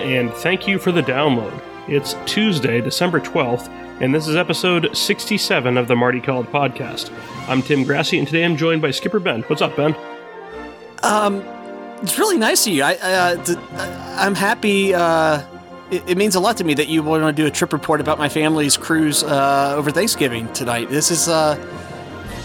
and thank you for the download. It's Tuesday, December 12th, and this is episode 67 of the Marty Called podcast. I'm Tim Grassi, and today I'm joined by Skipper Ben. What's up, Ben? Um, it's really nice of you. I, uh, th- I'm happy. Uh, it, it, means a lot to me that you want to do a trip report about my family's cruise uh, over Thanksgiving tonight. This is uh,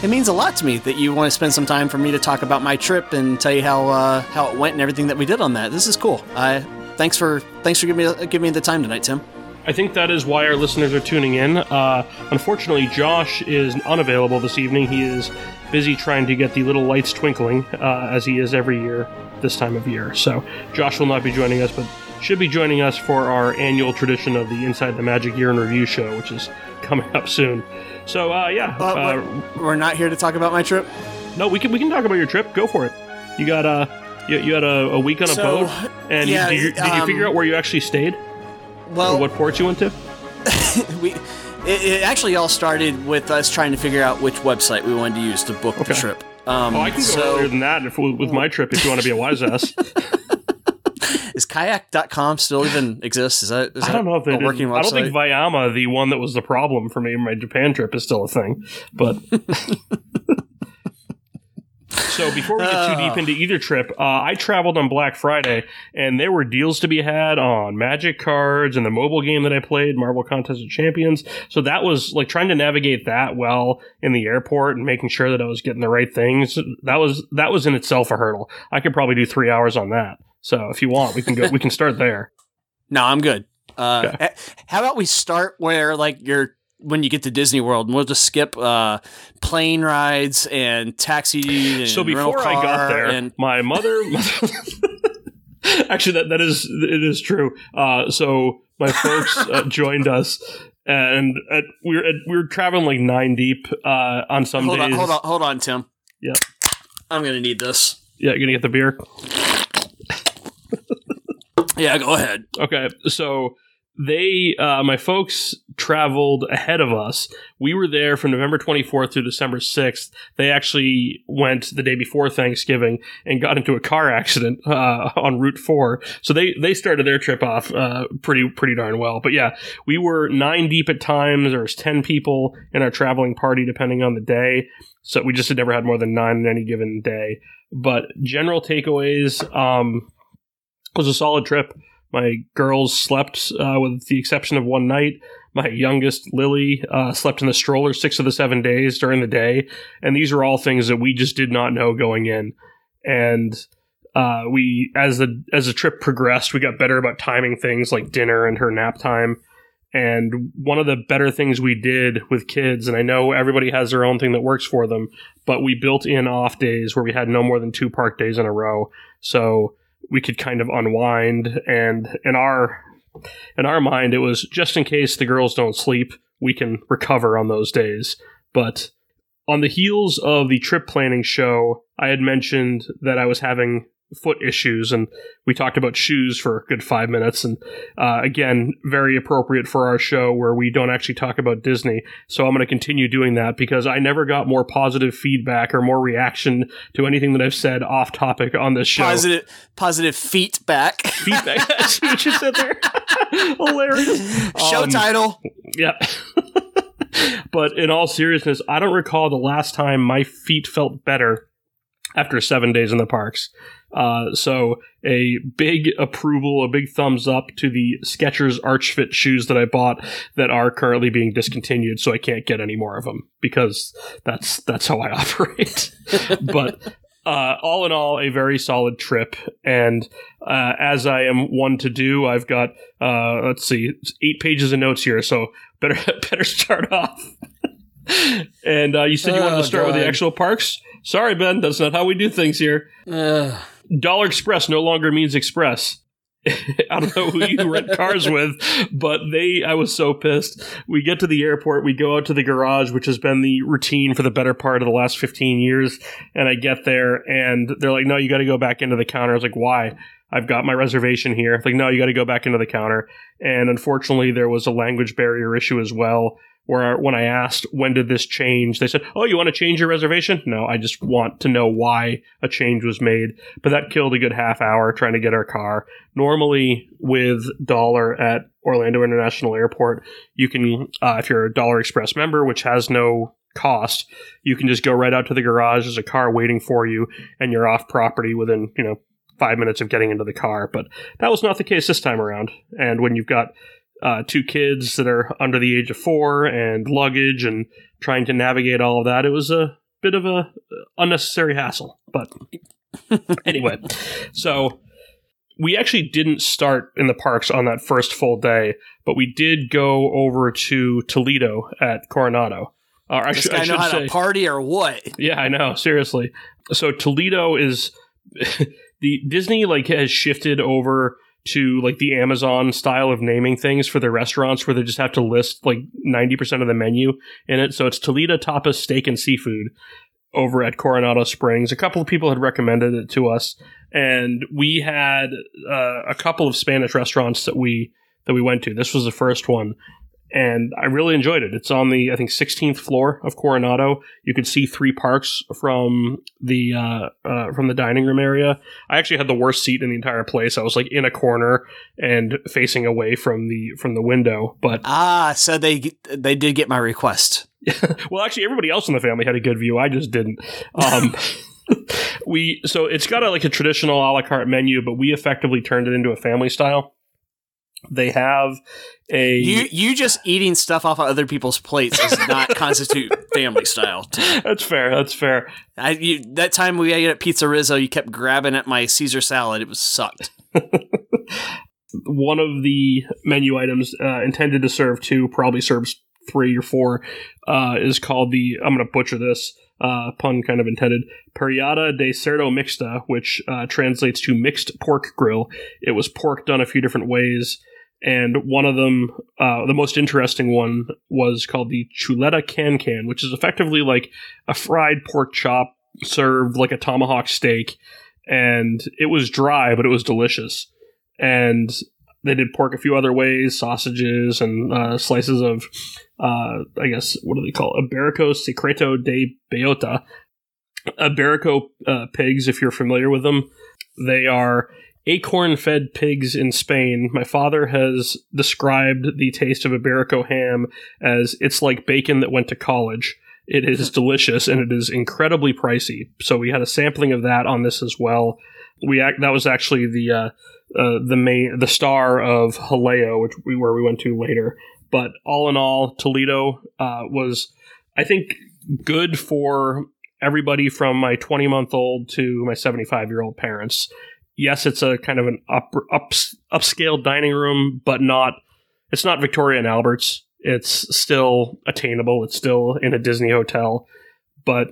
it means a lot to me that you want to spend some time for me to talk about my trip and tell you how uh, how it went and everything that we did on that. This is cool. I thanks for thanks for giving me giving me the time tonight, Tim. I think that is why our listeners are tuning in. Uh, unfortunately, Josh is unavailable this evening. He is busy trying to get the little lights twinkling, uh, as he is every year this time of year. So Josh will not be joining us, but should be joining us for our annual tradition of the Inside the Magic Year in Review show, which is coming up soon. So uh, yeah, uh, uh, we're not here to talk about my trip. No, we can we can talk about your trip. Go for it. You got uh, you, you had a, a week on a so, boat, and yeah, did, you, did um, you figure out where you actually stayed? Well, or what ports you went to? we it, it, actually all started with us trying to figure out which website we wanted to use to book okay. the trip. Um, oh, I can go so, earlier than that if, with my trip if you want to be a wise ass. is kayak.com still even exists? Is that, is I don't know if they working website? I don't think Viama, the one that was the problem for me in my Japan trip, is still a thing. But So before we get too deep into either trip, uh, I traveled on Black Friday, and there were deals to be had on Magic cards and the mobile game that I played, Marvel Contest of Champions. So that was like trying to navigate that well in the airport and making sure that I was getting the right things. That was that was in itself a hurdle. I could probably do three hours on that. So if you want, we can go. we can start there. No, I'm good. Uh, okay. How about we start where like you're when you get to Disney World, and we'll just skip uh, plane rides and taxi. And so before I got there, and my mother. actually, that that is it is true. Uh, so my folks uh, joined us. And at, we were at, we were traveling like nine deep uh, on some hold days. On, hold on, hold on, Tim. Yeah, I'm gonna need this. Yeah, you're gonna get the beer. yeah, go ahead. Okay, so they uh, my folks traveled ahead of us. We were there from november 24th through december 6th they actually went the day before thanksgiving and got into a car accident uh, on route 4 so they they started their trip off uh, pretty pretty darn well. But yeah we were nine deep at times. There was 10 people in our traveling party depending on the day. So we just had never had more than nine in any given day. But general takeaways um, was a solid trip my girls slept, uh, with the exception of one night. My youngest, Lily, uh, slept in the stroller six of the seven days during the day. And these are all things that we just did not know going in. And uh, we, as the as the trip progressed, we got better about timing things like dinner and her nap time. And one of the better things we did with kids, and I know everybody has their own thing that works for them, but we built in off days where we had no more than two park days in a row. So we could kind of unwind. And in our in our mind it was just in case the girls don't sleep we can recover on those days. But on the heels of the trip planning show i had mentioned that i was having foot issues, and we talked about shoes for a good five minutes. And uh, again, very appropriate for our show where we don't actually talk about Disney. So I'm going to continue doing that because I never got more positive feedback or more reaction to anything that I've said off topic on this show. Positive, positive feedback. Feedback. That's what you said there. Hilarious. Show um, title. Yeah. but in all seriousness, I don't recall the last time my feet felt better after seven days in the parks. Uh, so a big approval, a big thumbs up to the Skechers Arch Fit shoes that I bought that are currently being discontinued. So I can't get any more of them because that's that's how I operate. but uh, all in all, a very solid trip. And uh, as I am one to do, I've got uh, let's see, eight pages of notes here. So better better start off. and uh, you said you wanted to oh, start with the actual parks. Sorry, Ben, that's not how we do things here. Dollar Express no longer means Express. I don't know who you rent cars with, but they, I was so pissed. We get to the airport, we go out to the garage, which has been the routine for the better part of the last 15 years. And I get there and they're like, no, you got to go back into the counter. I was like, why? I've got my reservation here. Like, no, you got to go back into the counter. And unfortunately, there was a language barrier issue as well where when I asked when did this change, they said, "Oh, you want to change your reservation?" No, I just want to know why a change was made. But that killed a good half hour trying to get our car. Normally, with Dollar at Orlando International Airport, you can, uh, if you're a Dollar Express member, which has no cost, you can just go right out to the garage. There's a car waiting for you, and you're off property within you know five minutes of getting into the car. But that was not the case this time around. And when you've got uh, two kids that are under the age of four and luggage and trying to navigate all of that, it was a bit of a unnecessary hassle. But anyway, so we actually didn't start in the parks on that first full day, but we did go over to Toledo at Coronado. Uh, I, sh- I know how say, to party or what? Yeah, I know. Seriously. So Toledo is the Disney like has shifted over to like the Amazon style of naming things for their restaurants where they just have to list like 90% of the menu in it. So it's Toledo Tapas Steak and Seafood over at Coronado Springs. A couple of people had recommended it to us and we had uh, a couple of Spanish restaurants that we that we went to. This was the first one and I really enjoyed it. It's on the I think 16th floor of Coronado. You could see three parks from the uh, uh, from the dining room area. I actually had the worst seat in the entire place. I was like in a corner and facing away from the from the window. But ah, so they they did get my request. well, actually, everybody else in the family had a good view. I just didn't. Um, we so it's got a, like a traditional a la carte menu, but we effectively turned it into a family style. They have a you you just eating stuff off of other people's plates does not constitute family style. That's fair. That's fair. I you, that time we ate at PizzeRizzo, you kept grabbing at my Caesar salad. It was sucked. One of the menu items uh, intended to serve two probably serves three or four. Uh, is called the I'm going to butcher this. Uh, pun kind of intended, Parrillada de Cerdo Mixta, which uh, translates to mixed pork grill. It was pork done a few different ways and one of them, uh, the most interesting one, was called the chuleta can can, which is effectively like a fried pork chop served like a tomahawk steak, and it was dry, but it was delicious. And they did pork a few other ways, sausages and uh, slices of, uh, I guess, what do they call it? Iberico Secreto de Bellota. Iberico uh, pigs, if you're familiar with them, they are acorn fed pigs in Spain. My father has described the taste of a Iberico ham as it's like bacon that went to college. It is delicious and it is incredibly pricey. So we had a sampling of that on this as well. We act, that was actually the uh, uh, the main the star of Jaleo, which we where we went to later. But all in all, Toledo uh, was I think good for everybody from my 20 month old to my 75 year old parents yes, it's a kind of an up, up upscale dining room, but not. It's not Victoria and Albert's. It's still attainable. It's still in a Disney hotel, but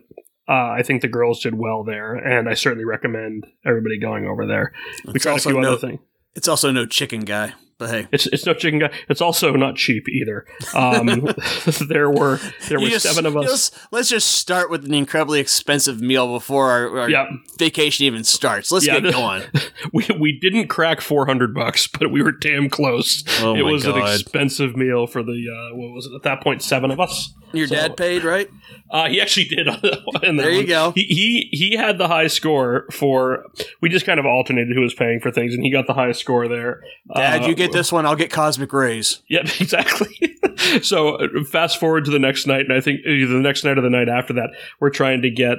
uh, I think the girls did well there, and I certainly recommend everybody going over there. We tried a few no, other things. It's also no chicken guy. But hey, it's it's no chicken guy. It's also not cheap either. Um, there were there were just, seven of us. Just, let's just start with an incredibly expensive meal before our, our vacation even starts. Let's yeah, get going. We we didn't crack four hundred bucks, but we were damn close. Oh it was God. an expensive meal for the uh, what was it at that point? Seven of us. Your so, dad paid, right? Uh, he actually did. there you one. go. He, he he had the high score for. We just kind of alternated who was paying for things, and he got the highest score there. Dad, uh, you get this one. I'll get Cosmic Ray's. Yep, exactly. so uh, fast forward to the next night, and I think either the next night or the night after that, we're trying to get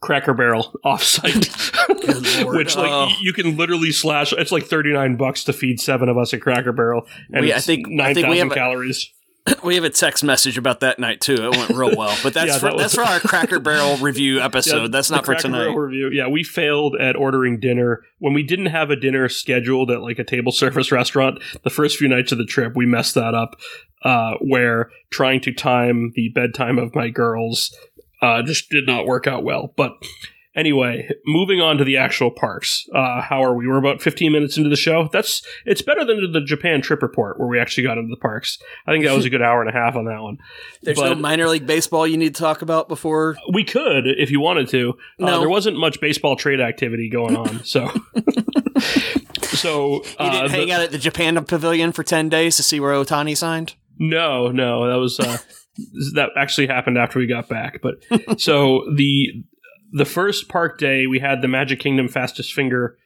Cracker Barrel offsite, which like oh. you can literally slash. It's like thirty nine bucks to feed seven of us at Cracker Barrel, and we, I think nine thousand calories. we have a text message about that night too. It went real well, but that's yeah, for, that that's for our Cracker Barrel review episode. Yeah, that's not for tonight. Barrel review. Yeah, we failed at ordering dinner when we didn't have a dinner scheduled at like a table service restaurant. The first few nights of the trip, we messed that up. Uh, where trying to time the bedtime of my girls uh, just did not work out well, but Anyway, moving on to the actual parks. Uh, how are we? We're about 15 minutes into the show. That's it's better than the Japan trip report where we actually got into the parks. I think that was a good hour and a half on that one. There's but no minor league baseball you need to talk about before. We could if you wanted to. Uh, no. Uh, there wasn't much baseball trade activity going on, so. so uh, you didn't hang the, out at the Japan Pavilion for 10 days to see where Otani signed. No, no, that was uh, that actually happened after we got back. But so the the first park day, we had the Magic Kingdom fastest finger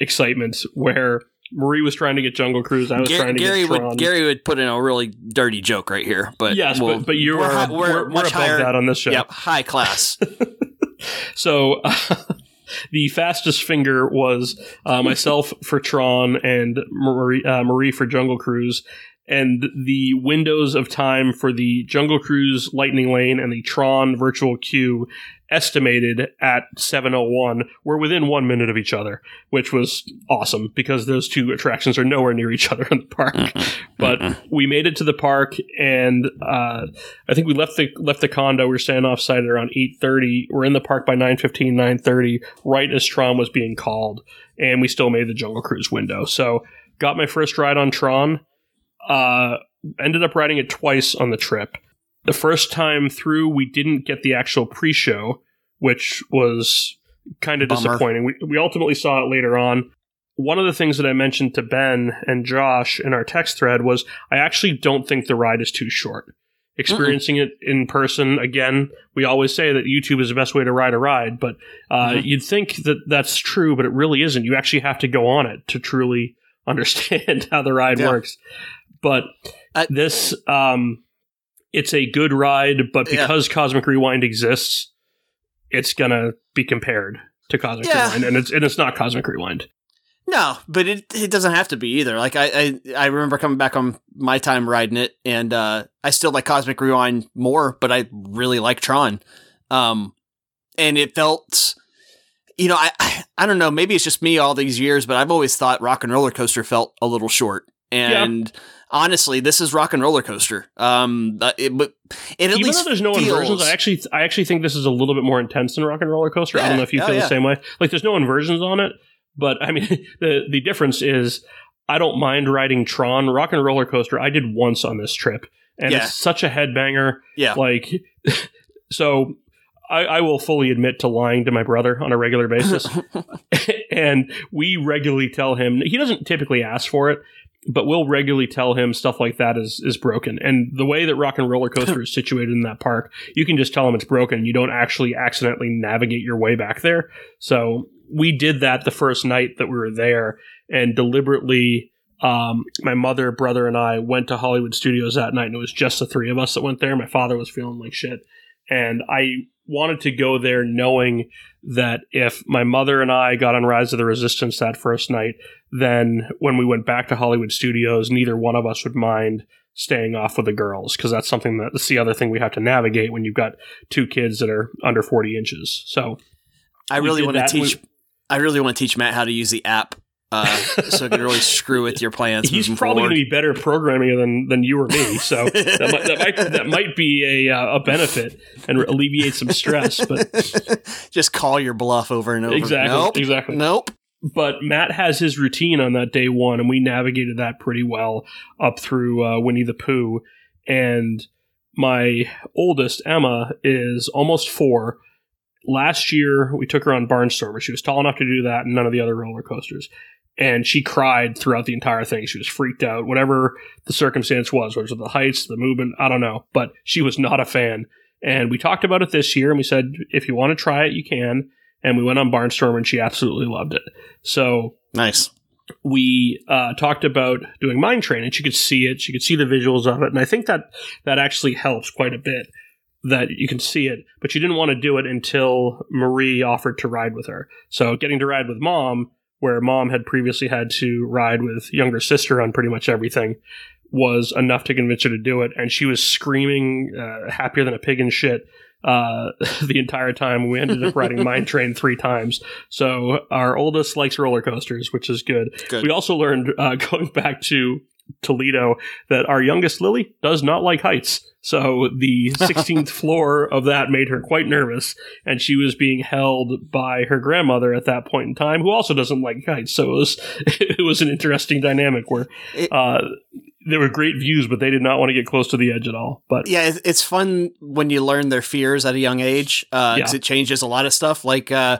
excitement where Marie was trying to get Jungle Cruise. I was Gary, trying to Gary get Tron. would Gary would put in a really dirty joke right here, but yes, we'll- but but you we're are we're, we're much above higher- that on this show. Yep, high class. So the fastest finger was uh, myself for Tron and Marie, uh, Marie for Jungle Cruise. And the windows of time for the Jungle Cruise Lightning Lane and the Tron Virtual Queue estimated at 701 were within one minute of each other, which was awesome because those two attractions are nowhere near each other in the park. but we made it to the park and uh, I think we left the left the condo. We were staying off site at around eight thirty. We're in the park by 9.15, 9.30, right as Tron was being called, and we still made the Jungle Cruise window. So got my first ride on Tron. Uh, ended up riding it twice on the trip. The first time through, we didn't get the actual pre-show, which was kind of Bummer. disappointing. We, we ultimately saw it later on. One of the things that I mentioned to Ben and Josh in our text thread was I actually don't think the ride is too short. Experiencing it in person, again, we always say that YouTube is the best way to ride a ride, but uh, Mhm. you'd think that that's true, but it really isn't. You actually have to go on it to truly understand how the ride Yeah. works. But I- this, um, it's a good ride, but Yeah. because Cosmic Rewind exists, it's gonna be compared to Cosmic Yeah. Rewind, and it's and it's not Cosmic Rewind. No, but it it doesn't have to be either. Like I I, I remember coming back on my time riding it, and uh, I still like Cosmic Rewind more, but I really like Tron. Um, and it felt, you know, I I don't know, maybe it's just me all these years, but I've always thought Rock and Roller Coaster felt a little short, and. Honestly, this is rock and roller coaster. Um, uh, it, but it at Even least though there's no feels, inversions, I actually I actually think this is a little bit more intense than Rock and Roller Coaster. I don't know if you Oh, feel yeah. the same way. Like there's no inversions on it, but I mean the the difference is I don't mind riding Tron Rock and Roller Coaster. I did once on this trip, and Yeah. it's such a headbanger. yeah, Like, so I, I will fully admit to lying to my brother on a regular basis. and we regularly tell him, he doesn't typically ask for it, but we'll regularly tell him stuff like that is, is broken. And the way that Rock and Roller Coaster is situated in that park, you can just tell him it's broken. You don't actually accidentally navigate your way back there. So we did that the first night that we were there and deliberately um, my mother, brother, and I went to Hollywood Studios that night, and it was just the three of us that went there. My father was feeling like shit, and I wanted to go there knowing that if my mother and I got on Rise of the Resistance that first night, then when we went back to Hollywood Studios, neither one of us would mind staying off with the girls because that's something that that's the other thing we have to navigate when you've got two kids that are under 40 inches. So I really want to teach. I really want to teach Matt how to use the app, uh, so it can really screw with your plans. he's probably going to be better programming than than you or me. So that, might, that might that might be a uh, a benefit and alleviate some stress. But just call your bluff over and over. exactly, Nope. exactly. Nope. But Matt has his routine on that day one, and we navigated that pretty well up through uh, Winnie the Pooh. And my oldest Emma is almost four. Last year, we took her on Barnstormer. She was tall enough to do that, and none of the other roller coasters. And she cried throughout the entire thing. She was freaked out, whatever the circumstance was, whether it was the heights, the movement, I don't know. But she was not a fan. And we talked about it this year, and we said, if you want to try it, you can. And we went on Barnstorm, and she absolutely loved it. So Nice. we uh, talked about doing mind training. she could see it she could see the visuals of it and i think that that actually helps quite a bit that you can see it but she didn't want to do it until marie offered to ride with her so getting to ride with mom where mom had previously had to ride with younger sister on pretty much everything was enough to convince her to do it and she was screaming uh, happier than a pig in shit uh, the entire time we ended up riding mine train three times so our oldest likes roller coasters which is good Good. we also learned uh, going back to Toledo that our youngest Lily does not like heights. So the 16th floor of that made her quite nervous, and she was being held by her grandmother at that point in time, who also doesn't like heights. So it was it was an interesting dynamic where uh, there were great views, but they did not want to get close to the edge at all. But yeah, it's, fun when you learn their fears at a young age because Yeah. it changes a lot of stuff. Like uh,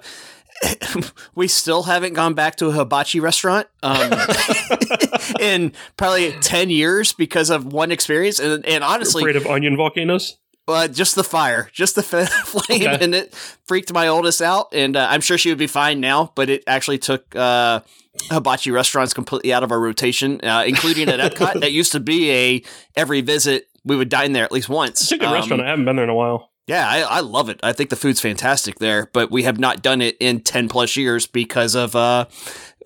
we still haven't gone back to a hibachi restaurant, um, in probably 10 years because of one experience. And, and honestly, Afraid of onion volcanoes? uh, just the fire, just the f- flame, Okay. and it freaked my oldest out. And uh, I'm sure she would be fine now, but it actually took uh, hibachi restaurants completely out of our rotation, uh, including at Epcot. that used to be a every visit we would dine there at least once. It's a good Um, restaurant. I haven't been there in a while. Yeah, I, I love it. I think the food's fantastic there, but we have not done it in 10 plus years because of uh,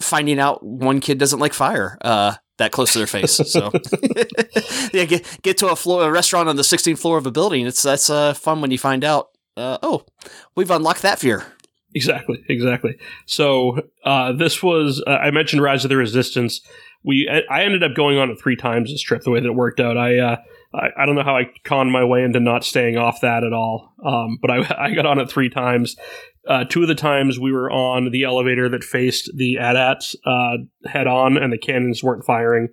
finding out one kid doesn't like fire uh, that close to their face. So, yeah, get, get to a, floor, a restaurant on the 16th floor of a building. It's That's uh, fun when you find out, uh, oh, we've unlocked that fear. Exactly, exactly. So uh, this was uh, I mentioned Rise of the Resistance. We I ended up going on it three times this trip. The way that it worked out, I uh, I, I don't know how I conned my way into not staying off that at all. Um, but I I got on it three times. Uh, two of the times we were on the elevator that faced the AT-ATs uh, head on, and the cannons weren't firing.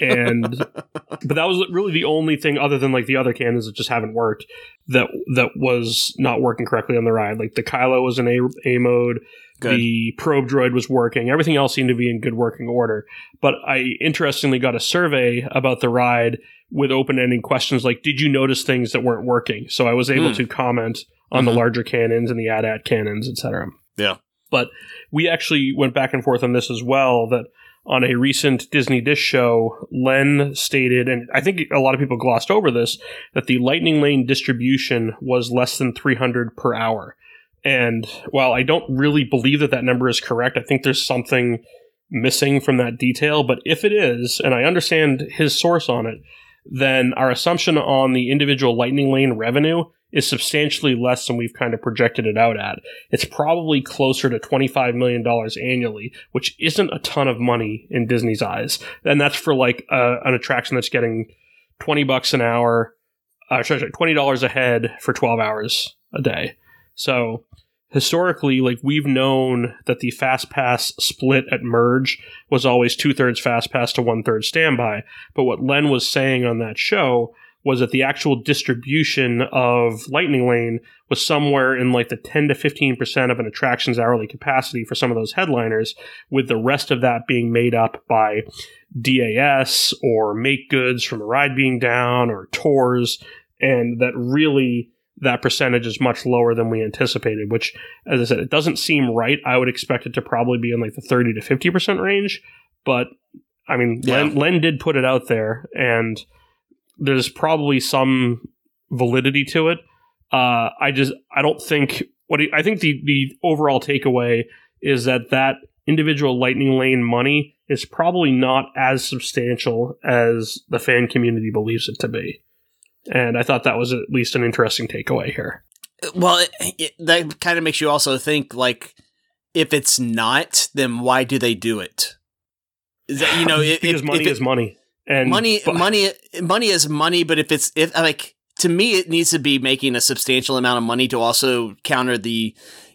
and but that was really the only thing other than like the other cannons that just haven't worked that that was not working correctly on the ride. Like the Kylo was in A, A mode, Good. the probe droid was working, everything else seemed to be in good working order. But I interestingly got a survey about the ride with open ending questions like, "Did you notice things that weren't working?" So I was able Hmm. to comment on the Mhm. larger cannons and the AT-AT cannons, etc. Yeah. But we actually went back and forth on this as well. That on a recent Disney Dish show, Len stated, and I think a lot of people glossed over this, that the Lightning Lane distribution was less than 300 per hour. And while I don't really believe that that number is correct, I think there's something missing from that detail. But if it is, and I understand his source on it, then our assumption on the individual Lightning Lane revenue is substantially less than we've kind of projected it out at. It's probably closer to $25 million annually, which isn't a ton of money in Disney's eyes. And that's for like an attraction that's getting 20 bucks an hour, uh, sorry, sorry, $20 a head for 12 hours a day. So historically, like we've known that the fast pass split at merge was always two thirds fast pass to one third standby. But what Len was saying on that show was that the actual distribution of Lightning Lane was somewhere in like the 10 to 15% of an attraction's hourly capacity for some of those headliners, with the rest of that being made up by DAS or make goods from a ride being down or tours, and that really that percentage is much lower than we anticipated, which, as I said, it doesn't seem right. I would expect it to probably be in like the 30 to 50% range, but I mean, Yeah. Len, Len did put it out there, and there's probably some validity to it. Uh, I just I don't think what I think the the overall takeaway is that that individual lightning lane money is probably not as substantial as the fan community believes it to be. And I thought that was at least an interesting takeaway here. Well, it, it, that kind of makes you also think like, if it's not, then why do they do it? Is that you know, if, because if- money if it- is money, and money, but- money, money is money. But if it's if like to me, it needs to be making a substantial amount of money to also counter the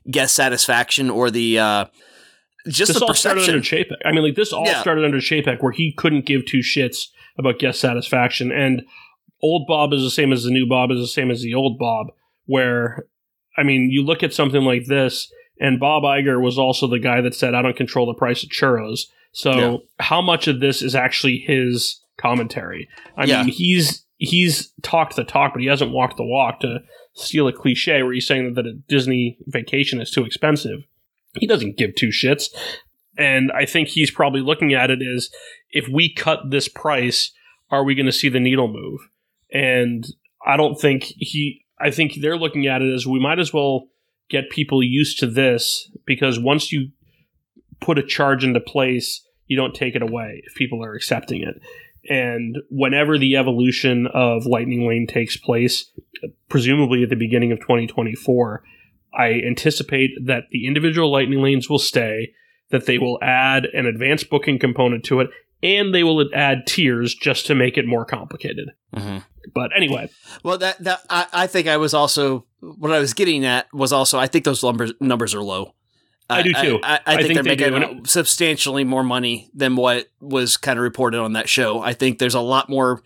guest satisfaction or the uh just this the all started perception. under Chapek. I mean, like this all Yeah. started under Chapek, where he couldn't give two shits about guest satisfaction. And old Bob is the same as the new Bob is the same as the old Bob. Where, I mean, you look at something like this, and Bob Iger was also the guy that said, "I don't control the price of churros." So, Yeah. how much of this is actually his commentary? I Yeah. mean, he's he's talked the talk, but he hasn't walked the walk. To steal a cliche, where he's saying that a Disney vacation is too expensive he doesn't give two shits. And I think he's probably looking at it as if we cut this price, are we going to see the needle move? And I don't think he, I think they're looking at it as we might as well get people used to this because once you put a charge into place, you don't take it away if people are accepting it. And whenever the evolution of Lightning Lane takes place, presumably at the beginning of 2024, I anticipate that the individual lightning lanes will stay, that they will add an advanced booking component to it, and they will add tiers just to make it more complicated. Mm Mhm. But anyway, Well, that that I, I think I was also what I was getting at was also I think those numbers numbers are low. I do too. I, I, I think, think they're they making substantially more money than what was kind of reported on that show. I think there's a lot more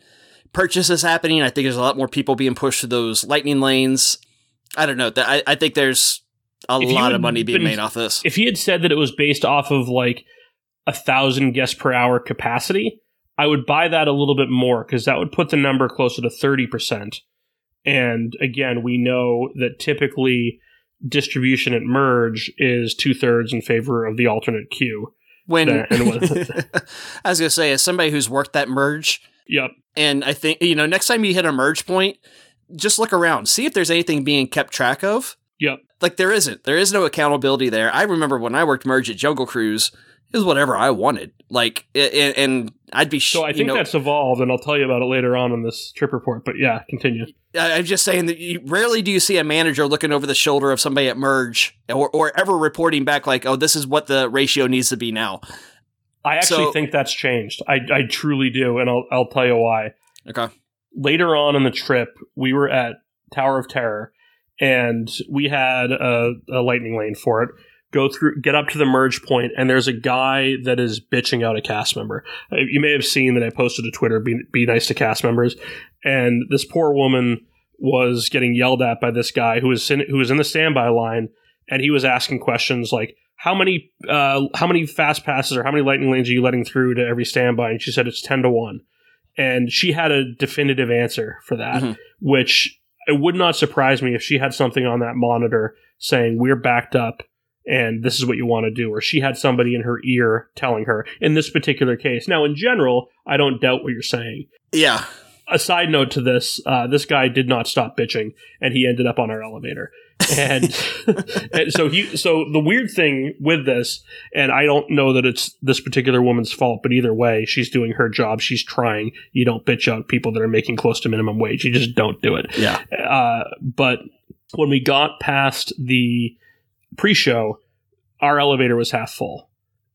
purchases happening. I think there's a lot more people being pushed to those lightning lanes. I don't know. That I, I think there's a If lot of money being been- made off this. if he had said that it was based off of like a thousand guests per hour capacity, I would buy that a little bit more because that would put the number closer to 30%. And again, we know that typically distribution at merge is two thirds in favor of the alternate queue. When That- I was gonna say, as somebody who's worked that merge, Yep. and I think you know, next time you hit a merge point, just look around, see if there's anything being kept track of. Yep. Like there isn't. There is no accountability there. I remember when I worked merge at Jungle Cruise, it was whatever I wanted. Like, i- and I'd be. Sh- So I think know, that's evolved, and I'll tell you about it later on in this trip report. But yeah, continue. I'm just saying that you, rarely do you see a manager looking over the shoulder of somebody at merge, or, or ever reporting back like, "Oh, this is what the ratio needs to be now." I actually So- think that's changed. I, I truly do, and I'll I'll tell you why. Okay. later on in the trip, we were at Tower of Terror, and we had a, a lightning lane for it. Go through, get up to the merge point, and there's a guy that is bitching out a cast member. Uh, You may have seen that I posted to Twitter, "Be, be nice to cast members," and this poor woman was getting yelled at by this guy who was in, who was in the standby line, and he was asking questions like, "How many uh, how many fast passes or how many lightning lanes are you letting through to every standby?" And she said it's ten to one and she had a definitive answer for that, Mhm. which it would not surprise me if she had something on that monitor saying we're backed up and this is what you want to do, or she had somebody in her ear telling her in this particular case. Now, in general, I don't doubt what you're saying. Yeah. A side note to this: uh, this guy did not stop bitching, and he ended up on our elevator. And, and so he, so the weird thing with this, and I don't know that it's this particular woman's fault, but either way, she's doing her job. She's trying. You don't bitch out people that are making close to minimum wage. You just don't do it. Yeah. Uh, but when we got past the pre-show, our elevator was half full,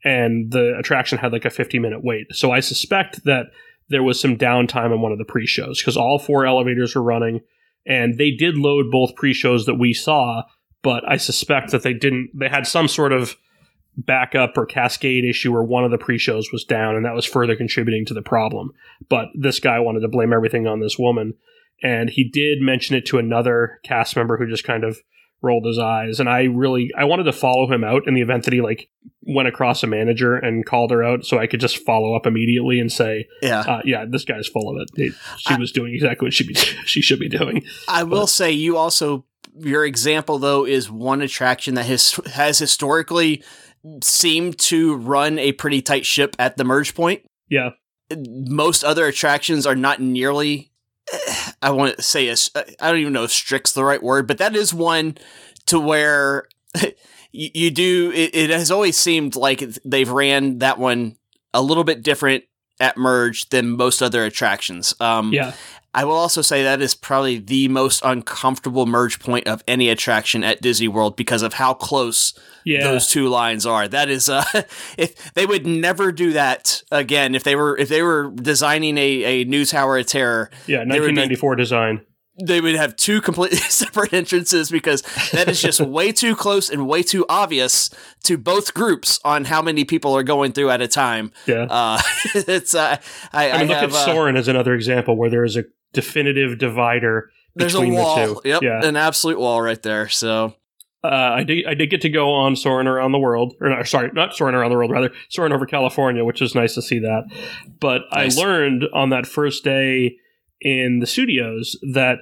and the attraction had like a 50 minute wait. So I suspect that there was some downtime in one of the pre-shows because all four elevators were running, and they did load both pre-shows that we saw. But I suspect that they didn't. They had some sort of backup or cascade issue where one of the pre-shows was down, and that was further contributing to the problem. But this guy wanted to blame everything on this woman and he did mention it to another cast member who just kind of rolled his eyes and i really i wanted to follow him out in the event that he like went across a manager and called her out so i could just follow up immediately and say Yeah. uh, yeah this guy's full of it It- she I- was doing exactly what she be she should be doing I will say you also your example though is one attraction that has has historically seemed to run a pretty tight ship at the merge point. yeah Most other attractions are not nearly. I want to say as I don't even know if strict's the right word, but that is one to where you, you do. It, it has always seemed like they've ran that one a little bit different at merge than most other attractions. Um, yeah I will also say that is probably the most uncomfortable merge point of any attraction at Disney World because of how close yeah those two lines are. That is, uh, if they would never do that again, if they were if they were designing a, a new Tower of Terror, yeah they would be- 1994 design they would have two completely separate entrances because that is just way too close and way too obvious to both groups on how many people are going through at a time. yeah Uh, it's uh, I, i mean I look have, at uh, Soarin as another example where there is a definitive divider there's a between the wall. two. Yep, Yeah. an absolute wall right there. So uh, I did I did get to go on Soaring Around the World, or not, sorry, not Soaring Around the World, rather Soaring over California, which was nice to see that. But Nice. I learned on that first day in the studios that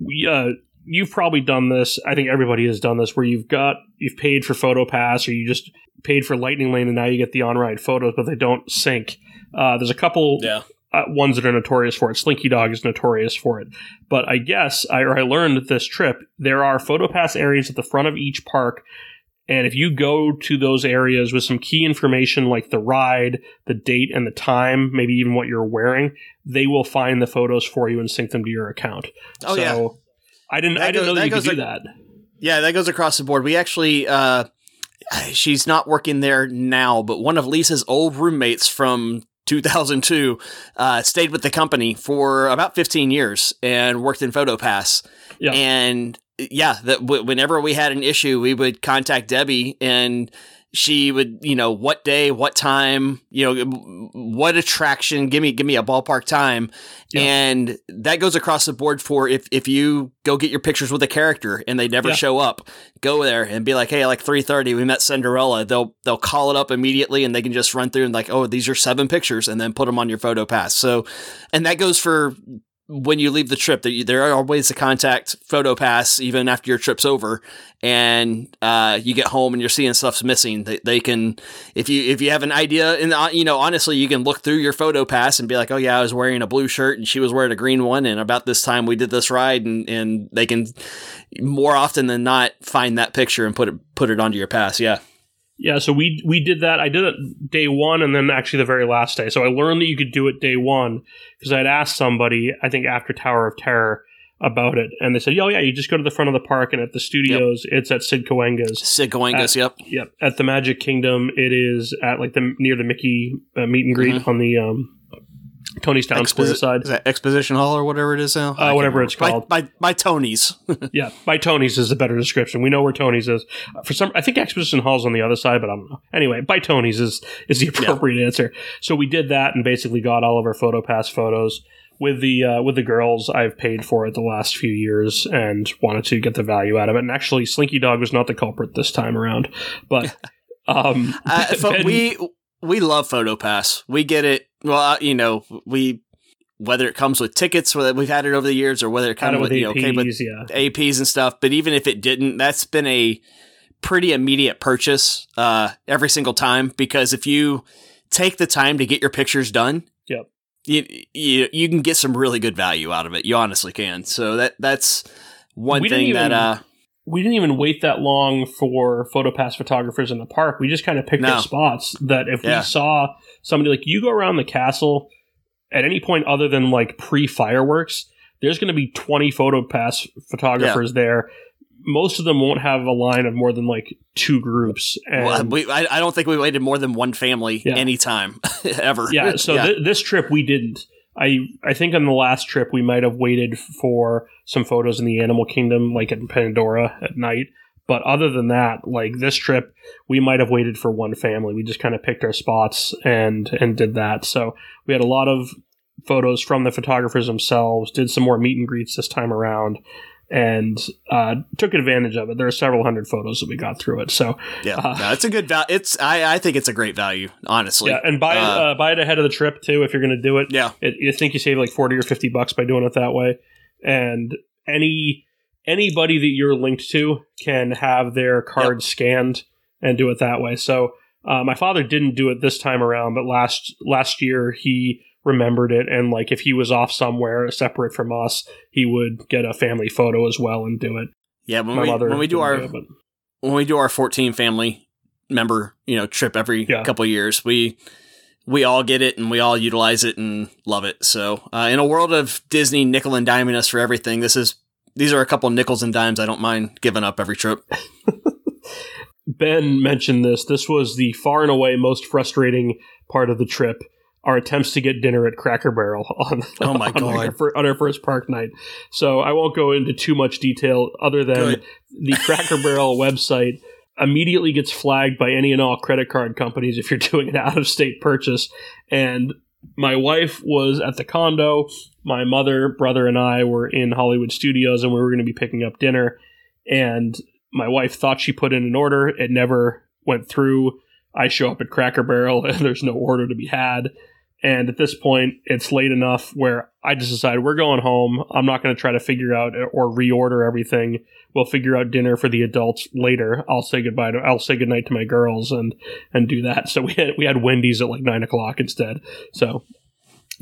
we uh, you've probably done this. I think everybody has done this, where you've got you've paid for Photo Pass or you just paid for Lightning Lane, and now you get the on ride photos, but they don't sync. Uh, there's a couple yeah. Uh, ones that are notorious for it. Slinky Dog is notorious for it. But I guess I, or I learned this trip there are PhotoPass areas at the front of each park. And if you go to those areas with some key information like the ride, the date, and the time, maybe even what you're wearing, they will find the photos for you and sync them to your account. Oh so yeah. I didn't. That I didn't goes- know that, that you could do like- that. Yeah, that goes across the board. We actually, uh, she's not working there now, but one of Lisa's old roommates from 2002 uh, stayed with the company for about 15 years and worked in PhotoPass. Yeah. And yeah, that w- whenever we had an issue, we would contact Debbie and she would, you know, what day, what time, you know, what attraction, give me give me a ballpark time. Yeah. And that goes across the board for if if you go get your pictures with a character and they never yeah. show up, go there and be like, "Hey, like 3:30 we met Cinderella." They'll they'll call it up immediately and they can just run through and like, "Oh, these are seven pictures," and then put them on your photo pass. So, and that goes for when you leave the trip that there are ways to contact PhotoPass even after your trip's over. And uh, you get home and you're seeing stuff's missing. They, they can if you if you have an idea and uh, you know honestly you can look through your PhotoPass and be like oh yeah I was wearing a blue shirt and she was wearing a green one. And about this time we did this ride and, and they can more often than not find that picture and put it put it onto your pass. Yeah yeah, so we we did that. I did it day one, and then actually the very last day. So I learned that you could do it day one because I'd asked somebody, I think after Tower of Terror, about it, and they said, "Oh yeah, you just go to the front of the park, and at the studios, yep. it's at Sid Cahuenga's. Sid Cahuenga's, yep, yep. At the Magic Kingdom, it is at like the near the Mickey uh, meet and greet mm-hmm. on the um, Tony's Town Exposi- Square side. Is that Exposition Hall or whatever it is now? Uh, whatever it's called. By, by, by Tony's. yeah, by Tony's is a better description. We know where Tony's is. For some, I think Exposition Hall's on the other side, but I don't know. Anyway, by Tony's is is the appropriate yeah. answer. So we did that and basically got all of our PhotoPass photos with the uh, with the girls I've paid for it the last few years and wanted to get the value out of it. And actually, Slinky Dog was not the culprit this time around, but um, uh, ben, we we love PhotoPass. We get it. Well, uh, you know, we whether it comes with tickets, whether we've had it over the years, or whether it comes with, with, you know, APs, with yeah. APs and stuff. But even if it didn't, that's been a pretty immediate purchase uh, every single time because if you take the time to get your pictures done, yep. you, you you can get some really good value out of it. You honestly can. So that that's one we thing that uh we didn't even wait that long for PhotoPass photographers in the park. We just kind of picked no. up spots that if yeah. we saw somebody like you go around the castle at any point other than like pre fireworks, there's going to be 20 photo pass photographers yeah. there. Most of them won't have a line of more than like two groups. And well, we, I, I, don't think we waited more than one family yeah. anytime ever. Yeah. So th- this trip we didn't. I I think on the last trip we might have waited for some photos in the animal kingdom, like in Pandora at night. But other than that, like this trip, we might have waited for one family. We just kind of picked our spots and and did that. So we had a lot of photos from the photographers themselves. Did some more meet and greets this time around, and uh, took advantage of it. There are several hundred photos that we got through it. So yeah, uh, no, it's a good value. It's I, I think it's a great value, honestly. Yeah, and buy uh, it uh, buy it ahead of the trip too if you're going to do it. Yeah, it, you think you save like forty or fifty bucks by doing it that way, and any anybody that you're linked to can have their card yep. scanned and do it that way. So uh, my father didn't do it this time around, but last last year he remembered it and like if he was off somewhere separate from us, he would get a family photo as well and do it. Yeah, when my we when we do our do it, when we do our 14 family member you know trip every yeah. couple years, we we all get it and we all utilize it and love it. So, uh, in a world of Disney nickel and diming us for everything, this is these are a couple nickels and dimes I don't mind giving up every trip. ben mentioned this. This was the far and away most frustrating part of the trip. Our attempts to get dinner at Cracker Barrel on oh my on god our, on our first park night. So I won't go into too much detail other than Good. the Cracker Barrel website immediately gets flagged by any and all credit card companies if you're doing an out of state purchase. And my wife was at the condo. My mother, brother, and I were in Hollywood Studios, and we were going to be picking up dinner. And my wife thought she put in an order. It never went through. I show up at Cracker Barrel, and there's no order to be had. And at this point, it's late enough where I just decided we're going home. I'm not going to try to figure out or reorder everything. We'll figure out dinner for the adults later. I'll say goodbye to, I'll say goodnight to my girls and, and do that. So we had, we had Wendy's at like nine o'clock instead. So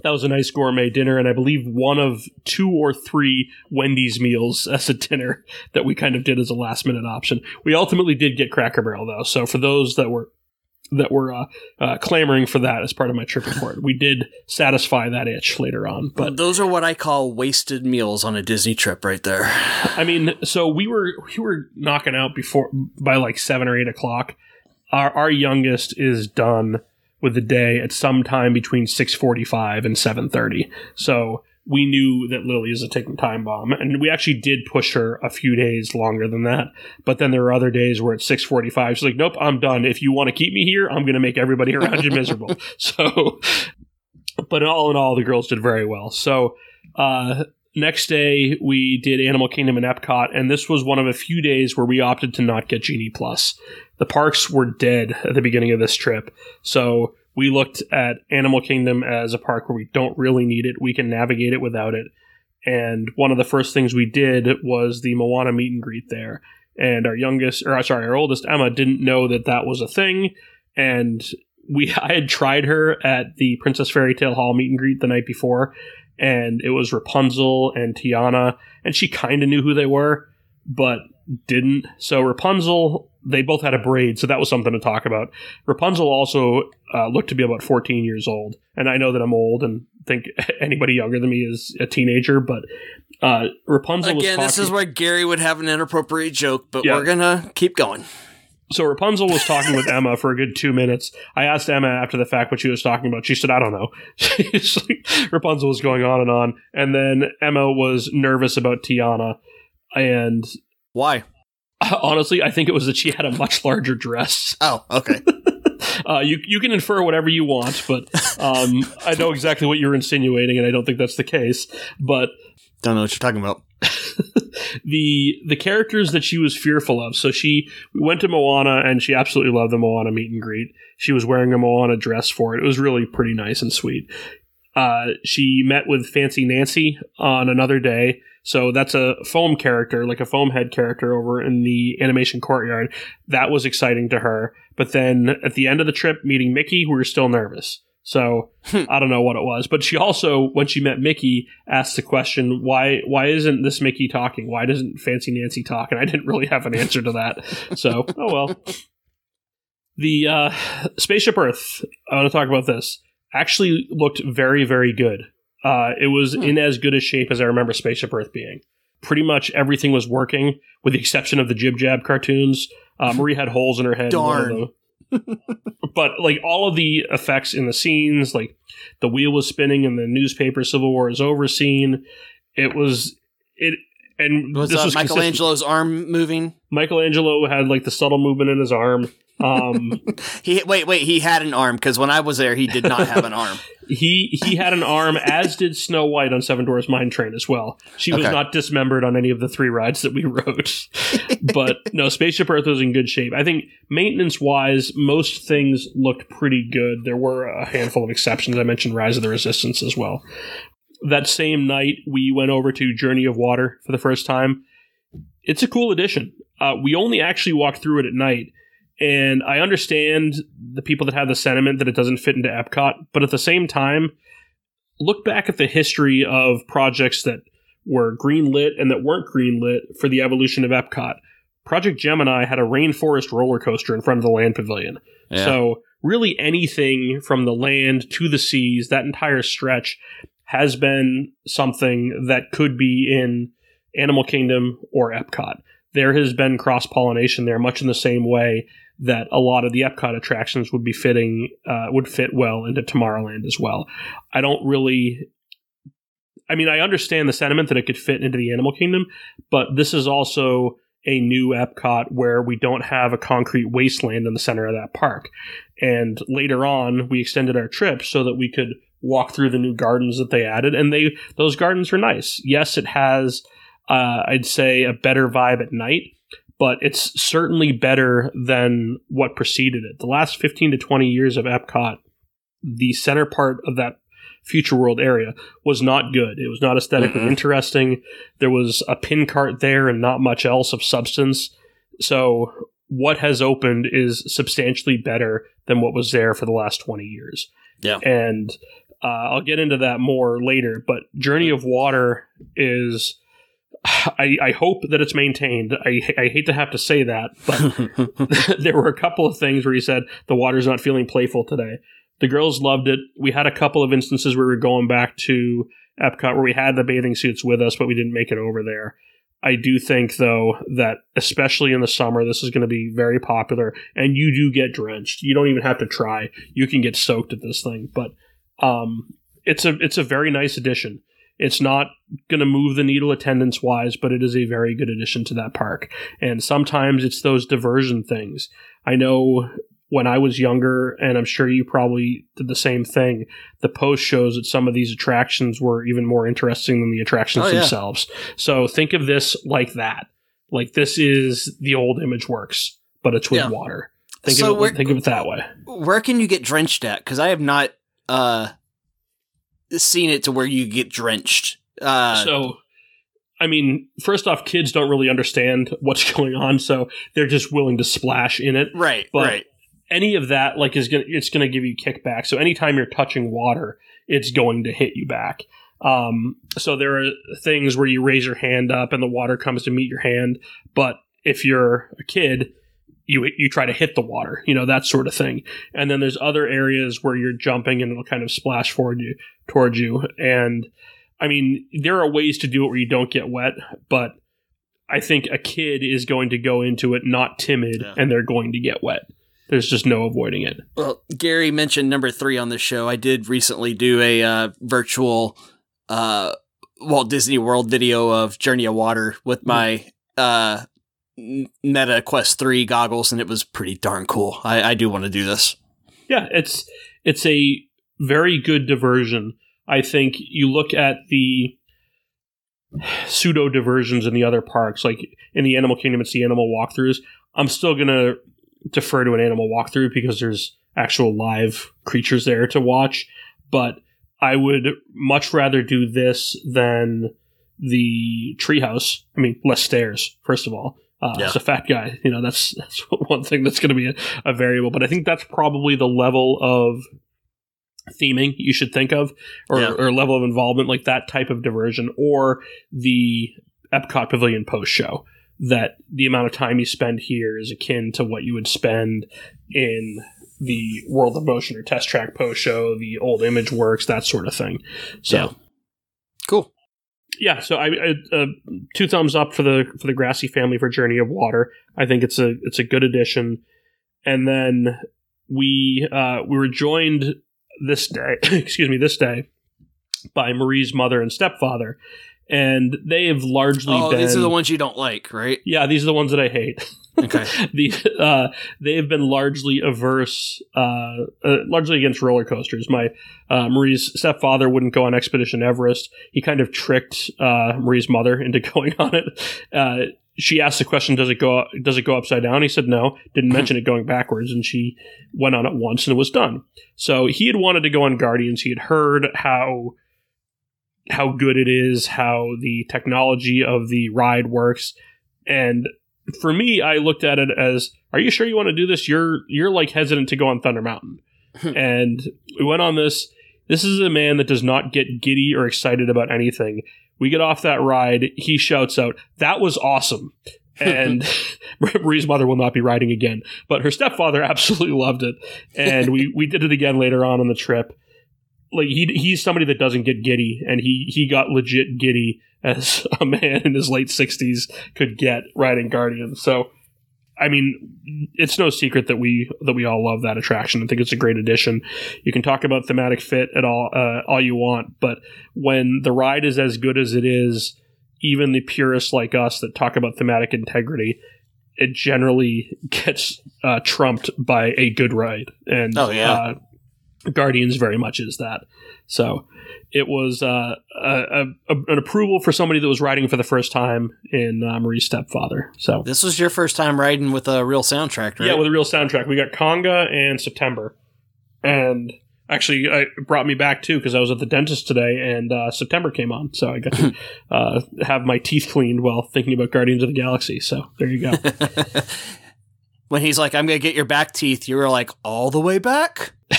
that was a nice gourmet dinner. And I believe one of two or three Wendy's meals as a dinner that we kind of did as a last minute option. We ultimately did get Cracker Barrel though. So for those that were that were uh, uh, clamoring for that as part of my trip report. We did satisfy that itch later on, but those are what I call wasted meals on a Disney trip, right there. I mean, so we were we were knocking out before by like seven or eight o'clock. Our our youngest is done with the day at some time between six forty five and seven thirty. So we knew that Lily is a ticking time bomb, and we actually did push her a few days longer than that. But then there are other days where it's six forty-five. She's like, "Nope, I'm done. If you want to keep me here, I'm going to make everybody around you miserable." So, but all in all, the girls did very well. So, uh, next day we did Animal Kingdom and Epcot, and this was one of a few days where we opted to not get Genie Plus. The parks were dead at the beginning of this trip, so we looked at Animal Kingdom as a park where we don't really need it. We can navigate it without it. And one of the first things we did was the Moana meet and greet there. And our youngest, or sorry, our oldest Emma didn't know that that was a thing. And we, I had tried her at the Princess Fairy Tale Hall meet and greet the night before, and it was Rapunzel and Tiana, and she kind of knew who they were, but didn't. So Rapunzel, they both had a braid, so that was something to talk about. Rapunzel also uh, looked to be about 14 years old, and I know that I'm old and think anybody younger than me is a teenager, but uh, Rapunzel Again, was this talking- is where Gary would have an inappropriate joke, but Yeah. we're gonna keep going. So Rapunzel was talking with Emma for a good two minutes. I asked Emma after the fact what she was talking about. She said, "I don't know." Like- Rapunzel was going on and on, and then Emma was nervous about Tiana, and Why? honestly, I think it was that she had a much larger dress. Oh, okay. Uh, you you can infer whatever you want, but um, I know exactly what you're insinuating, and I don't think that's the case. But Don't know what you're talking about. the the characters that she was fearful of. So she we went to Moana and she absolutely loved the Moana meet and greet. She was wearing a Moana dress for it. It was really pretty nice and sweet. Uh, she met with Fancy Nancy on another day. So that's a foam character, like a foam head character over in the animation courtyard. That was exciting to her. But then at the end of the trip, meeting Mickey, we were still nervous. So I don't know what it was, but she also, when she met Mickey, asked the question, "Why? Why isn't this Mickey talking? Why doesn't Fancy Nancy talk?" And I didn't really have an answer to that. So, oh well. The uh, spaceship Earth. I want to talk about this. Actually, looked very, very good. Uh, it was Hmm. in as good a shape as I remember Spaceship Earth being. Pretty much everything was working, with the exception of the Jib Jab cartoons. Uh, Marie had holes in her head. in one of Darn. but like all of the effects in the scenes, like the wheel was spinning and the newspaper Civil War is over scene. It was it, and Was, this uh, was consistent. Michelangelo's arm moving? Michelangelo had like the subtle movement in his arm. Um, He wait, wait. He had an arm because when I was there, he did not have an arm. he he had an arm, as did Snow White on Seven Dwarfs Mine Train as well. She was not dismembered on any of the three rides that we rode. but no, Spaceship Earth was in good shape. I think maintenance wise, most things looked pretty good. There were a handful of exceptions. I mentioned Rise of the Resistance as well. That same night, we went over to Journey of Water for the first time. It's a cool addition. Uh, we only actually walked through it at night, and I understand the people that have the sentiment that it doesn't fit into Epcot, but at the same time, look back at the history of projects that were greenlit and that weren't greenlit for the evolution of Epcot. Project Gemini had a rainforest roller coaster in front of the land pavilion. Yeah. So, really, anything from the land to the seas, that entire stretch has been something that could be in Animal Kingdom or Epcot. There has been cross pollination there, much in the same way that a lot of the Epcot attractions would be fitting, uh, would fit well into Tomorrowland as well. I don't really. I mean, I understand the sentiment that it could fit into the Animal Kingdom, but this is also a new Epcot where we don't have a concrete wasteland in the center of that park. And later on, we extended our trip so that we could walk through the new gardens that they added, and they those gardens are nice. Yes, it has, uh, I'd say, a better vibe at night, but it's certainly better than what preceded it. The last fifteen to twenty years of Epcot, the center part of that future world area was not good. It was not aesthetically Mhm. interesting. There was a pin cart there and not much else of substance. So what has opened is substantially better than what was there for the last 20 years. Yeah. And uh, I'll get into that more later, but Journey of Water is. I, I hope that it's maintained. I, I hate to have to say that, but there were a couple of things where he said the water's not feeling playful today. The girls loved it. We had a couple of instances where we were going back to Epcot where we had the bathing suits with us, but we didn't make it over there. I do think, though, that especially in the summer, this is going to be very popular, and you do get drenched. You don't even have to try; you can get soaked at this thing. But um, it's a it's a very nice addition. It's not going to move the needle attendance wise, but it is a very good addition to that park. And sometimes it's those diversion things. I know when I was younger, and I'm sure you probably did the same thing, the post shows that some of these attractions were even more interesting than the attractions Oh, yeah. themselves. So think of this like that. Like this is the old Image Works, but it's with Yeah. water. Think So of it, think of it that way. Where can you get drenched at? Because I have not uh, seen it to where you get drenched. Uh, so I mean, first off, kids don't really understand what's going on, so they're just willing to splash in it. right, but- right. Any of that, like, is gonna it's gonna give you kickback. So anytime you're touching water, it's going to hit you back. Um, so there are things where you raise your hand up and the water comes to meet your hand, but if you're a kid, you you try to hit the water, you know that sort of thing. And then there's other areas where you're jumping and it'll kind of splash forward you towards you. And I mean, there are ways to do it where you don't get wet, but I think a kid is going to go into it not timid Yeah. and they're going to get wet. There's just no avoiding it. Well, Gary mentioned number three on the show. I did recently do a uh, virtual uh, Walt Disney World video of Journey of Water with my uh, N- Meta Quest 3 goggles, and it was pretty darn cool. I, I do want to do this. Yeah, it's it's a very good diversion. I think you look at the pseudo diversions in the other parks, like in the Animal Kingdom, it's the animal walkthroughs. I'm still gonna defer to an animal walkthrough because there's actual live creatures there to watch. But I would much rather do this than the treehouse. I mean, less stairs, first of all. Uh, Yeah. As a fat guy, you know that's that's one thing that's going to be a, a variable. But I think that's probably the level of theming you should think of, or, Yeah. or level of involvement, like that type of diversion, or the Epcot Pavilion post show. That the amount of time you spend here is akin to what you would spend in the World of Motion or Test Track post show, the old Image Works, that sort of thing. So Yeah. Cool. Yeah, so I, I uh, two thumbs up for the for the Grassy family for Journey of Water. I think it's a it's a good addition. And then we uh, we were joined this day, excuse me, this day by Marie's mother and stepfather, and they have largely Oh, been. these are the ones you don't like, right? yeah, these are the ones that I hate. Okay. the uh, they have been largely averse, uh, uh, largely against roller coasters. My uh, Marie's stepfather wouldn't go on Expedition Everest. He kind of tricked uh, Marie's mother into going on it. Uh, she asked the question, "Does it go? Does it go upside down?" He said no. Didn't mention it going backwards, and she went on it once, and it was done. So he had wanted to go on Guardians. He had heard how how good it is, how the technology of the ride works, and for me, I looked at it as, "Are you sure you want to do this? You're you're like hesitant to go on Thunder Mountain." and we went on this. This is a man that does not get giddy or excited about anything. We get off that ride. He shouts out, "That was awesome!" And Marie's mother will not be riding again, but her stepfather absolutely loved it. And we we did it again later on on the trip. Like he he's somebody that doesn't get giddy, and he he got legit giddy as a man in his late sixties could get riding Guardians. So, I mean, it's no secret that we that we all love that attraction. I think it's a great addition. You can talk about thematic fit at all uh, all you want, but when the ride is as good as it is, even the purists like us that talk about thematic integrity, it generally gets uh, trumped by a good ride. And Oh, yeah. uh, Guardians very much is that. So it was uh, a, a, an approval for somebody that was riding for the first time in uh, Marie's stepfather. So This was your first time riding with a real soundtrack, right? yeah, with a real soundtrack. We got Conga and September, and actually, uh, it brought me back too because I was at the dentist today, and uh, September came on, so I got to uh, have my teeth cleaned while thinking about Guardians of the Galaxy. So there you go. when he's like, I'm going to get your back teeth, you were like, all the way back?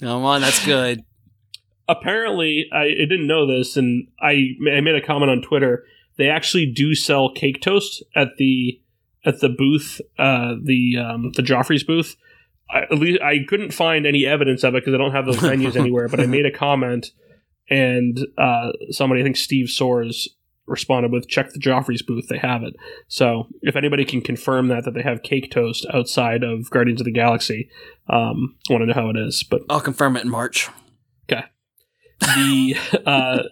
Come on, that's good. Apparently, I, I didn't know this, and I, I made a comment on Twitter. They actually do sell cake toast at the at the booth, uh, the um, the Joffrey's booth. I, at least I couldn't find any evidence of it because I don't have those menus anywhere. But I made a comment, and uh, somebody, I think Steve Soares, responded with, "Check the Joffrey's booth; they have it." So if anybody can confirm that that they have cake toast outside of Guardians of the Galaxy, um, I want to know how it is. But I'll confirm it in March. Okay. The uh,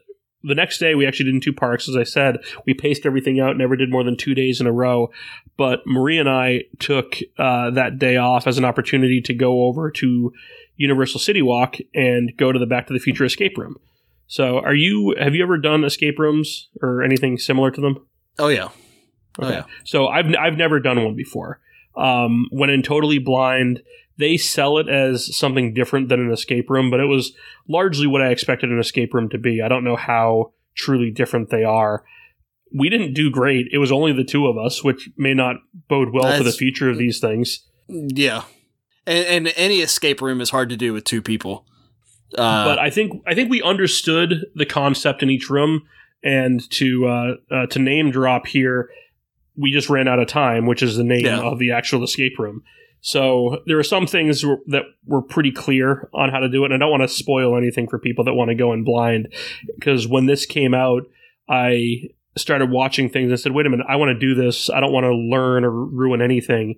the next day we actually did in two parks. As I said, we paced everything out. Never did more than two days in a row. But Marie and I took uh, that day off as an opportunity to go over to Universal City Walk and go to the Back to the Future escape room. So, are you? Have you ever done escape rooms or anything similar to them? Oh yeah. Oh Okay. yeah. So I've I've never done one before. Um, when in Totally Blind, they sell it as something different than an escape room, but it was largely what I expected an escape room to be. I don't know how truly different they are. We didn't do great. It was only the two of us, which may not bode well for the future of these things. Yeah. And, and any escape room is hard to do with two people. Uh, but I think I think we understood the concept in each room, and to uh, uh, to name drop here, we just ran out of time, which is the name Yeah. of the actual escape room. So there are some things w- that were pretty clear on how to do it, and I don't want to spoil anything for people that want to go in blind, because when this came out, I started watching things and said, "Wait a minute, I want to do this. I don't want to learn or ruin anything."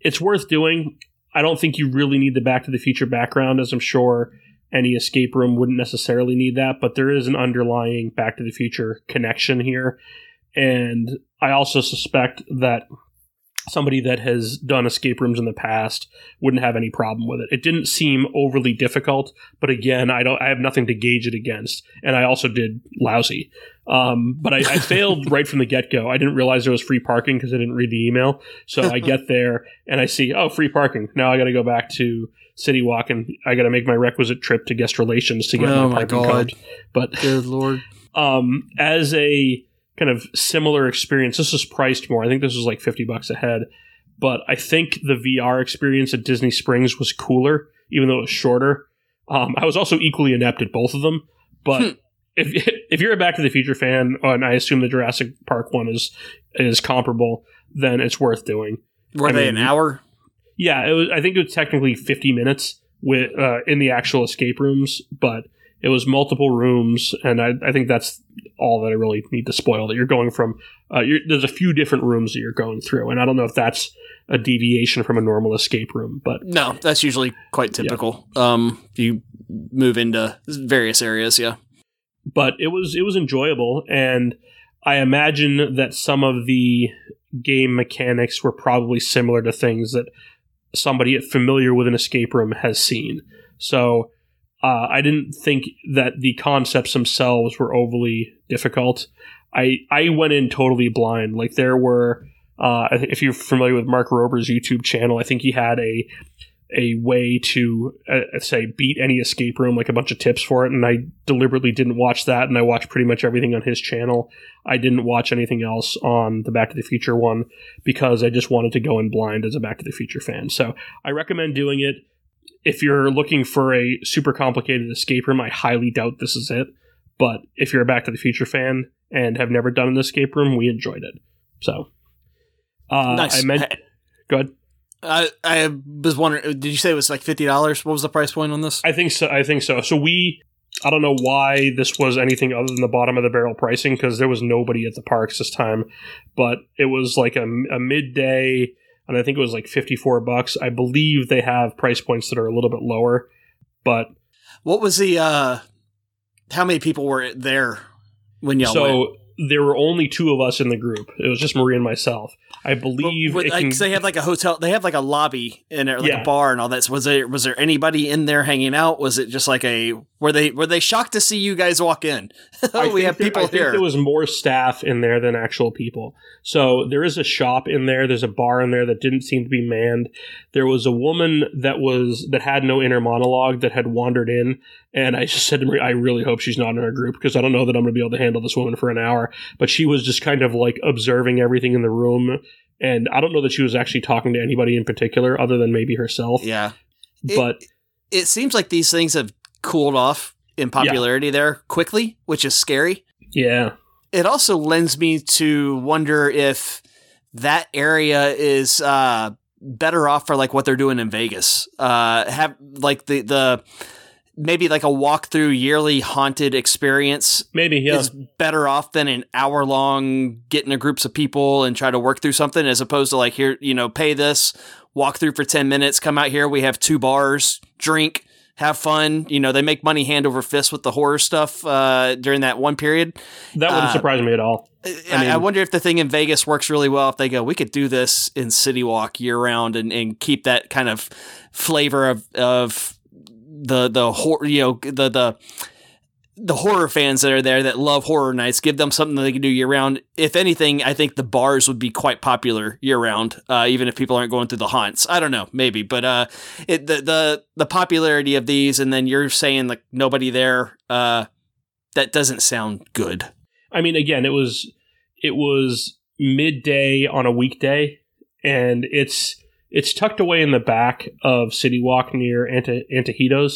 It's worth doing. I don't think you really need the Back to the Future background, as I'm sure any escape room wouldn't necessarily need that, but there is an underlying Back to the Future connection here. And I also suspect that somebody that has done escape rooms in the past wouldn't have any problem with it. It didn't seem overly difficult, but again, I don't I have nothing to gauge it against. And I also did lousy. Um, but I, I failed right from the get go. I didn't realize there was free parking because I didn't read the email. So I get there and I see, oh, free parking. Now I got to go back to City Walk and I got to make my requisite trip to guest relations to get Oh my my parking God. code. But good lord. um, as a kind of similar experience, this is priced more. I think this was like 50 bucks a head. But I think the VR experience at Disney Springs was cooler, even though it was shorter. Um, I was also equally inept at both of them. But Hmm. if if you're a Back to the Future fan, and I assume the Jurassic Park one is is comparable, then it's worth doing. Were I they mean, an hour? Yeah, it was. I think it was technically 50 minutes with uh, in the actual escape rooms, but it was multiple rooms, and I, I think that's all that I really need to spoil. That you're going from. Uh, you're, there's a few different rooms that you're going through, and I don't know if that's a deviation from a normal escape room, but No, that's usually quite typical. Um, you move into various areas. Yeah. but it was it was enjoyable, and I imagine that some of the game mechanics were probably similar to things that somebody familiar with an escape room has seen. So uh, I didn't think that the concepts themselves were overly difficult. I I went in totally blind. Like there were, uh, if you're familiar with Mark Rober's YouTube channel, I think he had a a way to uh, say beat any escape room, like a bunch of tips for it. And I deliberately didn't watch that, and I watched pretty much everything on his channel. I didn't watch anything else on the Back to the Future one because I just wanted to go in blind as a Back to the Future fan. So I recommend doing it. If you're looking for a super complicated escape room, I highly doubt this is it. But if you're a Back to the Future fan and have never done an escape room, we enjoyed it. So, uh, nice. I meant. Hey, Go ahead. I I was wondering. Did you say it was like fifty dollars? What was the price point on this? I think so. I think so. So we, I don't know why this was anything other than the bottom of the barrel pricing because there was nobody at the parks this time, but it was like a, a midday, and I think it was like fifty four bucks. I believe they have price points that are a little bit lower, but What was the? uh How many people were there when y'all went? There were only two of us in the group. It was just Marie and myself. I believe But- but, it like, can- they have like a hotel. They have like a lobby in there, like Yeah. a bar and all that. So was there was there anybody in there hanging out? Was it just like a? Were they were they shocked to see you guys walk in? Oh, we have there- people I think here. There was more staff in there than actual people. So there is a shop in there. There's a bar in there that didn't seem to be manned. There was a woman that was that had no inner monologue that had wandered in, and I just said to Marie, I really hope she's not in our group because I don't know that I'm going to be able to handle this woman for an hour. But she was just kind of like observing everything in the room. And I don't know that she was actually talking to anybody in particular other than maybe herself. yeah, But it seems like these things have cooled off in popularity there quickly, which is scary. yeah, It also lends me to wonder if that area is uh, better off for like what they're doing in Vegas. Uh, have like the the maybe like a walkthrough yearly haunted experience maybe, yeah. is better off than an hour long getting a groups of people and try to work through something as opposed to like here, you know, pay this, walk through for 10 minutes, come out here, we have two bars, drink, have fun. You know, they make money hand over fist with the horror stuff uh, during that one period. That wouldn't Uh, surprise me at all. I, I, wonder if the thing in Vegas works really well. If they go, we could do this in City Walk year round and, and keep that kind of flavor of of the the horror. You know, the the the horror fans that are there that love horror nights. Give them something that they can do year round. If anything, I think the bars would be quite popular year round, uh, even if people aren't going through the haunts. I don't know, maybe, but uh, it, the the the popularity of these, and then you're saying like nobody there. Uh, that doesn't sound good. I mean, again, it was it was midday on a weekday, and it's it's tucked away in the back of City Walk near Anta- Antojitos.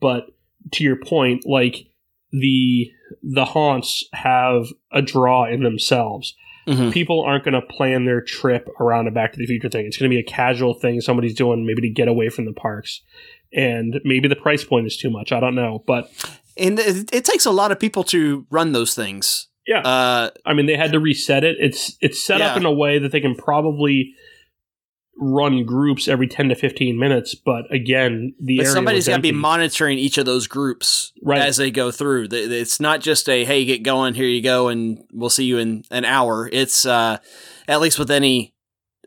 But to your point, like the the haunts have a draw in themselves. Mhm. People aren't going to plan their trip around a Back to the Future thing. It's going to be a casual thing somebody's doing, maybe to get away from the parks. And maybe the price point is too much. I don't know, but and it, it takes a lot of people to run those things. Yeah. Uh, I mean, they had to reset it. It's it's set up in a way that they can probably run groups every ten to fifteen minutes. But again, the but area somebody's got to be monitoring each of those groups Right. as they go through. It's not just a hey, get going, here you go, and we'll see you in an hour. It's uh, at least with any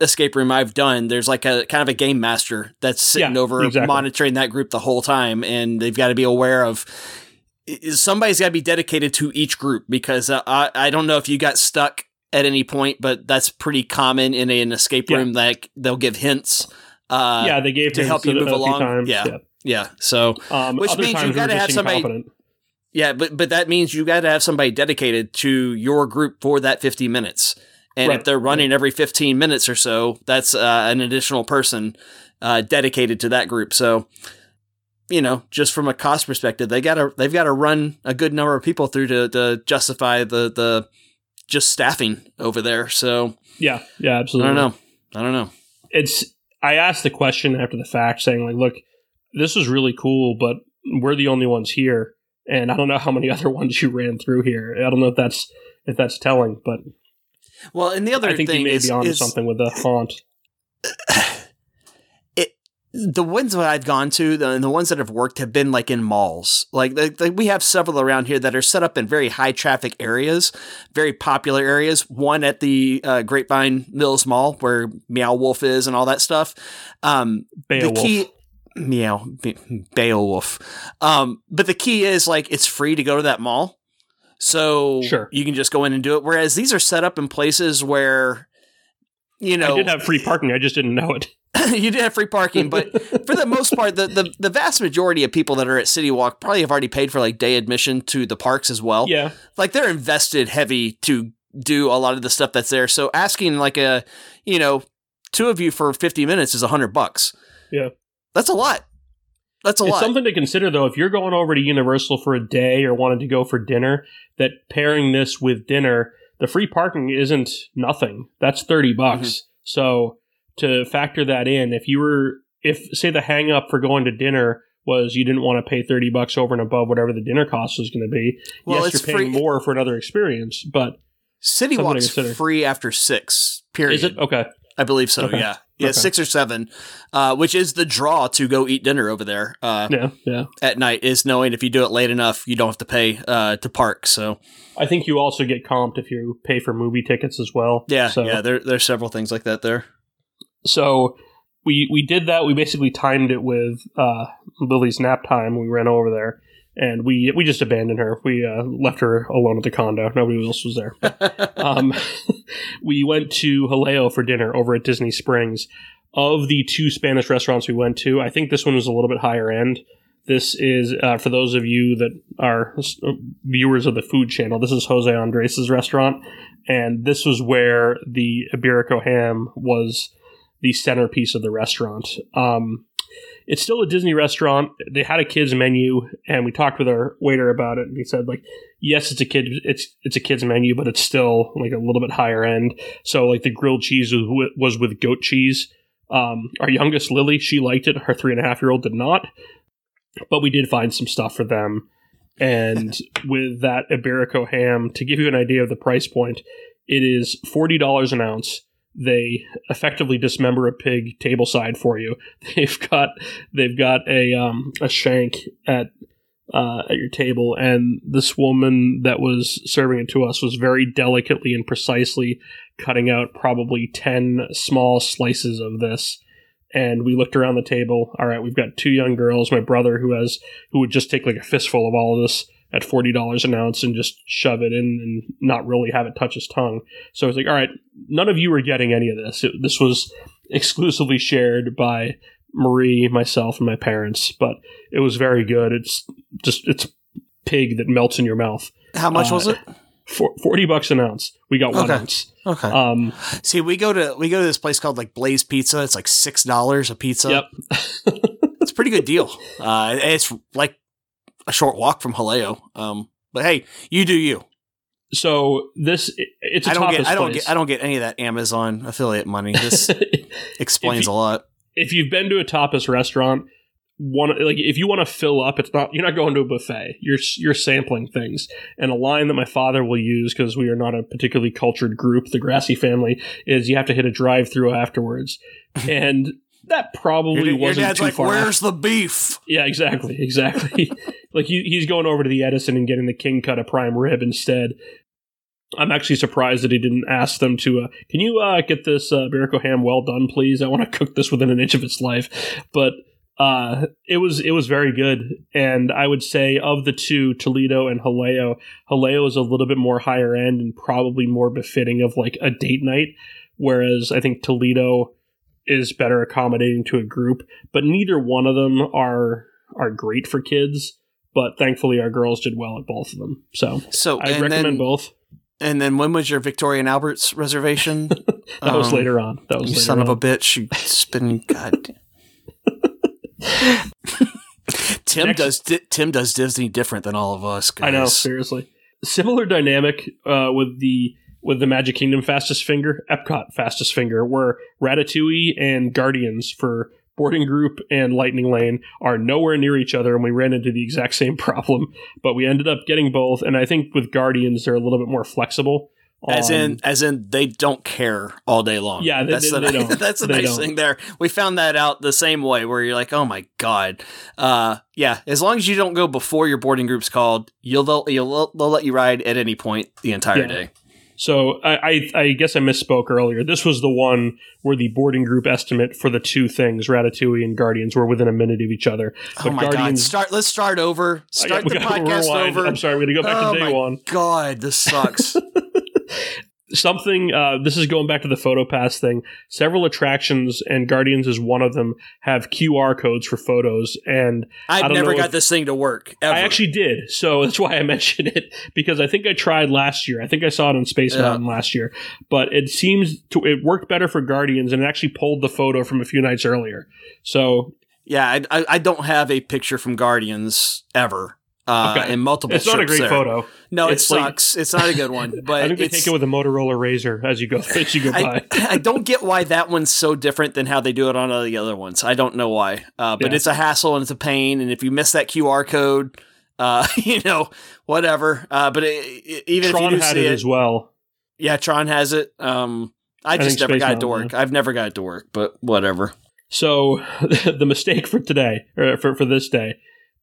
escape room I've done, there's like a kind of a game master that's sitting Yeah, over exactly. monitoring that group the whole time, and they've got to be aware of. Somebody's got to be dedicated to each group because uh, I I don't know if you got stuck at any point, but that's pretty common in an escape Yeah. room. Like they'll give hints. Uh, yeah, they gave to help you move along. Times. Yeah. yeah. So Um, Which means you gotta have somebody- incompetent. Yeah, but but that means you got to have somebody dedicated to your group for that 50 minutes. And if they're running every 15 minutes or so, that's uh, an additional person uh, dedicated to that group. So, you know, just from a cost perspective, they got to they've got to run a good number of people through to, to justify the the just staffing over there. So, Yeah, yeah, absolutely. I don't know. I don't know. It's I asked the question after the fact, saying like, "Look, this is really cool, but we're the only ones here, and I don't know how many other ones you ran through here. I don't know if that's if that's telling, but Well, and the other I think thing you may is, be onto is something with the haunt. the ones that I've gone to, the, and the ones that have worked have been like in malls. Like we have several around here that are set up in very high traffic areas, very popular areas. One at the uh, Grapevine Mills Mall where Meow Wolf is and all that stuff. Um, Beowulf. the key. Meow, Be- Beowulf. Um, but the key is like it's free to go to that mall, so Sure. you can just go in and do it. Whereas these are set up in places where, you know, I did have free parking. I just didn't know it. you did have free parking, but for the most part, the, the the vast majority of people that are at City Walk probably have already paid for like day admission to the parks as well. Yeah, Like they're invested heavy to do a lot of the stuff that's there. So asking like a, you know, two of you for 50 minutes is a hundred bucks. Yeah. That's a lot. That's a it's lot. something to consider though. If you're going over to Universal for a day or wanted to go for dinner, that pairing this with dinner, the free parking isn't nothing. That's thirty bucks. Mm-hmm. So to factor that in, if you were, if say the hang up for going to dinner was you didn't want to pay thirty bucks over and above whatever the dinner cost was going to be, Well, yes, it's you're paying free- more for another experience. But City Walk's free after six, period. is it okay? I believe so, Okay. yeah. Yeah, Okay. six or seven, uh, which is the draw to go eat dinner over there. Uh, Yeah, yeah. at night is knowing if you do it late enough, you don't have to pay uh, to park. So I think you also get comped if you pay for movie tickets as well. yeah, So- yeah, there there's several things like that there. So we we did that. We basically timed it with uh, Lily's nap time. We ran over there, and we we just abandoned her. We uh, left her alone at the condo. Nobody else was there. um, we went to Jaleo for dinner over at Disney Springs. Of the two Spanish restaurants we went to, I think this one was a little bit higher end. This is uh, for those of you that are uh, viewers of the Food Channel. This is Jose Andres' restaurant, and this was where the Iberico ham was the centerpiece of the restaurant. Um, it's still a Disney restaurant. They had a kids menu, and we talked with our waiter about it, and he said like, yes, it's a kid, it's it's a kids menu, but it's still like a little bit higher end. So like the grilled cheese was with, was with goat cheese. Um, our youngest Lily, she liked it. Her three and a half year old did not, but we did find some stuff for them. And with that Iberico ham, to give you an idea of the price point, it is forty dollars an ounce they effectively dismember a pig tableside for you. They've got they've got a um, a shank at uh, at your table, and this woman that was serving it to us was very delicately and precisely cutting out probably ten small slices of this. And we looked around the table. All right, we've got two young girls. My brother, who has who would just take like a fistful of all of this at forty dollars an ounce and just shove it in and not really have it touch his tongue. So I was like, all right, none of you are getting any of this. It, this was exclusively shared by Marie, myself, and my parents. But it was very good. It's just it's pig that melts in your mouth. How much Uh, was it? For, Forty bucks an ounce. We got one Okay. ounce. Okay. Um, See, we go to we go to this place called like Blaze Pizza. It's like six dollars a pizza. yep. It's a pretty good deal. Uh, it's like a short walk from Jaleo. Um, but hey, you do you. So this it's a I don't get I don't place. get I don't get any of that Amazon affiliate money. This explains you- a lot. if you've been to a tapas restaurant, one like if you want to fill up, it's not you're not going to a buffet. You're you're sampling things. And a line that my father will use because we are not a particularly cultured group, the Grassy family, is you have to hit a drive-through afterwards, and that probably Your, your wasn't dad's too like, far. "Where's the beef?" Yeah, exactly, exactly. like he, he's going over to the Edison and getting the king cut of prime rib instead. I'm actually surprised that he didn't ask them to. Uh, Can you uh, get this uh, ham well done, please? I want to cook this within an inch of its life. But uh, it was it was very good, and I would say of the two, Toledo and Jaleo, Jaleo is a little bit more higher end and probably more befitting of like a date night, whereas I think Toledo is better accommodating to a group. But neither one of them are are great for kids. But thankfully, our girls did well at both of them. So So I recommend then, both. And then when was your Victoria and Albert's reservation? That was Um, later on. That was son of a on. bitch! You spinning god. Tim Next- does Di- Tim does Disney different than all of us. Guys. I know, seriously. Similar dynamic uh, with the with the Magic Kingdom fastest finger, Epcot fastest finger, where Ratatouille and Guardians for boarding group and Lightning Lane are nowhere near each other, and we ran into the exact same problem. But we ended up getting both, and I think with Guardians they're a little bit more flexible. As in, as in, they don't care all day long. Yeah, they- that's they- the, they that's the nice don't. thing there. We found that out the same way, where you're like, oh my god, uh, yeah. As long as you don't go before your boarding group's called, you'll they'll, you'll they'll let you ride at any point the entire Yeah. day. So I, I, I guess I misspoke earlier. This was the one where the boarding group estimate for the two things, Ratatouille and Guardians, were within a minute of each other. oh my god, start. Let's start over. Uh, start got- we the podcast over. I'm sorry, we're gonna go back Oh to day my one. God, this sucks. Something. Uh, this is going back to the photo pass thing. Several attractions and Guardians is one of them have QR codes for photos, and I I've never got this thing to work. Ever. I actually did. So that's why I mentioned it because I think I tried last year. I think I saw it on Space Yeah. Mountain last year, but it seems to it worked better for Guardians and it actually pulled the photo from a few nights earlier. So yeah, I, I don't have a picture from Guardians ever. Uh, Okay. in multiple. it's not a great there. photo. No, it It's like- sucks. it's not a good one. But I think they it's, take it with a Motorola Razr as you go as you go by. I don't get why that one's so different than how they do it on all the other ones. I don't know why. Uh, but Yeah. it's a hassle and it's a pain. And if you miss that QR code, uh, you know, whatever. Uh, but it, it- even Tron if you do had see it it, as well. yeah, Tron has it. Um, I think just never Space got it to Mountain, work. I've never got it to work, but whatever. So the mistake for today, or for, for this day,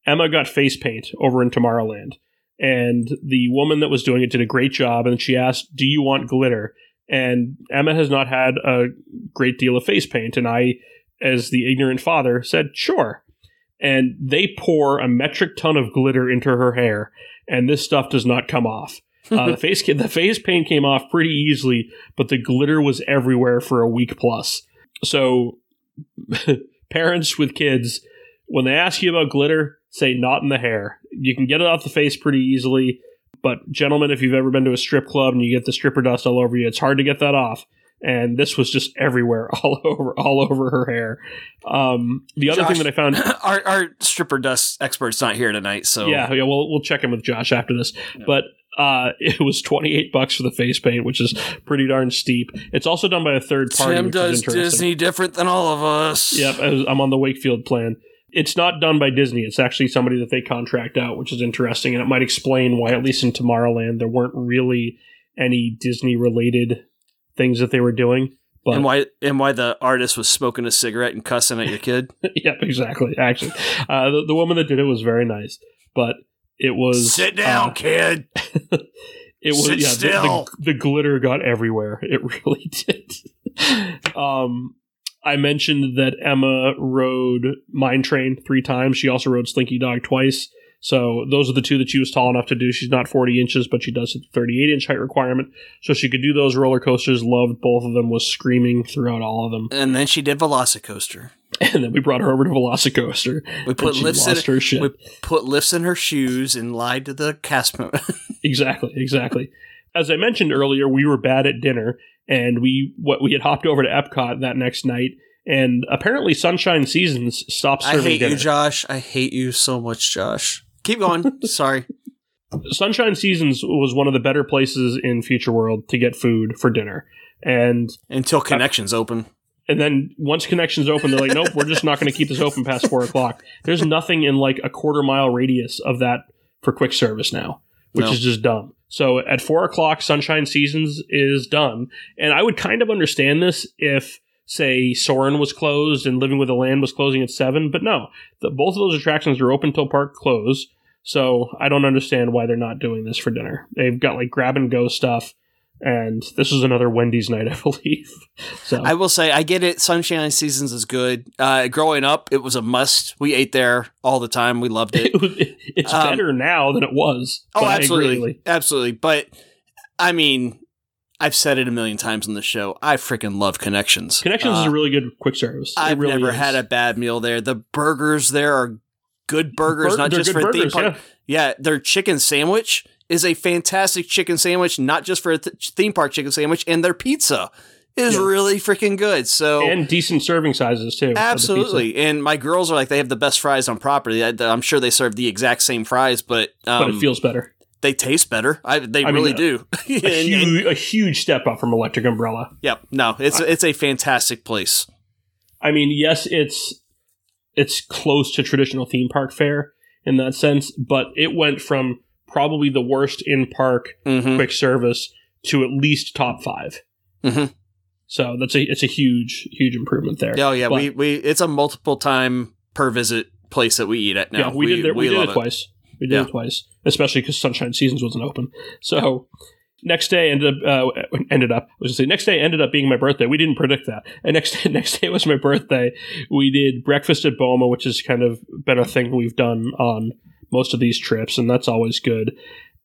Emma got face paint over in Tomorrowland. And the woman that was doing it did a great job. And she asked, Do you want glitter? And Emma has not had a great deal of face paint. And I, as the ignorant father, said, Sure. And they pour a metric ton of glitter into her hair. And this stuff does not come off. Uh, the face the face paint came off pretty easily, but the glitter was everywhere for a week plus. So parents with kids, when they ask you about glitter, say not in the hair. You can get it off the face pretty easily, but gentlemen, if you've ever been to a strip club and you get the stripper dust all over you, it's hard to get that off. And this was just everywhere, all over, all over her hair. Um, the other Josh- thing that I found, our, our stripper dust expert's not here tonight, so yeah, yeah, we'll we'll check in with Josh after this. But uh, it was twenty eight bucks for the face paint, which is pretty darn steep. It's also done by a third party. Tim does is. Disney different than all of us. Yep, I'm on the Wakefield plan. It's not done by Disney. It's actually somebody that they contract out, which is interesting, and it might explain why, at least in Tomorrowland, there weren't really any Disney related things that they were doing. But and why and why the artist was smoking a cigarette and cussing at your kid? yep, exactly. Actually, uh, the, the woman that did it was very nice, but it was Sit down, uh, kid. it was Sit yeah, the- The, the glitter got everywhere. It really did. um, I mentioned that Emma rode Mine Train three times. She also rode Slinky Dog twice. So those are the two that she was tall enough to do. She's not 40 inches, but she does hit the 38 inch height requirement. So she could do those roller coasters. Loved both of them. Was screaming throughout all of them. And then she did Velocicoaster. And then we brought her over to Velocicoaster. We put lifts in her shit. we put lifts in her shoes and lied to the cast member. Exactly, exactly. As I mentioned earlier, we were bad at dinner, and we what we had hopped over to Epcot that next night, and apparently Sunshine Seasons stopped serving. I hate dinner. you, Josh. I hate you so much, Josh. Keep going. Sorry. Sunshine Seasons was one of the better places in Future World to get food for dinner, and Until connections open. and then once connections open, they're like, nope, we're just not going to keep this open past four o'clock. There's nothing in like a quarter mile radius of that for quick service now, which No. is just dumb. So at four o'clock, Sunshine Seasons is done, and I would kind of understand this if, say, Soarin was closed and Living with the Land was closing at seven, but no, the, both of those attractions are open till park close. So I don't understand why they're not doing this for dinner. They've got like grab and go stuff, and this is another Wendy's night, I believe. So I will say, I get it. Sunshine Seasons is good. Uh, growing up, it was a must. We ate there all the time. We loved it. it it's Um, better now than it was. Oh, but I agree, absolutely, absolutely. But I mean, I've said it a million times on the show. I freaking love Connections. Connections is Uh, a really good quick service. It I've really never is. had a bad meal there. The burgers there are good burgers, Bur- not just for theme park. yeah. Yeah, their chicken sandwich is a fantastic chicken sandwich, not just for a th- theme park chicken sandwich, and their pizza is Yeah. really freaking good. So and decent serving sizes too. of the pizza. absolutely, and my girls are like they have the best fries on property. I, I'm sure they serve the exact same fries, but um, but it feels better. they taste better. I, they I mean, really uh, do. A And- huge, a huge step up from Electric Umbrella. Yep. No, it's it's a fantastic place. I mean, yes, it's it's close to traditional theme park fare in that sense, but it went from probably the worst in park hmm quick service to at least top 5 Mhm. So that's a it's a huge huge improvement there. Oh yeah, But- we we it's a multiple time per visit place that we eat at now. yeah, we, did there, we, did love it twice. We did Yeah. it twice, especially because Sunshine Seasons wasn't open. So next day ended up uh, ended up I was say next day ended up being my birthday. We didn't predict that. And next day, next day was my birthday. We did breakfast at Boma, which has kind of been a thing we've done on most of these trips, and that's always good.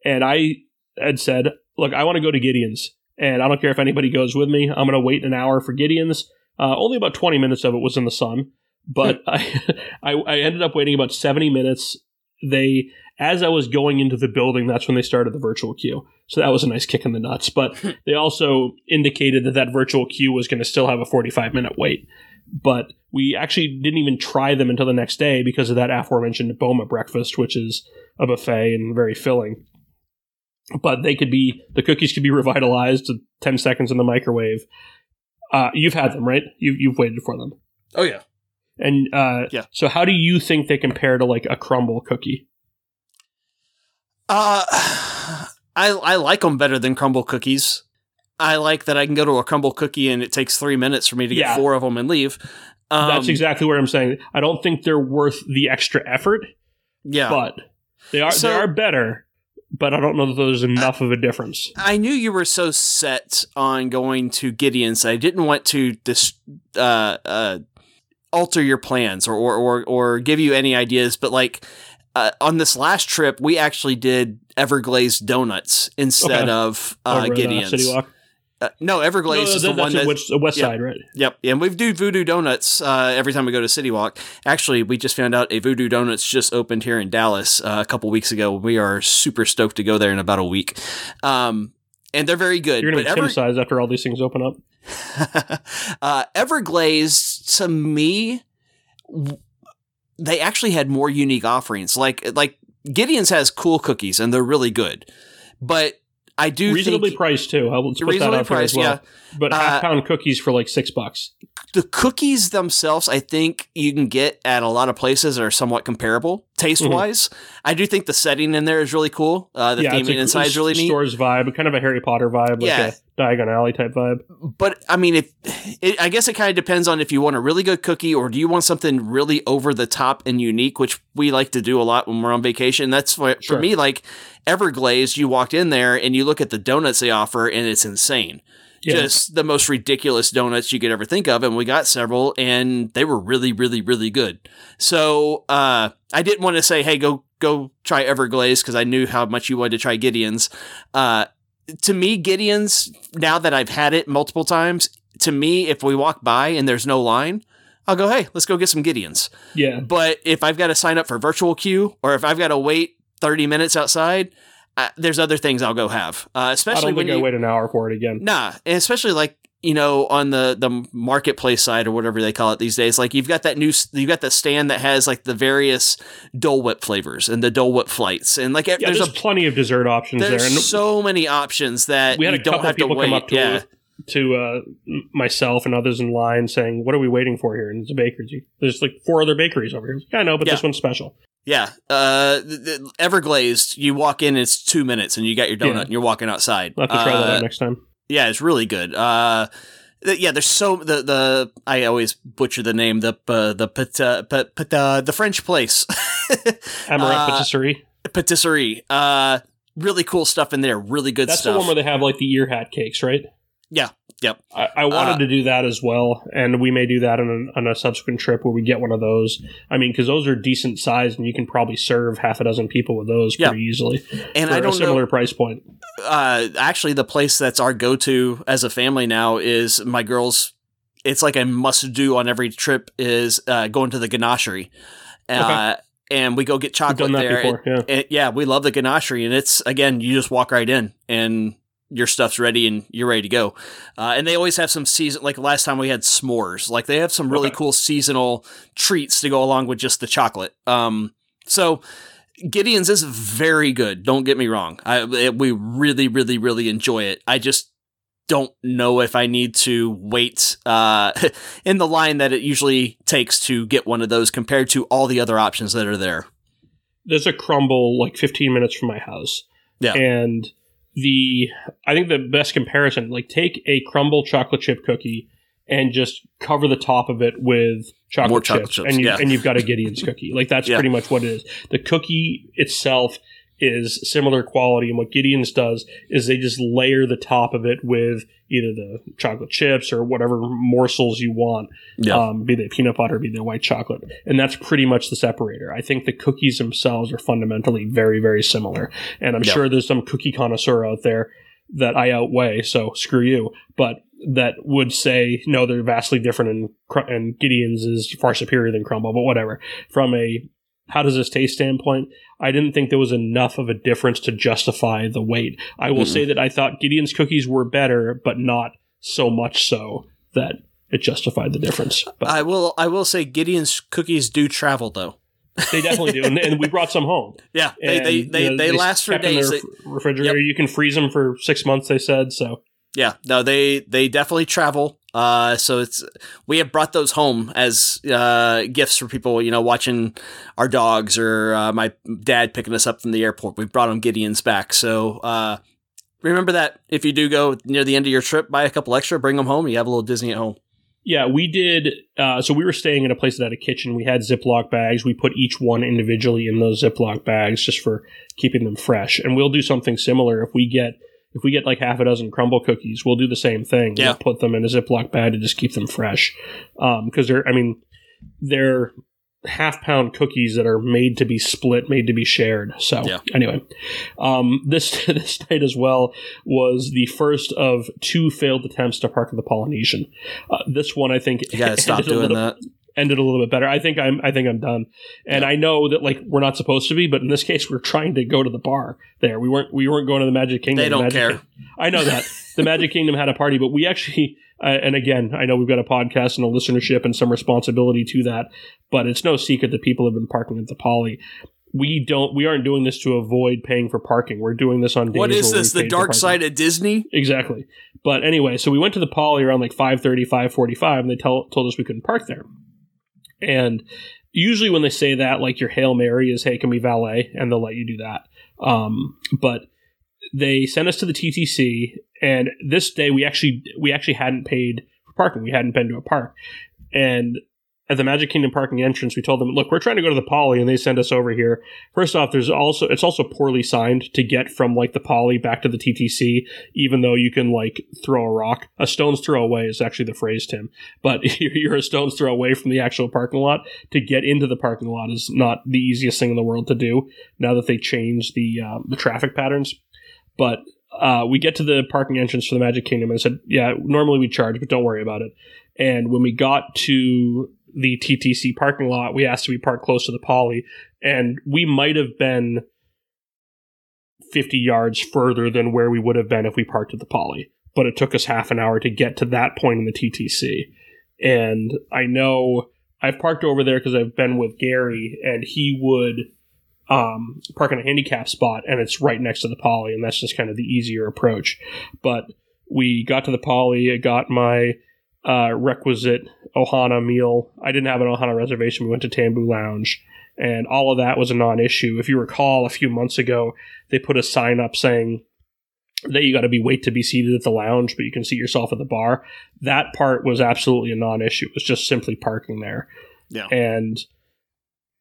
And I had said, look, I want to go to Gideon's, and I don't care if anybody goes with me. I'm going to wait an hour for Gideon's. Uh, only about 20 minutes of it was in the sun, but I, I I ended up waiting about 70 minutes. They as I was going into the building, that's when they started the virtual queue. So that was a nice kick in the nuts. But they also indicated that that virtual queue was going to still have a 45 minute wait. But we actually didn't even try them until the next day because of that aforementioned Boma breakfast, which is a buffet and very filling. But they could be, the cookies could be revitalized to 10 seconds in the microwave. Uh, you've had them, right? You've, you've waited for them. Oh yeah. And uh, Yeah. so, how do you think they compare to like a crumble cookie? Uh, I I like them better than crumble cookies. I like that I can go to a crumble cookie and it takes three minutes for me to get Yeah. four of them and leave. Um, That's exactly what I'm saying. I don't think they're worth the extra effort, yeah. but they are So- they are better. But I don't know that there's enough of a difference. I knew you were so set on going to Gideon's. I didn't want to dis- uh, uh, alter your plans or, or, or, or give you any ideas, but like uh, on this last trip, we actually did Everglazed donuts instead Okay. of uh, at, Gideon's. Uh, no, Everglazed No, is the one that's that. at west, uh, west side, right? Yep, and we do Voodoo Donuts uh, every time we go to City Walk. Actually, we just found out a Voodoo Donuts just opened here in Dallas uh, a couple weeks ago. We are super stoked to go there in about a week, um, and they're very good. You're gonna But be Ever- size after all these things open up. uh, Everglazed to me, w- they actually had more unique offerings. Like like Gideon's has cool cookies and they're really good, but I do Reasonably think priced too. I'll- Let's put that out there as well. Yeah, But Uh, half pound cookies for like six bucks. The cookies themselves, I think you can get at a lot of places that are somewhat comparable taste wise. I do think the setting in there is really cool. Uh, the Mm-hmm. yeah, theming inside is really neat. Stores vibe, kind of a Harry Potter vibe, like Yeah. a Diagon Alley type vibe. But I mean, if it, I guess it kind of depends on if you want a really good cookie or do you want something really over the top and unique, which we like to do a lot when we're on vacation. That's for, Sure. for me, like Everglazed. You walked in there and you look at the donuts they offer, and it's insane. Yeah. Just the most ridiculous donuts you could ever think of, and we got several, and they were really, really, really good. So uh, I didn't want to say, "Hey, go go try Everglazed" because I knew how much you wanted to try Gideon's. Uh, to me, Gideon's, now that I've had it multiple times, to me, if we walk by and there's no line, I'll go, hey, let's go get some Gideon's. Yeah, But if I've got to sign up for virtual queue or if I've got to wait 30 minutes outside, uh, there's other things I'll go have. Uh, I especially don't when think I you, wait an hour for it again. Nah, and especially like you know on the the marketplace side or whatever they call it these days. Like you've got that new you've got the stand that has like the various Dole Whip flavors and the Dole Whip flights and like Yeah, there's, there's, a plenty of dessert options there, there's and so many options that we had you a don't couple have of people to wait. come up to yeah. to uh, myself and others in line saying, "What are we waiting for here?" And it's a bakery. There's like four other bakeries over here. Yeah, I know, but Yeah. this one's special. Yeah, uh, th- th- Everglazed. You walk in, it's two minutes, and you got your donut, Yeah. and you're walking outside. I'll have to try that Uh, out next time. Yeah, it's really good. Uh, th- yeah, there's so the the I always butcher the name the uh, the uh, uh, the French place Amorette uh, Patisserie. patisserie. Uh, really cool stuff in there. Really good That's stuff. the one where they have like the ear hat cakes, right? Yeah, yep. I, I wanted Uh, to do that as well, and we may do that on a, on a subsequent trip where we get one of those. I mean, because those are decent size, and you can probably serve half a dozen people with those Yeah. pretty easily and I a don't similar know. price point. Uh, actually, the place that's our go to as a family now is my girls. It's like a must do on every trip is uh, going to the ganachery. Uh, And we go get We've chocolate done that there. before. Yeah. And yeah, we love the ganachery, and it's again, you just walk right in, and your stuff's ready, and you're ready to go. Uh, and they always have some season, like last time we had s'mores. Like they have some really Okay. cool seasonal treats to go along with just the chocolate. Um, so Gideon's is very good. Don't get me wrong. I it, we really, really, really enjoy it. I just don't know if I need to wait uh, in the line that it usually takes to get one of those compared to all the other options that are there. There's a Crumbl like 15 minutes from my house. Yeah. And the I think the best comparison, like take a Crumbl chocolate chip cookie and just cover the top of it with chocolate, More chocolate chips, chips, and you yeah. you've got a Gideon's cookie. Like that's Yeah. pretty much what it is. The cookie itself is similar quality, and what Gideon's does is they just layer the top of it with either the chocolate chips or whatever morsels you want Yeah. um, be they peanut butter, be they white chocolate, and that's pretty much the separator. I think the cookies themselves are fundamentally very, very similar, and I'm Yeah. sure there's some cookie connoisseur out there that I outweigh, so screw you. But that would say no, they're vastly different, and and Gideon's is far superior than Crumbl. But whatever. From a how does this taste standpoint, I didn't think there was enough of a difference to justify the wait. I will Mm-mm. say mm-hmm. that I thought Gideon's cookies were better, but not so much so that it justified the difference. But I will. I will say Gideon's cookies do travel though. they definitely do, and, and we brought some home. Yeah, they And, they you they, know, they last for days. They- refrigerator, you can freeze them for six months. They said so. yeah, no, they they definitely travel. Uh, so it's we have brought those home as uh gifts for people. You know, watching our dogs or uh, my dad picking us up from the airport. We brought them Gideon's back. So uh, remember that if you do go near the end of your trip, buy a couple extra, bring them home. You have a little Disney at home. Yeah, we did. Uh, so we were staying in a place that had a kitchen. We had Ziploc bags. We put each one individually in those Ziploc bags just for keeping them fresh. And we'll do something similar if we get if we get like half a dozen Crumbl cookies. We'll do the same thing. Yeah. We'll put them in a Ziploc bag to just keep them fresh. Because they're, I mean, they're half pound cookies that are made to be split, made to be shared. So Yeah. anyway, um, this this night as well was the first of two failed attempts to park the Polynesian. Uh, this one, I think, You gotta stop doing little- that. Ended a little bit better. I think I'm. I think I'm done. And I know that like we're not supposed to be, but in this case, we're trying to go to the bar. There, we weren't. We weren't going to the Magic Kingdom. They don't Magic care. I know that the Magic Kingdom had a party, but we actually. Uh, and again, I know we've got a podcast and a listenership and some responsibility to that, but it's no secret that people have been parking at the Poly we don't we aren't doing this to avoid paying for parking. We're doing this on days What is this? The dark side of Disney? Exactly. But anyway, so we went to the Poly around like 5.30, 5.45, and they tell, told us we couldn't park there. And usually when they say that, like your Hail Mary is, hey, can we valet? And they'll let you do that. Um, but they sent us to the TTC, and this day we actually we actually hadn't paid for parking. We hadn't been to a park. And at the Magic Kingdom parking entrance, we told them, "Look, we're trying to go to the Poly," and they send us over here. First off, there's also it's also poorly signed to get from like the Poly back to the TTC, even though you can like throw a rock. A stone's throw away is actually the phrase, Tim. But you're a stone's throw away from the actual parking lot. To get into the parking lot is not the easiest thing in the world to do. Now that they changed the uh, the traffic patterns, but uh, we get to the parking entrance for the Magic Kingdom and I said, "Yeah, normally we charge, but don't worry about it." And when we got to the TTC parking lot, we asked to be parked close to the Poly, and we might have been 50 yards further than where we would have been if we parked at the Poly. But it took us half an hour to get to that point in the TTC. And I know I've parked over there because I've been with Gary, and he would um, park in a handicap spot, and it's right next to the Poly, and that's just kind of the easier approach. But we got to the Poly, I got my uh, requisite Ohana meal. I didn't have an Ohana reservation. We went to Tambu Lounge, and all of that was a non-issue. If you recall, a few months ago, they put a sign up saying that you got to be wait to be seated at the lounge, but you can seat yourself at the bar. That part was absolutely a non-issue. It was just simply parking there. Yeah. And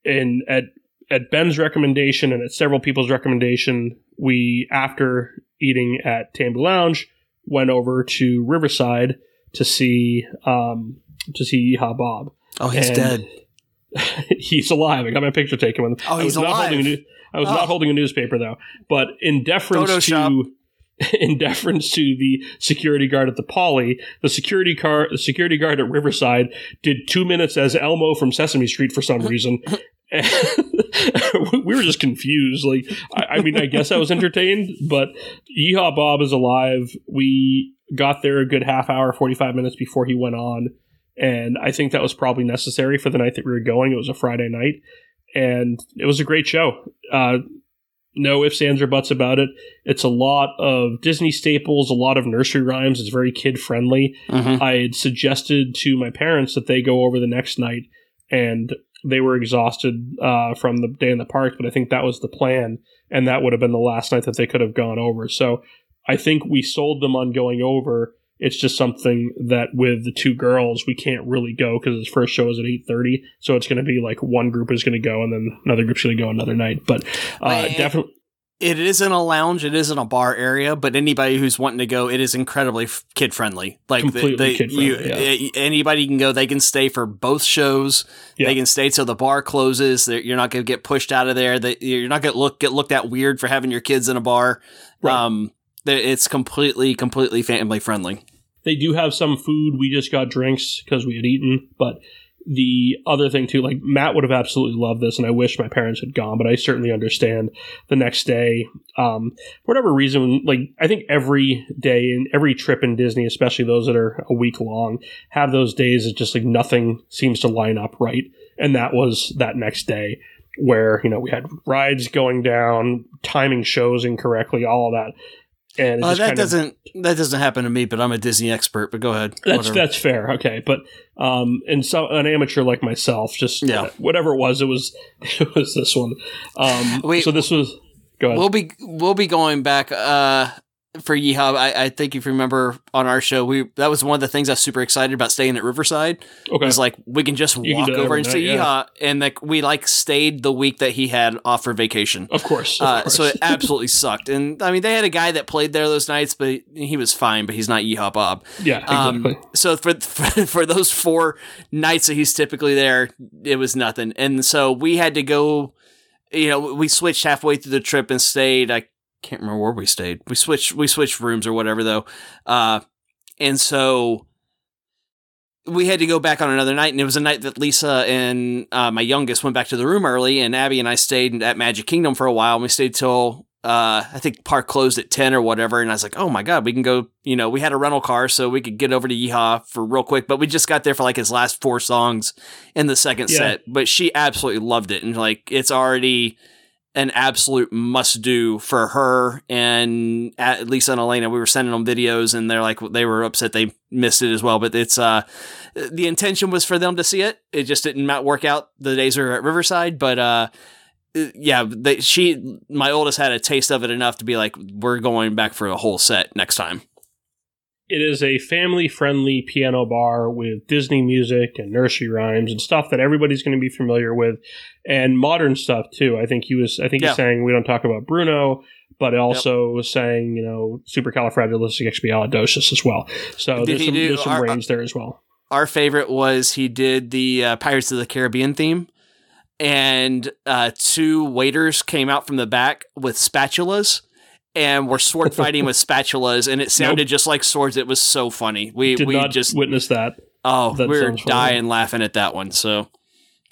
in at at Ben's recommendation and at several people's recommendation, we after eating at Tambu Lounge went over to Riverside to see um, to see Yeehaw Bob. Oh, he's And dead. he's alive. I got my picture taken with him. Oh, I he's was not alive. holding a new, I was Oh. not holding a newspaper though. But in deference Photoshop. to in deference to the security guard at the Poly, the security car the security guard at Riverside did two minutes as Elmo from Sesame Street for some reason. And we were just confused. Like, I, I mean, I guess I was entertained, but Yeehaw Bob is alive. We got there a good half hour, 45 minutes before he went on. And I think that was probably necessary for the night that we were going. It was a Friday night. And it was a great show. Uh, no ifs, ands, or buts about it. It's a lot of Disney staples, a lot of nursery rhymes. It's very kid friendly. Mhm. I had suggested to my parents that they go over the next night, and they were exhausted uh, from the day in the park. But I think that was the plan, and that would have been the last night that they could have gone over. So I think we sold them on going over. It's just something that with the two girls we can't really go because his first show is at eight thirty, so it's going to be like one group is going to go and then another group's going to go another night. But uh, definitely, It isn't a lounge. It isn't a bar area. But anybody who's wanting to go, it is incredibly kid friendly. Like Completely they, kid-friendly, you, yeah. eh, anybody can go. They can stay for both shows. Yeah. They can stay till the bar closes. They're, you're not going to get pushed out of there. They, you're not going to look get looked at weird for having your kids in a bar. Right. Um, it's completely completely family friendly. They do have some food. We just got drinks because we had eaten. But the other thing too, like Matt would have absolutely loved this, and I wish my parents had gone, but I certainly understand. The next day, um, whatever reason, like I think every day and every trip in Disney, especially those that are a week long, have those days that just like nothing seems to line up right, and that was that next day where you know we had rides going down, timing shows incorrectly, all of that. And Uh, that doesn't that doesn't happen to me. But I'm a Disney expert. But go ahead. That's Whatever. that's fair, okay. But um, and so an amateur like myself, just Yeah. whatever it was, it was it was this one. Um, Wait. so this was go ahead. We'll be we'll be going back uh for Yeehaw. I, I think if you remember on our show, we that was one of the things I was super excited about staying at Riverside. okay, Was like we can just You walk that over and see yeah. Yeehaw, and like we like stayed the week that he had off for vacation. of course. Of Uh, course. so it absolutely sucked. And I mean, they had a guy that played there those nights, but he was fine. But he's not Yeehaw Bob. yeah, exactly. Um, so for, for for those four nights that he's typically there, it was nothing. And so we had to go. You know, we switched halfway through the trip and stayed. I can't remember where we stayed. We switched we switched rooms or whatever though. Uh, and so we had to go back on another night, and it was a night that Lisa and uh, my youngest went back to the room early, and Abby and I stayed at Magic Kingdom for a while. And we stayed till uh, I think park closed at ten or whatever, and I was like, "Oh my god, we can go!" You know, we had a rental car, so we could get over to Yeehaw for real quick. But we just got there for like his last four songs in the second Yeah. set. But she absolutely loved it, and like it's already an absolute must do for her and at least on Elena. We were sending them videos and they're like they were upset they missed it as well. But it's uh the intention was for them to see it. It just didn't work out the days we were at Riverside. But uh yeah, they, she my oldest had a taste of it enough to be like, we're going back for a whole set next time. It is a family friendly piano bar with Disney music and nursery rhymes and stuff that everybody's going to be familiar with, and modern stuff too. I think he was. I think yeah. he's saying we don't talk about Bruno, but also yep. saying you know supercalifragilisticexpialidocious as well. So did there's some, there's some our, range there as well. Our favorite was he did the uh, Pirates of the Caribbean theme and uh, two waiters came out from the back with spatulas and were sword fighting with spatulas, and it sounded nope. just like swords. It was so funny. We Did we just witnessed that. Oh, that we were dying funny. laughing at that one. So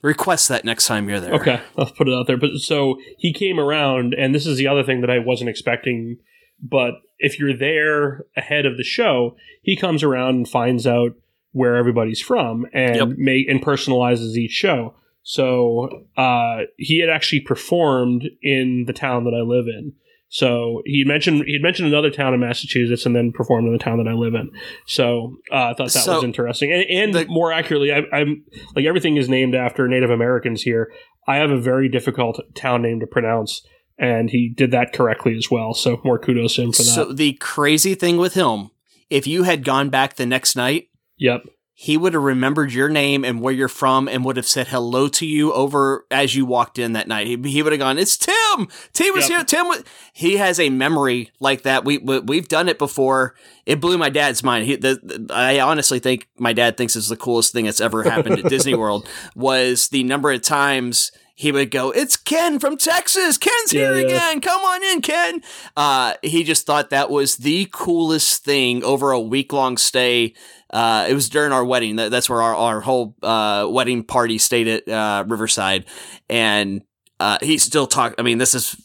request that next time you're there. Okay, I'll put it out there. But so he came around, and this is the other thing that I wasn't expecting. But if you're there ahead of the show, he comes around and finds out where everybody's from and yep. make and personalizes each show. So uh, he had actually performed in the town that I live in. So he mentioned he mentioned another town in Massachusetts and then performed in the town that I live in. So uh, I thought that so was interesting. And, and the, more accurately, I, am like everything is named after Native Americans here. I have a very difficult town name to pronounce, and he did that correctly as well. So more kudos to him for that. So the crazy thing with him, if you had gone back the next night, yep, he would have remembered your name and where you're from and would have said hello to you over as you walked in that night. He, he would have gone, "It's Tim. Tim was yep. here. Tim was." He has a memory like that. We, we have done it before. It blew my dad's mind. He, the, the, I honestly think my dad thinks it's the coolest thing that's ever happened at Disney World was the number of times he would go, "It's Ken from Texas. Ken's yeah, here yeah. again. Come on in, Ken." Uh, he just thought that was the coolest thing over a week long stay. Uh, it was during our wedding. That's where our, our whole uh, wedding party stayed at uh, Riverside, and uh, he still talk. I mean, this is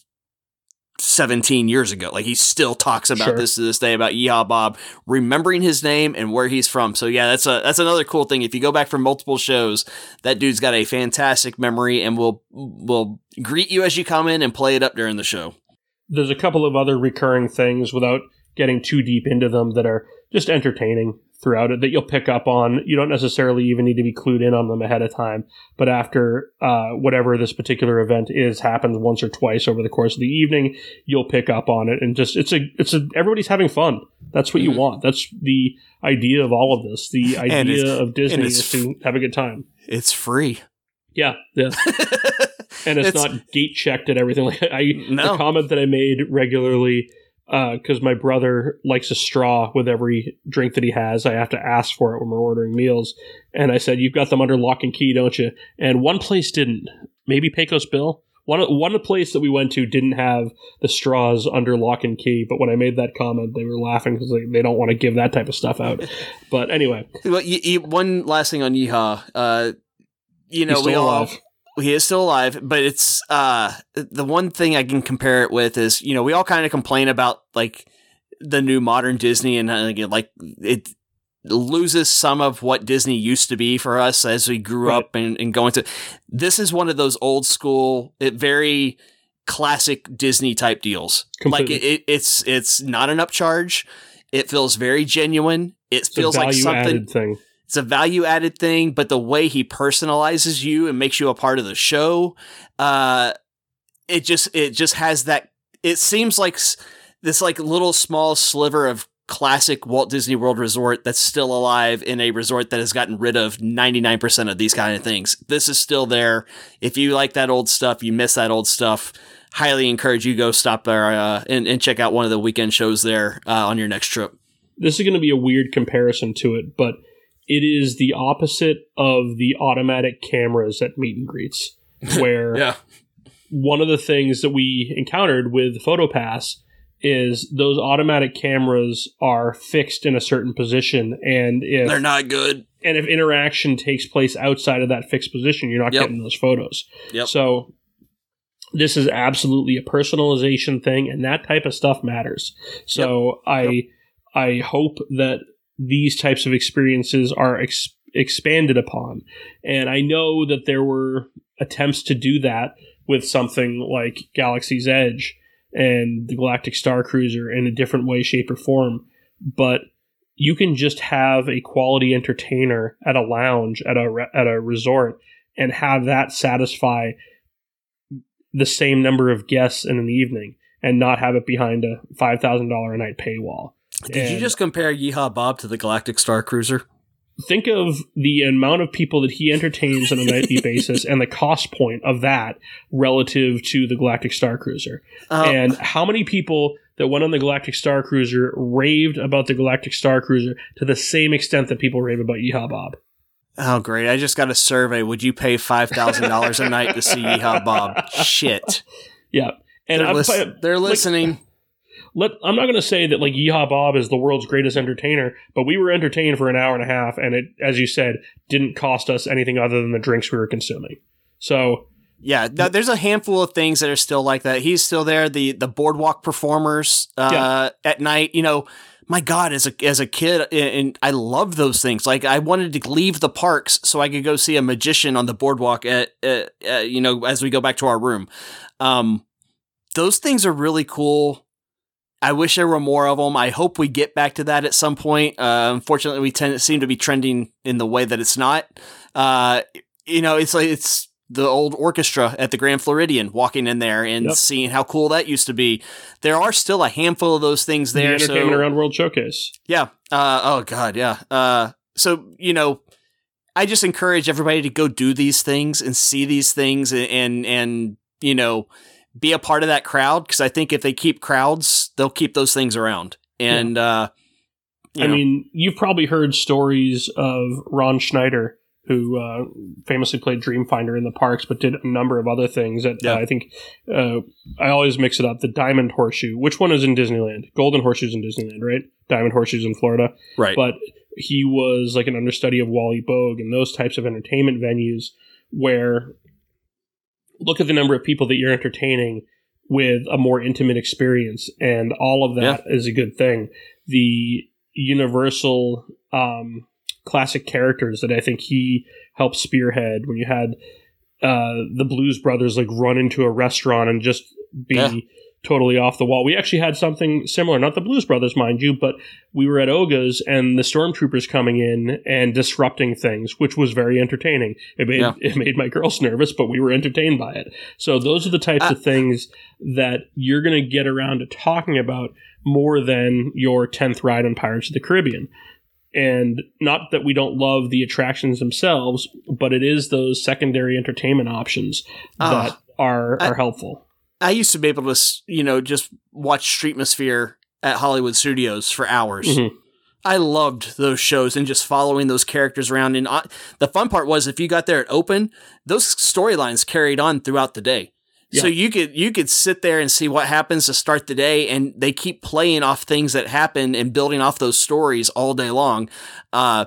17 years ago. Like he still talks about sure. this to this day about Yeehaw Bob, remembering his name and where he's from. So yeah, that's a that's another cool thing. If you go back for multiple shows, that dude's got a fantastic memory and will will greet you as you come in and play it up during the show. There's a couple of other recurring things without getting too deep into them that are just entertaining throughout it that you'll pick up on. You don't necessarily even need to be clued in on them ahead of time, but after uh, whatever this particular event is happens once or twice over the course of the evening, you'll pick up on it and just it's a it's a everybody's having fun. That's what you mm-hmm. want. That's the idea of all of this. The idea of Disney is to have a good time. It's free. Yeah, yeah. and it's, it's, not gate checked and everything. Like I, no. the comment that I made regularly because uh, my brother likes a straw with every drink that he has. I have to ask for it when we're ordering meals. And I said, "You've got them under lock and key, don't you?" And one place didn't. Maybe Pecos Bill. One one place that we went to didn't have the straws under lock and key. But when I made that comment, they were laughing because they, they don't want to give that type of stuff out. But anyway, well, one last thing on Yeehaw. Uh, you know, we all he is still alive, but it's uh the one thing I can compare it with is you know we all kind of complain about like the new modern Disney and uh, like it loses some of what Disney used to be for us as we grew right. up and, and going to. This is one of those old school, it very classic Disney type deals. Completely. Like it, it, it's it's not an upcharge. It feels very genuine. It it's feels like something. Thing it's a value added thing, but the way he personalizes you and makes you a part of the show, uh, it just it just has that. It seems like this like little small sliver of classic Walt Disney World Resort that's still alive in a resort that has gotten rid of 99% of these kind of things. This is still there. If you like that old stuff, you miss that old stuff, highly encourage you go stop there uh, and, and, check out one of the weekend shows there uh, on your next trip. This is going to be a weird comparison to it, but it is the opposite of the automatic cameras at meet and greets, where yeah. one of the things that we encountered with PhotoPass is those automatic cameras are fixed in a certain position, and if they're not good, and if interaction takes place outside of that fixed position, you're not yep. getting those photos. Yep. So this is absolutely a personalization thing, and that type of stuff matters. So yep. I. I hope that these types of experiences are ex- expanded upon. And I know that there were attempts to do that with something like Galaxy's Edge and the Galactic Star Cruiser in a different way, shape, or form. But you can just have a quality entertainer at a lounge at a re- at a resort and have that satisfy the same number of guests in an evening and not have it behind a five thousand dollar a night paywall. Did you just compare Yeehaw Bob to the Galactic Star Cruiser? think of the amount of people that he entertains on a nightly basis and the cost point of that relative to the Galactic Star Cruiser, Uh, and how many people that went on the Galactic Star Cruiser raved about the Galactic Star Cruiser to the same extent that people rave about Yeehaw Bob. oh, great! I just got a survey. Would you pay five thousand dollars a night to see Yeehaw Bob? Shit, Yeah, and they're, they're like- listening. Let I'm not going to say that like Yeehaw Bob is the world's greatest entertainer, but we were entertained for an hour and a half, and it, as you said, didn't cost us anything other than the drinks we were consuming. So Yeah, th- there's a handful of things that are still like that. He's still there. The the boardwalk performers uh, Yeah. at night. You know, my God, as a as a kid, and, I love those things. Like I wanted to leave the parks so I could go see a magician on the boardwalk. At uh, uh, you know, as we go back to our room, um, those things are really cool. I wish there were more of them. I hope we get back to that at some point. Uh, unfortunately, we tend seem to be trending in the way that it's not. Uh, you know, it's like it's the old orchestra at the Grand Floridian, walking in there and Yep. seeing how cool that used to be. There are still a handful of those things the there. Entertainment so, Around World Showcase. yeah. Uh, oh God, yeah. Uh, so you know, I just encourage everybody to go do these things and see these things and and, and you know be a part of that crowd because I think if they keep crowds, they'll keep those things around. And uh, I know, mean, you've probably heard stories of Ron Schneider, who uh, famously played Dreamfinder in the parks, but did a number of other things. That Yeah. uh, I think uh, I always mix it up. The Diamond Horseshoe. Which one is in Disneyland? Golden Horseshoe's in Disneyland, right? Diamond Horseshoe's in Florida. right? But he was like an understudy of Wally Boag and those types of entertainment venues where look at the number of people that you're entertaining with a more intimate experience and all of that is a good thing the universal um, classic characters that i think he helped spearhead when you had uh, the blues brothers like run into a restaurant and just be Yeah. Totally off the wall we actually had something similar not the blues brothers mind you but we were at oga's and the stormtroopers coming in and disrupting things which was very entertaining it made Yeah. it made my girls nervous but we were entertained by it so those are the types Uh, of things that you're going to get around to talking about more than your 10th ride on Pirates of the Caribbean. And not that we don't love the attractions themselves, but it is those secondary entertainment options Ah. that are I- are helpful. I used to be able to, you know, just watch Streetmosphere at Hollywood Studios for hours. Mhm. I loved those shows and just following those characters around. And uh, the fun part was if you got there at open, those storylines carried on throughout the day. So you could you could sit there and see what happens to start the day, and they keep playing off things that happen and building off those stories all day long. Uh,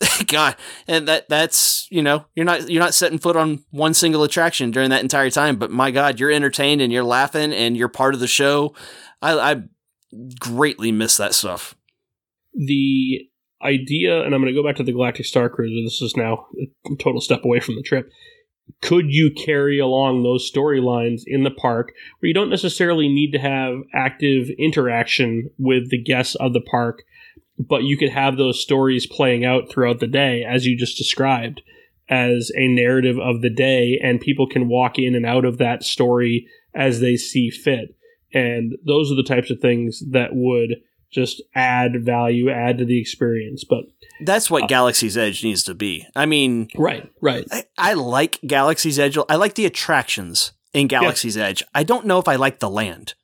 God, and that that's you know you're not you're not setting foot on one single attraction during that entire time, but my God, you're entertained and you're laughing and you're part of the show. I, I greatly miss that stuff. The idea, and I'm going to go back to the Galactic Star Cruiser. This is now a total step away from the trip. Could you carry along those storylines in the park where you don't necessarily need to have active interaction with the guests of the park, but you could have those stories playing out throughout the day, as you just described, as a narrative of the day, and people can walk in and out of that story as they see fit. And those are the types of things that would just add value, add to the experience. But That's what Uh, Galaxy's Edge needs to be. I mean, right, right. I, I like Galaxy's Edge. I like the attractions in Galaxy's Edge. I don't know if I like the land.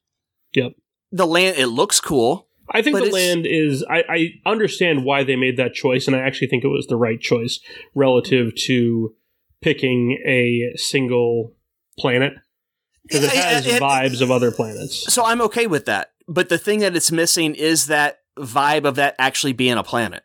Yep. The land, it looks cool. I think But the land is. I, I understand why they made that choice, and I actually think it was the right choice relative to picking a single planet because it has It- it- vibes of other planets. So I'm okay with that. But the thing that it's missing is that vibe of that actually being a planet.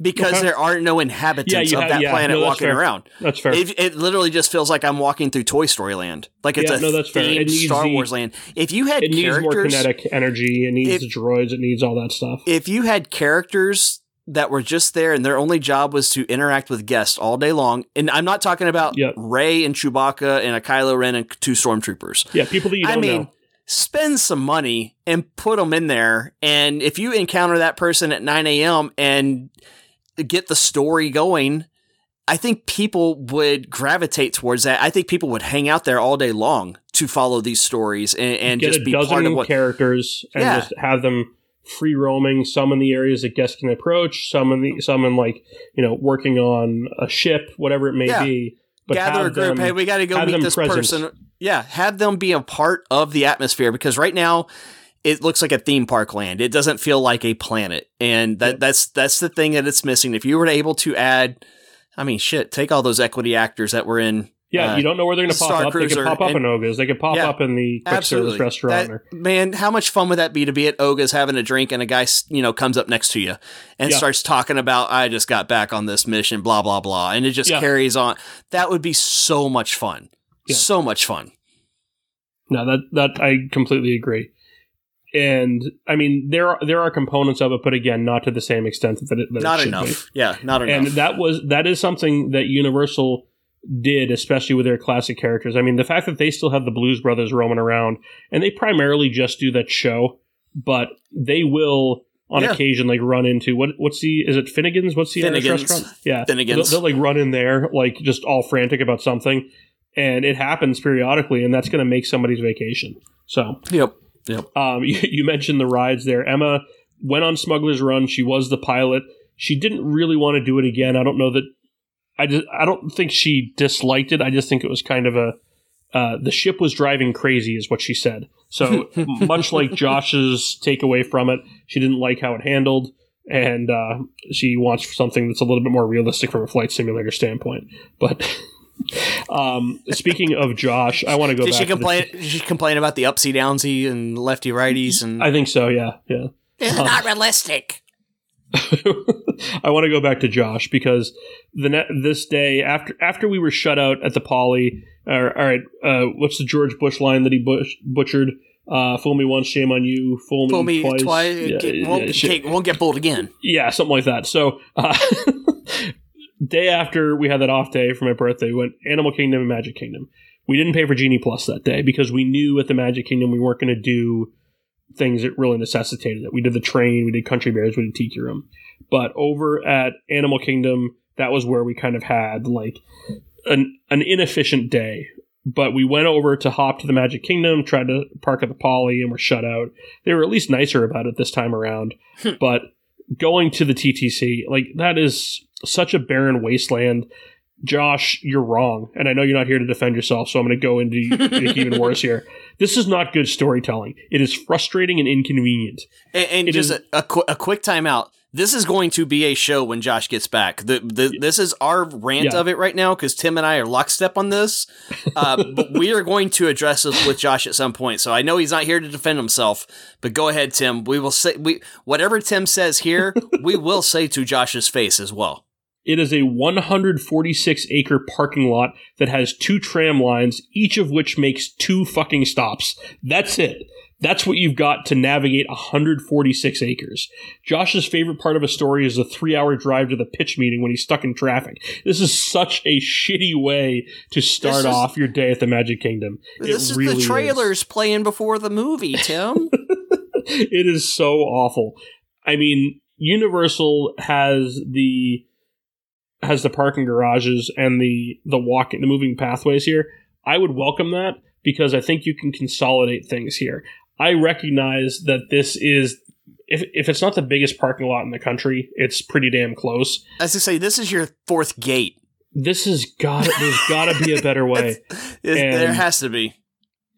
Because Okay. there are no inhabitants Yeah, of have- that yeah, planet no, walking fair. around. That's fair. It, it literally just feels like I'm walking through Toy Story land. Like it's Yeah, a no, that's fair. It themed Star the- Wars land. If you had it needs more kinetic energy. It needs If- the droids. It needs all that stuff. if you had characters that were just there and their only job was to interact with guests all day long. And I'm not talking about Yep. Rey and Chewbacca and a Kylo Ren and two stormtroopers. Yeah, people that you don't mean, know. spend some money and put them in there. And if you encounter that person at 9 a.m. and get the story going, I think people would gravitate towards that. I think people would hang out there all day long to follow these stories and, and Get just a be part dozen of what. characters and Yeah. just have them free roaming. Some in the areas that guests can approach. Some in the some in like you know working on a ship, whatever it may Yeah. be. But gather a group. them- hey, we got to go meet this present. person. Yeah, have them be a part of the atmosphere because right now it looks like a theme park land. It doesn't feel like a planet, and that Yep. that's that's the thing that it's missing. If you were able to add, I mean, shit, take all those equity actors that were in. Yeah, uh, you don't know where they're going to pop Star up. they could pop up and- in Oga's. They could pop Yeah, up in the quick Absolutely, service restaurant. That- or, man, how much fun would that be to be at Oga's having a drink and a guy, you know, comes up next to you and Yeah. starts talking about, I just got back on this mission, blah blah blah, and it just Yeah. carries on. That would be so much fun. So much fun. No, that that I completely agree. And I mean, there are there are components of it, but again, not to the same extent that it, that it not should enough. Yeah, not enough. And that was that is something that Universal did, especially with their classic characters. I mean, the fact that they still have the Blues Brothers roaming around, and they primarily just do that show, but they will on Yeah. occasion like run into what what's the is it Finnegan's? What's the Irish Finnegan's. restaurant? Yeah, Finnegan's. They'll, they'll like run in there like just all frantic about something, and it happens periodically, and that's going to make somebody's vacation. So Yep. Um, you, you mentioned the rides there. Emma went on Smuggler's Run. She was the pilot. She didn't really want to do it again. I don't know that. I just, I don't think she disliked it. I just think it was kind of a. Uh, the ship was driving crazy, is what she said. So much like Josh's takeaway from it, she didn't like how it handled, and uh, she wants something that's a little bit more realistic from a flight simulator standpoint. But um, speaking of Josh, I want to go. Did back she to the- complain? Did she complain about the upsy downsy and lefty righties and I think so. Yeah, yeah. it's not realistic. I want to go back to Josh because the ne- this day after after we were shut out at the Poly. Uh, all right, uh, what's the George Bush line that he bush- butchered? Uh, fool me once, shame on you. Fool me, Fool me twice. twice. Yeah, get- won't, shit. get, won't get fooled again. Yeah, something like that. So, uh, day after we had that off day for my birthday, we went Animal Kingdom and Magic Kingdom. We didn't pay for Genie Plus that day because we knew at the Magic Kingdom we weren't going to do things that really necessitated it. We did the train, we did Country Bears, we did Tiki Room. But over at Animal Kingdom, that was where we kind of had like an an inefficient day. But we went over to hop to the Magic Kingdom, tried to park at the Poly, and were shut out. They were at least nicer about it this time around. Hmm. but going to the TTC, like that is such a barren wasteland. Josh, you're wrong, and I know you're not here to defend yourself, so I'm going to go into even worse here. This is not good storytelling. It is frustrating and inconvenient. And, and just is- a, a, qu- a quick timeout. This is going to be a show when Josh gets back. The, the, This is our rant Yeah. of it right now because Tim and I are lockstep on this. Uh, but we are going to address this with Josh at some point. So I know he's not here to defend himself, but go ahead, Tim. We will say we whatever Tim says here, we will say to Josh's face as well. It is a 146 acre parking lot that has two tram lines, each of which makes two fucking stops. That's it. That's what you've got to navigate 146 acres. Josh's favorite part of a story is a three hour drive to the pitch meeting when he's stuck in traffic. This is such a shitty way to start is- off your day at the Magic Kingdom. It This is really the trailers playing before the movie, Tim. it is so awful. I mean, Universal has the has the parking garages and the the walking the moving pathways here. I would welcome that because I think you can consolidate things here. I recognize that this is if if it's not the biggest parking lot in the country, it's pretty damn close. As I say, this is your fourth gate. This has got there's got to be a better way. It- there And- has to be.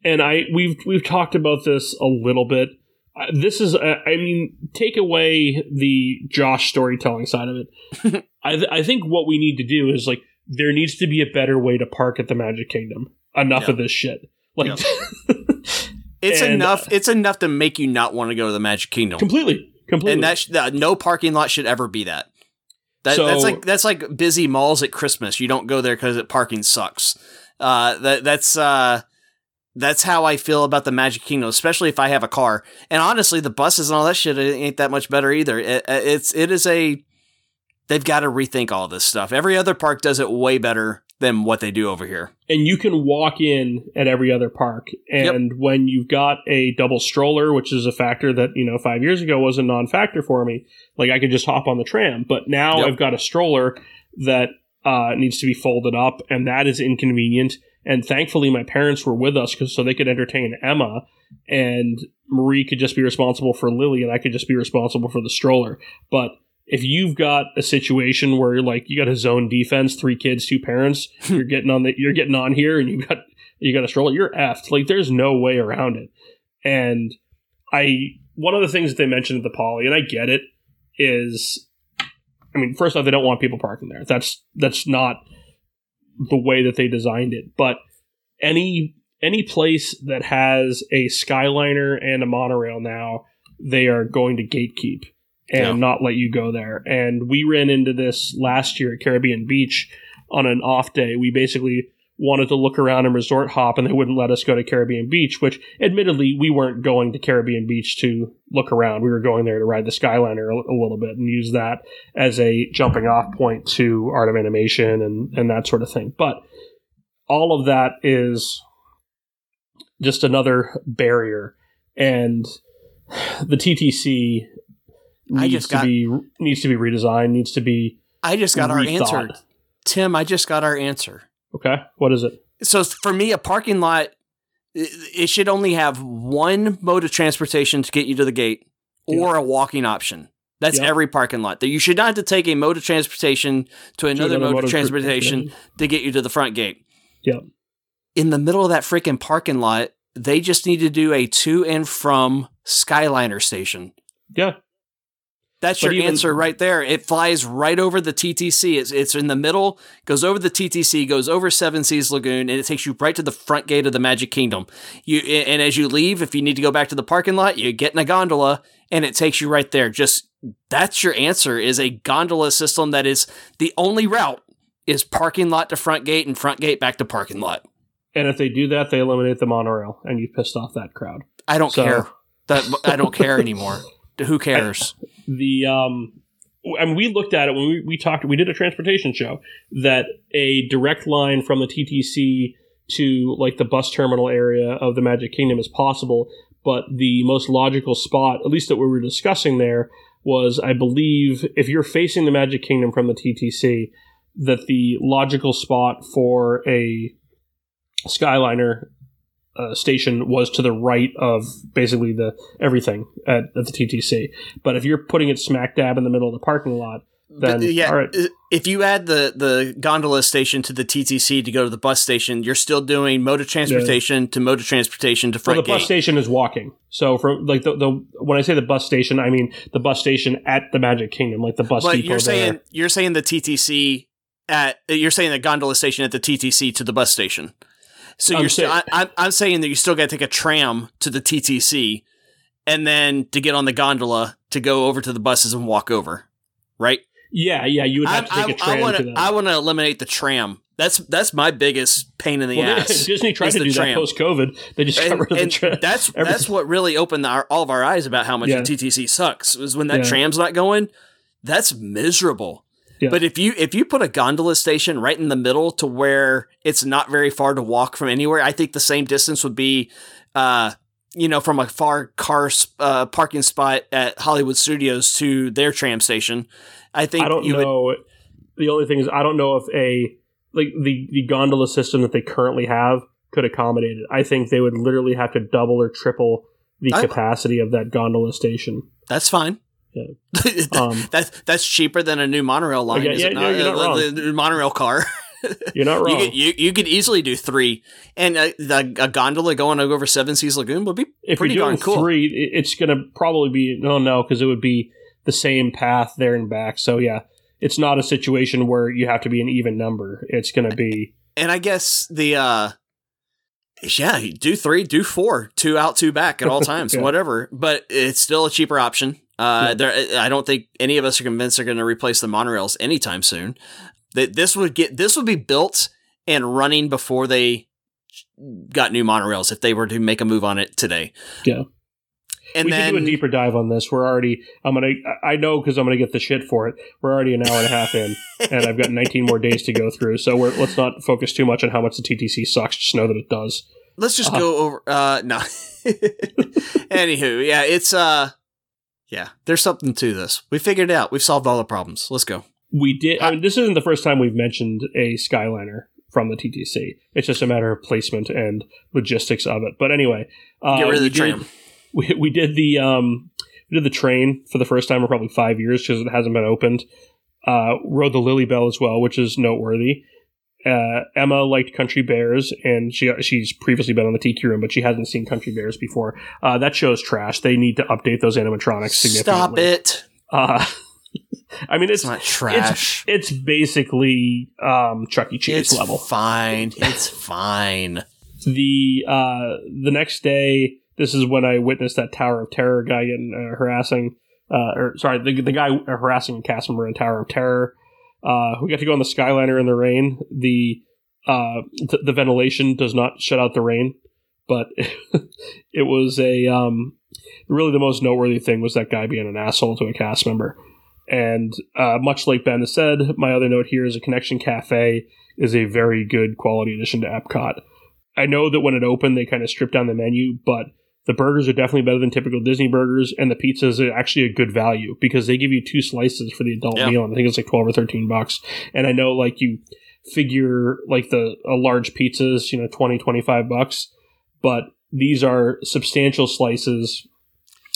and I we've we've talked about this a little bit. Uh, This is, uh, I mean, take away the Josh storytelling side of it. I th- I think what we need to do is like there needs to be a better way to park at the Magic Kingdom. Enough of this shit. Like It's And, enough. It's enough to make you not want to go to the Magic Kingdom. completely, completely. and that sh- that- no parking lot should ever be that. That So- that's like that's like busy malls at Christmas. You don't go there because it parking sucks. Uh, that that's uh, that's how I feel about the Magic Kingdom, especially if I have a car. And honestly, the buses and all that shit ain't that much better either. It, it's it is a they've got to rethink all this stuff. Every other park does it way better than what they do over here. And you can walk in at every other park. And yep. when you've got a double stroller, which is a factor that, you know, five years ago was a non factor for me, like I could just hop on the tram. But now yep. I've got a stroller that uh, needs to be folded up, and that is inconvenient. And thankfully, my parents were with us because so they could entertain Emma, and Marie could just be responsible for Lily, and I could just be responsible for the stroller. But if you've got a situation where you're like you got a zone defense, three kids, two parents, you're getting on the you're getting on here, and you got you got a stroller, you're effed. Like there's no way around it. And I one of the things that they mentioned at the poly, and I get it, is I mean, first off, they don't want people parking there. That's that's not the way that they designed it. But any any place that has a Skyliner and a monorail now, they are going to gatekeep and yeah. not let you go there. And we ran into this last year at Caribbean Beach on an off day. We basically wanted to look around and resort hop and they wouldn't let us go to Caribbean Beach, which admittedly we weren't going to Caribbean Beach to look around. We were going there to ride the Skyliner a, a little bit and use that as a jumping off point to Art of Animation and, and that sort of thing. But all of that is just another barrier. And the TTC needs just got, to be needs to be redesigned, needs to be I just got rethought. our answer. Tim, I just got our answer. Okay. What is it? So for me, a parking lot, it should only have one mode of transportation to get you to the gate or a walking option. That's yep. every parking lot. That you should not have to take a mode of transportation to another, to mode, mode, of transportation to get you to the front gate. Yep. In the middle of that freaking parking lot, they just need to do a to and from Skyliner station. Yeah. That's your even, answer right there. It flies right over the TTC. It's, it's in the middle, goes over the TTC, goes over Seven Seas Lagoon, and it takes you right to the front gate of the Magic Kingdom. You and as you leave, if you need to go back to the parking lot, you get in a gondola, and it takes you right there. Just that's your answer. Is a gondola system that is the only route is parking lot to front gate and front gate back to parking lot. And if they do that, they eliminate the monorail, and you pissed off that crowd. I don't so. care. That I don't care anymore. Who cares? I, the um, mean, we looked at it when we, we talked. We did a transportation show that a direct line from the TTC to like the bus terminal area of the Magic Kingdom is possible, but the most logical spot, at least that we were discussing there, was I believe if you're facing the Magic Kingdom from the TTC, that the logical spot for a Skyliner uh, station was to the right of basically the everything at, at, the TTC. But if you're putting it smack dab in the middle of the parking lot, then but, yeah, if you add the the gondola station to the TTC to go to the bus station, you're still doing mode of transportation yeah. to mode of transportation to front. Well, the gate. bus station is walking. So from like the, the when I say the bus station, I mean the bus station at the Magic Kingdom, like the bus but. You're saying there. you're saying the TTC at you're saying the gondola station at the TTC to the bus station. So I'm you're still. I, I'm saying that you still got to take a tram to the TTC, and then to get on the gondola to go over to the buses and walk over, right? Yeah, yeah. You would have I, to take a tram. I. I want to eliminate the tram. That's that's my biggest pain in the well, ass. Disney tried to do tram. that post COVID. They just and, got rid of the tram. That's that's what really opened our, all of our eyes about how much yeah. the TTC sucks. Was when that yeah. tram's not going. That's miserable. Yeah. But if you if you put a gondola station right in the middle to where it's not very far to walk from anywhere, I think the same distance would be, uh, you know, from a far car uh, parking spot at Hollywood Studios to their tram station. I think I don't know. Would, the only thing is I don't know if a like the the gondola system that they currently have could accommodate it. I think they would literally have to double or triple the I, capacity of that gondola station. That's fine. Yeah. Um, that's that's cheaper than a new monorail line. Yeah, yeah, not? you're not wrong. The, monorail car. you're not wrong. You could, you, you could easily do three, and a, the, a gondola going over Seven Seas Lagoon would be if pretty you're doing darn cool. Three, it's going to probably be no, no, because it would be the same path there and back. So yeah, it's not a situation where you have to be an even number. It's going to be. And I guess the uh yeah, do three, do four, two out, two back at all times, yeah. whatever. But it's still a cheaper option. Uh, there, I don't think any of us are convinced they're going to replace the monorails anytime soon. That this would get this would be built and running before they got new monorails if they were to make a move on it today. Yeah. and we then can do a deeper dive on this. We're already. I'm gonna. I know because I'm gonna get the shit for it. We're already an hour and a half in, and I've got 19 more days to go through. So we're, let's not focus too much on how much the TTC sucks. Just know that it does. let's just Uh-huh. go over. Uh, no. Anywho, yeah, it's uh, yeah, there's something to this. We figured it out. We've solved all the problems. Let's go. We did. I mean, this isn't the first time we've mentioned a Skyliner from the TTC. It's just a matter of placement and logistics of it. But anyway, uh, Get rid of we the tram. Did, we, we did the um, we did the train for the first time in probably five years because it hasn't been opened. Uh, rode the Lilly Belle as well, which is noteworthy. Uh, Emma liked Country Bears, and she she's previously been on the Tiki room, but she hasn't seen Country Bears before. Uh, that show's trash. They need to update those animatronics significantly. Stop it. Uh, I mean, It's it's not trash. it's basically um, Chuck E. Cheese It's level. fine. It's fine. The uh, the next day, this is when I witnessed that Tower of Terror guy getting uh, harassing, uh, or sorry, the, the guy harassing Casimir in Tower of Terror. Uh, we got to go on the Skyliner in the rain. The uh, th- the ventilation does not shut out the rain, but it was a um, really the most noteworthy thing was that guy being an asshole to a cast member. And uh, much like Ben has said, my other note here is a Connection Cafe is a very good quality addition to Epcot. I know that when it opened, they kind of stripped down the menu, but the burgers are definitely better than typical Disney burgers, and the pizzas are actually a good value because they give you two slices for the adult Yeah. meal, and I think it's like twelve or thirteen bucks. And I know like you figure like the a large pizzas, you know, 20, 25 bucks, but these are substantial slices.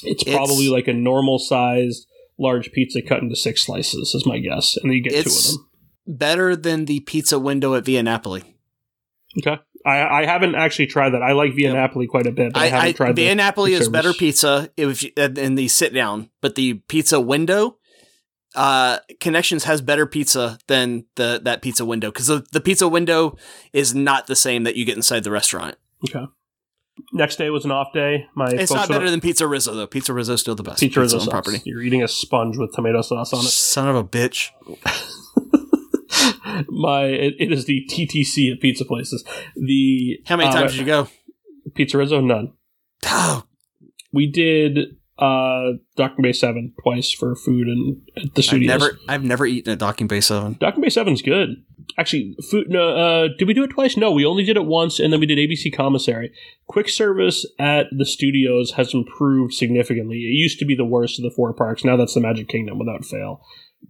It's It's- probably like a normal sized large pizza cut into six slices, is my guess, and then you get two of them. better than the pizza window at Via Napoli. Okay. I, I haven't actually tried that. I like Via. Napoli quite a bit, but I, I, haven't I, tried Via Napoli is better pizza if you, in the sit down, but the pizza window, uh, Connections has better pizza than the that pizza window because the, the pizza window is not the same that you get inside the restaurant. Okay. Next day was an off day. My It's not better than PizzeRizzo though. PizzeRizzo is still the best. PizzeRizzo property. You're eating a sponge with tomato sauce on it. Son of a bitch. My it, it is the TTC at pizza places. The How many uh, times did you go? PizzeRizzo? None. Oh, We did uh Docking Bay Seven twice for food and at the I've studios. never, I've never eaten at Docking Bay Seven. Docking Bay Seven's good. Actually, food. No, uh, did we do it twice? No, we only did it once, and then we did ABC Commissary. Quick service at the studios has improved significantly. It used to be the worst of the four parks. Now that's the Magic Kingdom without fail.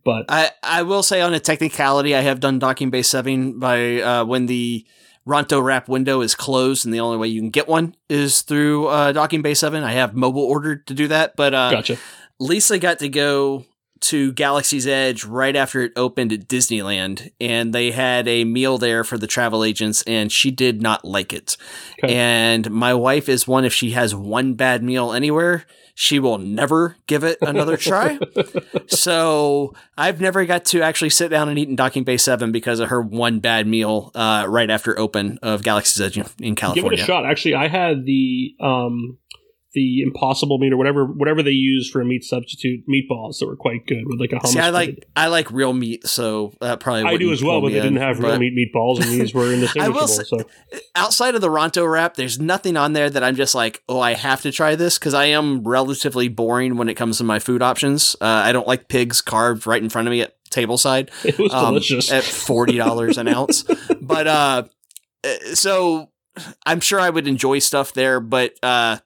But I, I will say on a technicality, I have done Docking Bay 7 by uh, when the Ronto wrap window is closed, and the only way you can get one is through uh, Docking Bay 7. I have mobile ordered to do that, but uh, gotcha. Lisa got to go to Galaxy's Edge right after it opened at Disneyland, and they had a meal there for the travel agents, and she did not like it. Okay. And my wife is one, if she has one bad meal anywhere, she will never give it another try. so I've never got to actually sit down and eat in Docking Bay 7 because of her one bad meal uh, right after open of Galaxy's Edge in California. Give it a shot. Actually, I had the um the Impossible meat or whatever whatever they use for a meat substitute meatballs that were quite good with like a hummus. See, I plate. like I like real meat, so that probably I do as well, but they didn't have real meat meatballs, and these were I indistinguishable. will say- so outside of the Ronto wrap, there's nothing on there that I'm just like, oh, I have to try this because I am relatively boring when it comes to my food options. Uh, I don't like pigs carved right in front of me at tableside it was um, delicious. at forty dollars an ounce. But uh, uh, so I'm sure I would enjoy stuff there, but uh,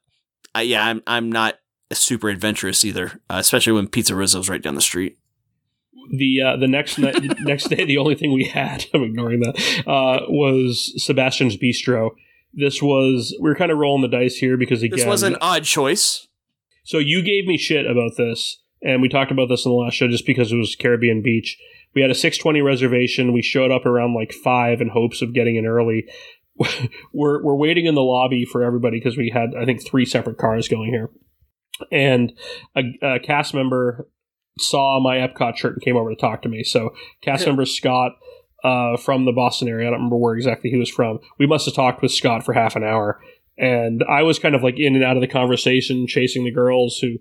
I, yeah, I'm I'm not super adventurous either, uh, especially when PizzeRizzo's right down the street. the uh, the next next day, the only thing we had, I'm ignoring that, uh, was Sebastian's Bistro. This was we were kind of rolling the dice here because again, This was an odd choice. so you gave me shit about this, and we talked about this in the last show just because it was Caribbean Beach. We had a 6:20 reservation. We showed up around like five in hopes of getting in early. we're we're waiting in the lobby for everybody because we had I think three separate cars going here, and a, a cast member saw my Epcot shirt and came over to talk to me. So cast member Scott uh, from the Boston area. I don't remember where exactly he was from. We must have talked with Scott for half an hour, and I was kind of like in and out of the conversation, chasing the girls who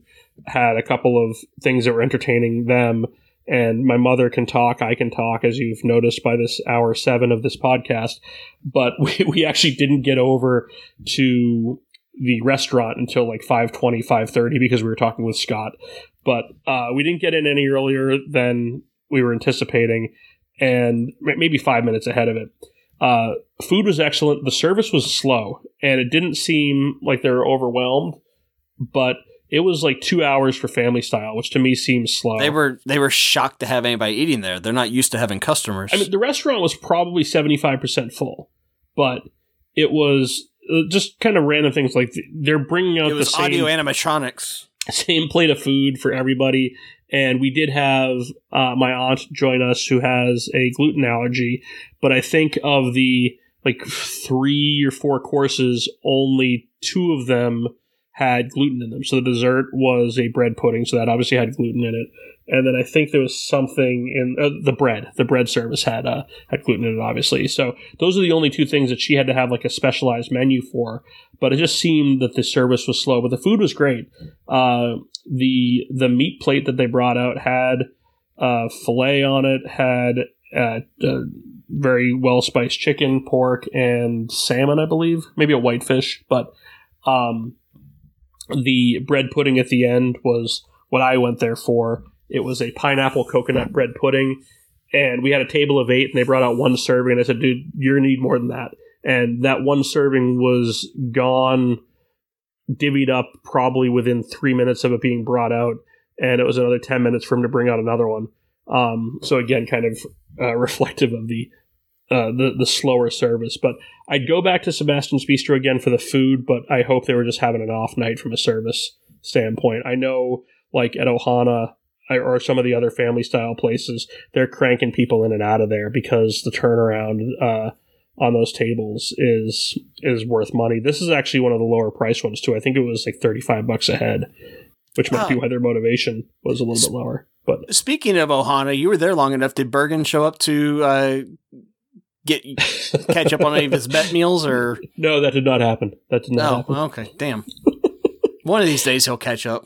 had a couple of things that were entertaining them. And my mother can talk, I can talk, as you've noticed by this hour seven of this podcast. But we, we actually didn't get over to the restaurant until like 5.20 5.30 because we were talking with scott but uh, we didn't get in any earlier than we were anticipating and maybe five minutes ahead of it uh, food was excellent the service was slow and it didn't seem like they were overwhelmed but it was like two hours for family style, which to me seems slow. They were they were shocked to have anybody eating there. They're not used to having customers. I mean, the restaurant was probably seventy five percent full, but it was uh, just kind of random things like they're bringing out it was the same, audio animatronics, same plate of food for everybody. And we did have uh, my aunt join us who has a gluten allergy, but I think of the like three or four courses, only two of them had gluten in them. So the dessert was a bread pudding, so that obviously had gluten in it. And then I think there was something in uh, the bread. The bread service had uh, had gluten in it, obviously. So those are the only two things that she had to have like a specialized menu for. But it just seemed that the service was slow, but the food was great. Uh, the the meat plate that they brought out had uh, fillet on it, had uh, uh, very well spiced chicken, pork, and salmon, I believe, maybe a whitefish, but. Um, the bread pudding at the end was what I went there for. It was a pineapple coconut bread pudding, and we had a table of eight, and they brought out one serving, and I said, "Dude, you're gonna need more than that." And that one serving was gone, divvied up probably within three minutes of it being brought out, and it was another ten minutes for him to bring out another one. Um, so again, kind of uh, reflective of the uh, the the slower service. But I'd go back to Sebastian's Bistro again for the food, but I hope they were just having an off night from a service standpoint. I know, like at Ohana or some of the other family style places, they're cranking people in and out of there because the turnaround uh, on those tables is is worth money. This is actually one of the lower price ones too. I think it was like thirty five bucks a head, which might be why their motivation was a little bit lower. But speaking of Ohana, you were there long enough. Did Bergen show up to uh, get catch up on any of his bet meals or? No that did not happen. That did not oh, happen. okay damn. One of these days he'll catch up.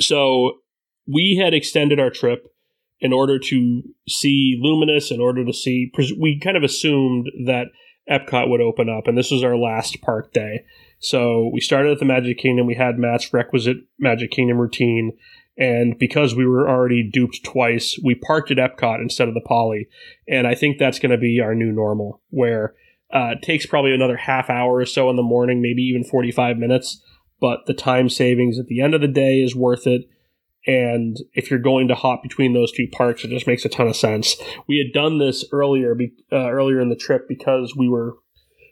So we had extended our trip in order to see luminous in order to see we kind of assumed that epcot would open up and this was our last park day. So we started at the magic kingdom. We had matt's requisite magic kingdom routine and because we were already duped twice, we parked at Epcot instead of the Poly. And I think that's going to be our new normal, where uh, it takes probably another half hour or so in the morning, maybe even 45 minutes. But the time savings at the end of the day is worth it. And if you're going to hop between those two parks, it just makes a ton of sense. We had done this earlier, uh, earlier in the trip because we were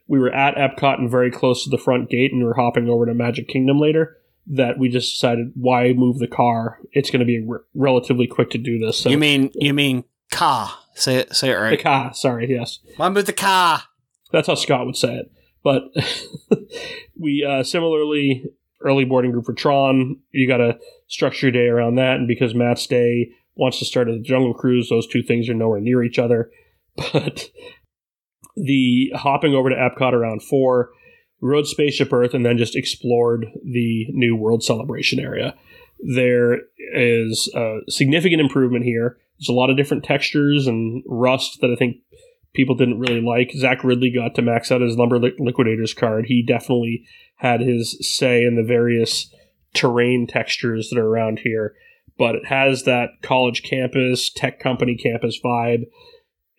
we were at Epcot and very close to the front gate, and we were hopping over to Magic Kingdom later that we just decided why move the car? It's going to be re- relatively quick to do this. So. You mean you mean car? Say it say it right. The car. Sorry. Yes. Why move the car? That's how Scott would say it. But we uh, similarly early boarding group for Tron. You got to structure your day around that, and because Matt's day wants to start at the Jungle Cruise, those two things are nowhere near each other. But the hopping over to Epcot around four rode Spaceship Earth, and then just explored the new World Celebration area. There is a significant improvement here. There's a lot of different textures and rust that I think people didn't really like. Zach Riddley got to max out his Lumber Liquidators card. He definitely had his say in the various terrain textures that are around here. But it has that college campus, tech company campus vibe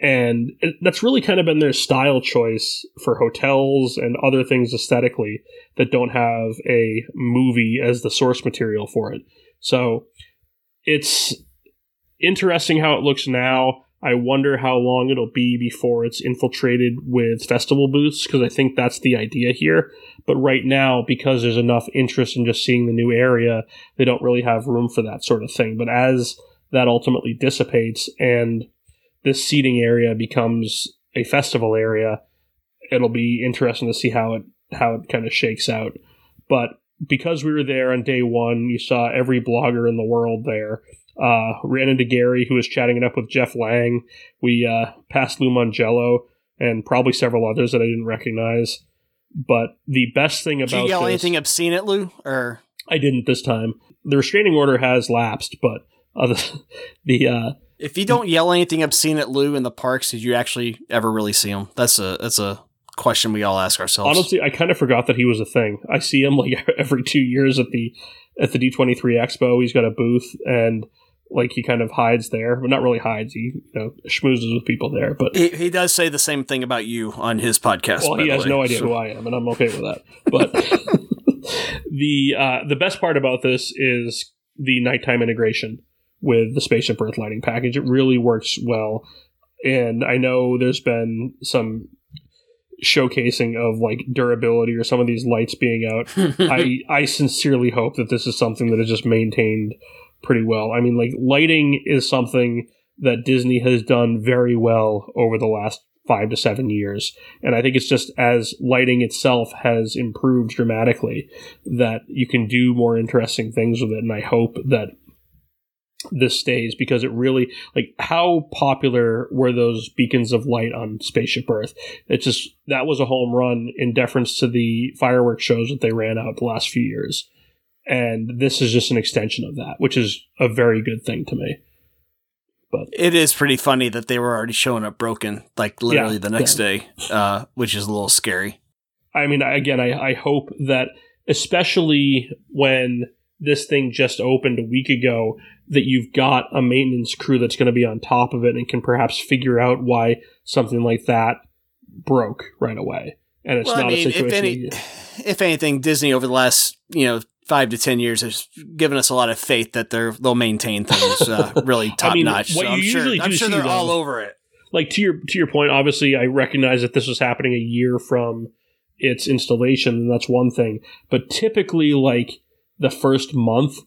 and it, that's really kind of been their style choice for hotels and other things aesthetically that don't have a movie as the source material for it. So it's interesting how it looks now. I wonder how long it'll be before it's infiltrated with festival booths because I think that's the idea here. But right now, because there's enough interest in just seeing the new area, they don't really have room for that sort of thing. But as that ultimately dissipates and this seating area becomes a festival area, it'll be interesting to see how it how it kind of shakes out. But because we were there on day one, you saw every blogger in the world there. Uh, ran into Gary, who was chatting it up with Jeff Lang. We uh, passed Lou Mongello and probably several others that I didn't recognize. But the best thing about Did you yell this, anything obscene at Lou? Or I didn't this time. The restraining order has lapsed, but uh, the, the uh, if you don't yell anything obscene at Lou in the parks, did you actually ever really see him? That's a that's a question we all ask ourselves. Honestly, I kind of forgot that he was a thing. I see him like every two years at the at the D twenty three Expo. He's got a booth and like he kind of hides there, but not really hides. He you know schmoozes with people there, but he, he does say the same thing about you on his podcast. well, he has way. no idea So- who I am, and I'm okay with that. But the uh, the best part about this is the nighttime integration with the spaceship Earth lighting package. It really works well, and I know there's been some showcasing of like durability or some of these lights being out. I I sincerely hope that this is something that is just maintained pretty well. I mean, like lighting is something that Disney has done very well over the last five to seven years, and I think it's just as lighting itself has improved dramatically that you can do more interesting things with it. And I hope that this stays because it really like how popular were those beacons of light on spaceship earth? It's just that was a home run in deference to the fireworks shows that they ran out the last few years. And this is just an extension of that which is a very good thing to me. But It is pretty funny that they were already showing up broken, like literally Yeah, the next day, uh, which is a little scary. I mean, again, I, I hope that, especially when this thing just opened a week ago, that you've got a maintenance crew that's going to be on top of it and can perhaps figure out why something like that broke right away. And it's Well, I not mean, a if situation. any- If anything, Disney over the last you know five to ten years has given us a lot of faith that they're they'll maintain things uh, really top mean, notch. so you I'm sure, I'm sure they're all over it. like to your to your point, obviously, I recognize that this was happening a year from its installation, and that's one thing. But typically, like the first month,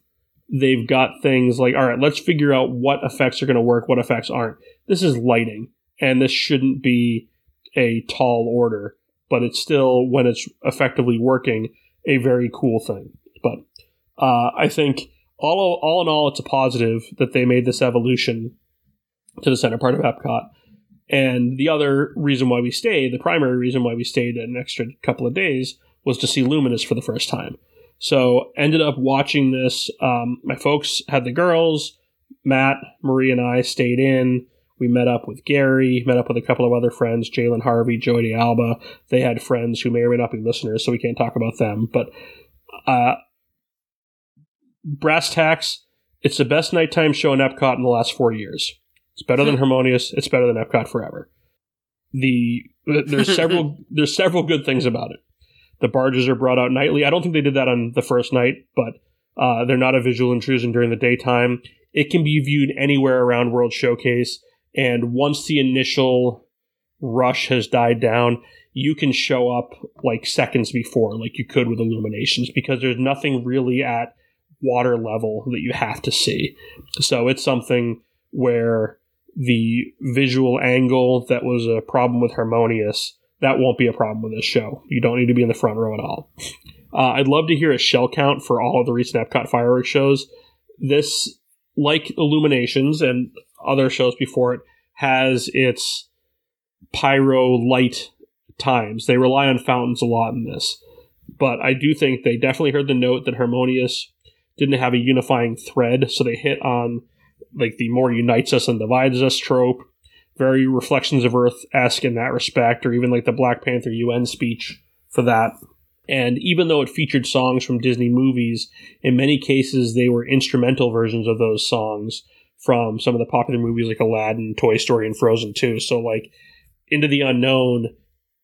they've got things like, all right, let's figure out what effects are going to work, what effects aren't. This is lighting, and this shouldn't be a tall order, but it's still when it's effectively working a very cool thing. But uh, I think all all in all, it's a positive that they made this evolution to the center part of Epcot. And the other reason why we stayed, the primary reason why we stayed an extra couple of days, was to see Luminous for the first time. So ended up watching this. Um, my folks had the girls. Matt, Marie, and I stayed in. We met up with Gary, met up with a couple of other friends, Jalen Harvey, Joey Alba. They had friends who may or may not be listeners, so we can't talk about them. But uh, brass tacks, it's the best nighttime show in Epcot in the last four years. It's better than Harmonious. It's better than Epcot Forever. The there's several there's several good things about it. The barges are brought out nightly. I don't think they did that on the first night, but uh, they're not a visual intrusion during the daytime. It can be viewed anywhere around World Showcase, and once the initial rush has died down, you can show up like seconds before, like you could with Illuminations, because there's nothing really at water level that you have to see. So it's something where the visual angle that was a problem with Harmonious, that won't be a problem with this show. You don't need to be in the front row at all. Uh, I'd love to hear a shell count for all of the recent Epcot fireworks shows. This, like Illuminations and other shows before it, has its pyro light times. They rely on fountains a lot in this. But I do think they definitely heard the note that Harmonious didn't have a unifying thread, so they hit on like the more unites us and divides us trope. Very reflections of Earth esque in that respect, or even like the Black Panther UN speech for that. And even though it featured songs from Disney movies, in many cases they were instrumental versions of those songs from some of the popular movies like Aladdin, Toy Story, and Frozen 2. So like Into the Unknown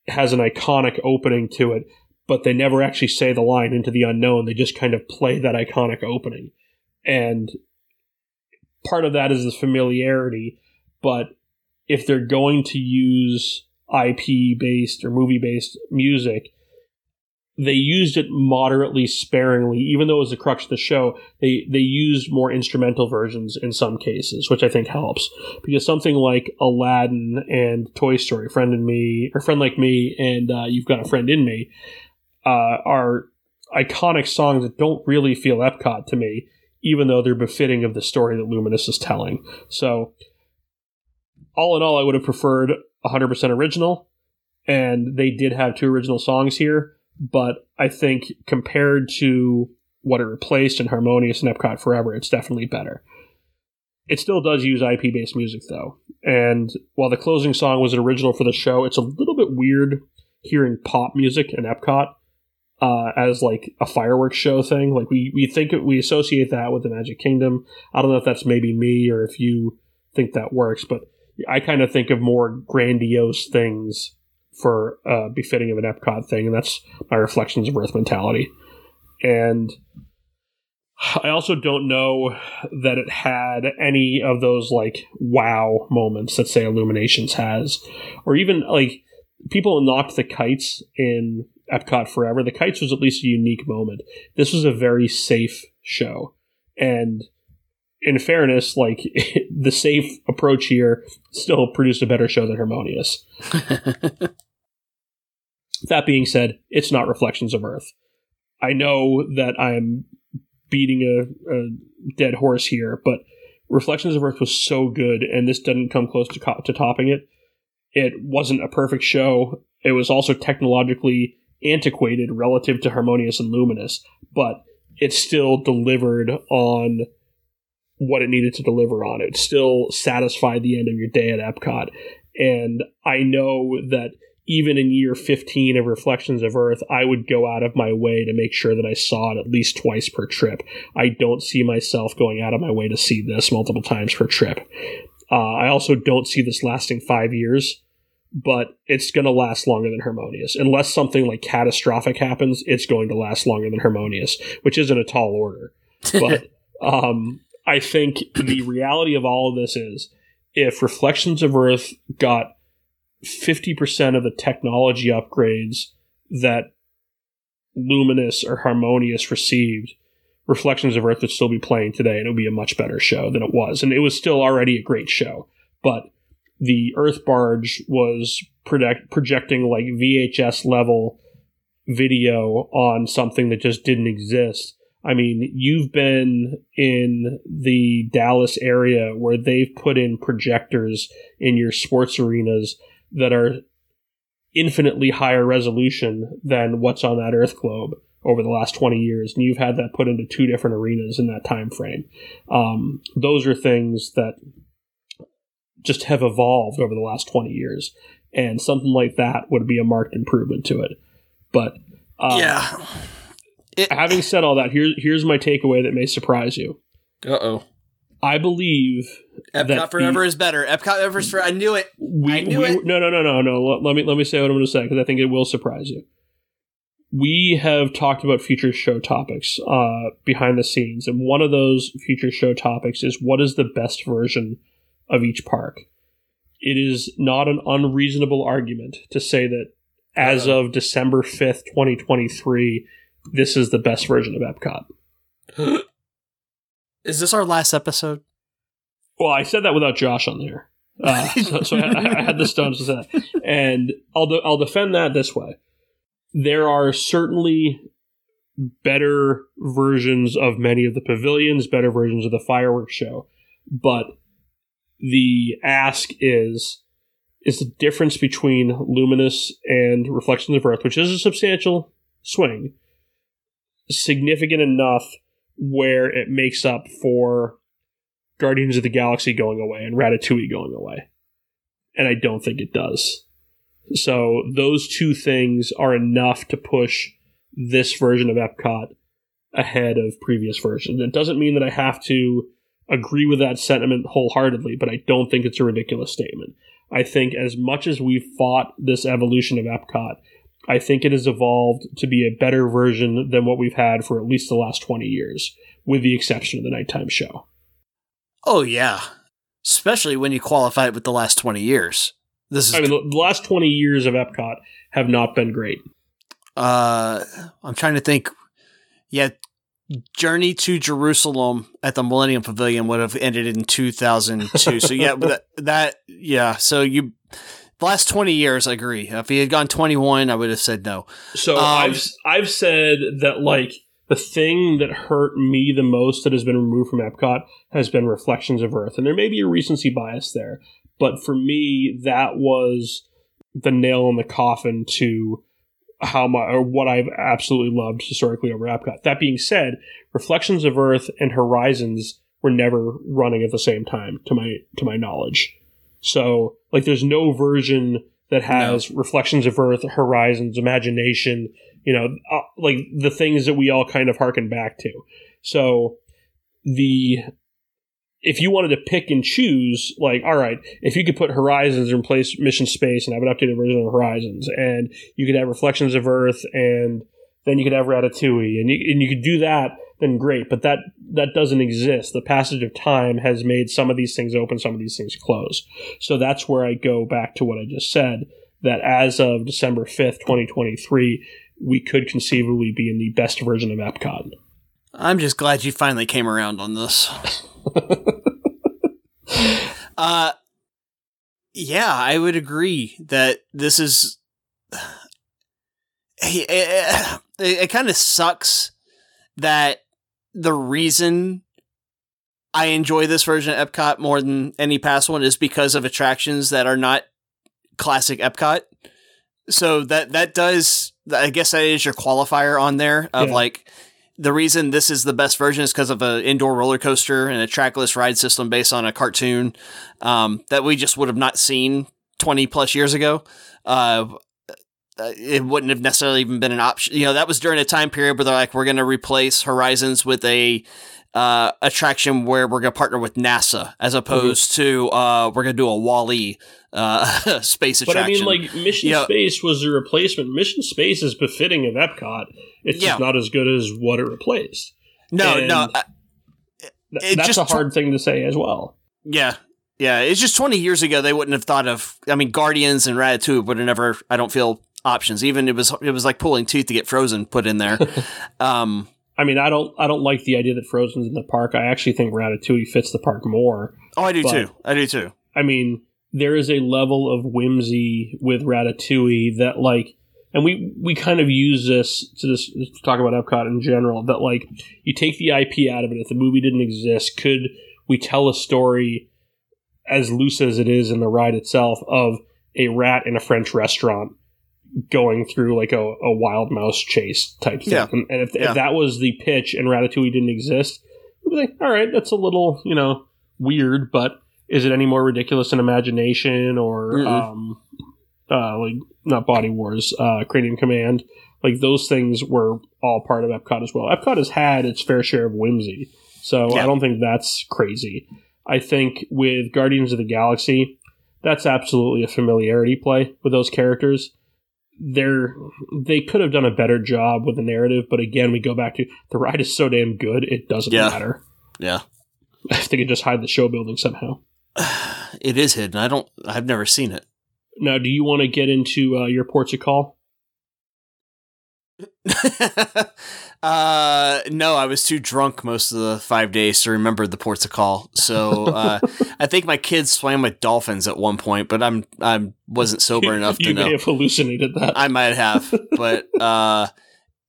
has an iconic opening to it, but they never actually say the line into the unknown. They just kind of play that iconic opening. And part of that is the familiarity, but if they're going to use IP based or movie based music, they used it moderately sparingly, even though it was the crux of the show. They they used more instrumental versions in some cases, which I think helps because something like Aladdin and Toy Story, Friend and Me, or Friend Like Me, and uh, You've Got a Friend in Me, uh, are iconic songs that don't really feel Epcot to me, even though they're befitting of the story that Luminous is telling. So, all in all, I would have preferred 100% original, and they did have two original songs here, but I think compared to what it replaced in Harmonious and Epcot Forever, it's definitely better. It still does use IP based music, though, and while the closing song was an original for the show, it's a little bit weird hearing pop music in Epcot uh, as like a fireworks show thing. Like we we think we associate that with the Magic Kingdom. I don't know if that's maybe me or if you think that works, but I kind of think of more grandiose things for uh, befitting of an Epcot thing, and that's my reflections of Earth mentality. And I also don't know that it had any of those like wow moments that say Illuminations has, or even like people knocked the kites in Epcot Forever. The kites was at least a unique moment. This was a very safe show, and in fairness, like the safe approach here still produced a better show than Harmonious. that being said, it's not Reflections of Earth. I know that I'm beating a, a, dead horse here, but Reflections of Earth was so good, and this didn't come close to, co- to topping it. It wasn't a perfect show. It was also technologically antiquated relative to Harmonious and Luminous, but it still delivered on what it needed to deliver on. It still satisfied the end of your day at Epcot. And I know that even in year 15 of Reflections of Earth, I would go out of my way to make sure that I saw it at least twice per trip. I don't see myself going out of my way to see this multiple times per trip. Uh, I also don't see this lasting five years, but it's going to last longer than Harmonious. Unless something like catastrophic happens, it's going to last longer than Harmonious, which isn't a tall order. But um, I think the reality of all of this is if Reflections of Earth got 50% of the technology upgrades that Luminous or Harmonious received, Reflections of Earth would still be playing today and it would be a much better show than it was. And it was still already a great show. But the Earth Barge was project- projecting like VHS level video on something that just didn't exist. I mean, you've been in the Dallas area where they've put in projectors in your sports arenas that are infinitely higher resolution than what's on that Earth globe over the last 20 years, and you've had that put into two different arenas in that time frame. Um, those are things that just have evolved over the last 20 years, and something like that would be a marked improvement to it. But um, yeah, it, having said all that, here's here's my takeaway that may surprise you. Uh oh. I believe Epcot Forever the, is better. Epcot Forever is for I knew it. We, I knew we, it. No, no, no, no, no. Let, let me let me say what I'm going to say because I think it will surprise you. We have talked about future show topics uh, behind the scenes, and one of those future show topics is what is the best version of each park. It is not an unreasonable argument to say that as uh, of December 5th, 2023, this is the best version of Epcot. Is this our last episode? Well, I said that without Josh on there. Uh, so, so I, I, had the stones to say that. And I'll, de- I'll defend that this way. There are certainly better versions of many of the pavilions, better versions of the fireworks show. But the ask is is the difference between Luminous and Reflections of Earth, which is a substantial swing, significant enough where it makes up for Guardians of the Galaxy going away and Ratatouille going away. And I don't think it does. So those two things are enough to push this version of Epcot ahead of previous versions. It doesn't mean that I have to agree with that sentiment wholeheartedly, but I don't think it's a ridiculous statement. I think as much as we've fought this evolution of Epcot, I think it has evolved to be a better version than what we've had for at least the last 20 years, with the exception of the nighttime show. Oh, yeah. Especially when you qualify it with the last 20 years. This is I mean, the last 20 years of Epcot have not been great. Uh, I'm trying to think. Yeah, Journey to Jerusalem at the Millennium Pavilion would have ended in 2002. so yeah, that, that yeah. So you the last 20 years, I agree. If he had gone 21, I would have said no. So um, I've I've said that like the thing that hurt me the most that has been removed from Epcot has been Reflections of Earth, and there may be a recency bias there, but for me, that was the nail in the coffin to how my or what I've absolutely loved historically over Epcot. That being said, Reflections of Earth and Horizons were never running at the same time, to my to my knowledge. So like there's no version that has reflections of Earth, horizons, imagination, you know, uh, like the things that we all kind of harken back to. So the if you wanted to pick and choose, like, all right, if you could put Horizons in place Mission Space and have an updated version of Horizons, and you could have Reflections of Earth, and then you could have Ratatouille, and you, and you could do that, great. But that that doesn't exist. The passage of time has made some of these things open, some of these things close. So that's where I go back to what I just said. That as of December fifth, twenty twenty three, we could conceivably be in the best version of Epcot. I'm just glad you finally came around on this. uh, yeah, I would agree that this is. It, it, it kind of sucks that the reason I enjoy this version of Epcot more than any past one is because of attractions that are not classic Epcot. So that that does I guess that is your qualifier on there of Yeah. like the reason this is the best version is because of an indoor roller coaster and a trackless ride system based on a cartoon um, that we just would have not seen 20 plus years ago. Uh, uh, it wouldn't have necessarily even been an option. You know, that was during a time period where they're like, we're going to replace Horizons with a uh, attraction where we're going to partner with NASA as opposed to uh, we're going to do a Wally uh, space attraction. But I mean, like Mission Yeah. Space was a replacement. Mission Space is befitting of Epcot. It's Yeah. just not as good as what it replaced. no, and- no, uh, Th- It That's a hard thing to say as well. Yeah. Yeah. It's just 20 years ago, they wouldn't have thought of, I mean, Guardians and Ratatouille would have never, I don't feel, options. Even it was, it was like pulling teeth to get Frozen put in there. um, I mean, I don't, I don't like the idea that Frozen's in the park. I actually think Ratatouille fits the park more. oh, I do But- too. I do too. I mean, there is a level of whimsy with Ratatouille that, like, and we we kind of use this to just to talk about Epcot in general. That like, you take the IP out of it. If the movie didn't exist, could we tell a story as loose as it is in the ride itself of a rat in a French restaurant going through like a, a wild mouse chase type thing? Yeah. And, and if, Yeah. if that was the pitch and Ratatouille didn't exist, we'd be like, all right, that's a little you know weird, but is it any more ridiculous in imagination or um uh like not body wars uh cranium command like those things were all part of epcot as well epcot has had its fair share of whimsy so Yeah. i don't think that's crazy i think with guardians of the galaxy that's absolutely a familiarity play with those characters they're they could have done a better job with the narrative but again we go back to the ride is so damn good it doesn't Yeah. matter Yeah. if they could just hide the show building somehow It is hidden. I don't, I've never seen it. Now, do you want to get into uh, your ports of call? uh, no, I was too drunk most of the five days to remember the ports of call. So, uh, I think my kids swam with dolphins at one point, but I'm, I wasn't sober enough to know. you may have hallucinated that. I might have, but uh,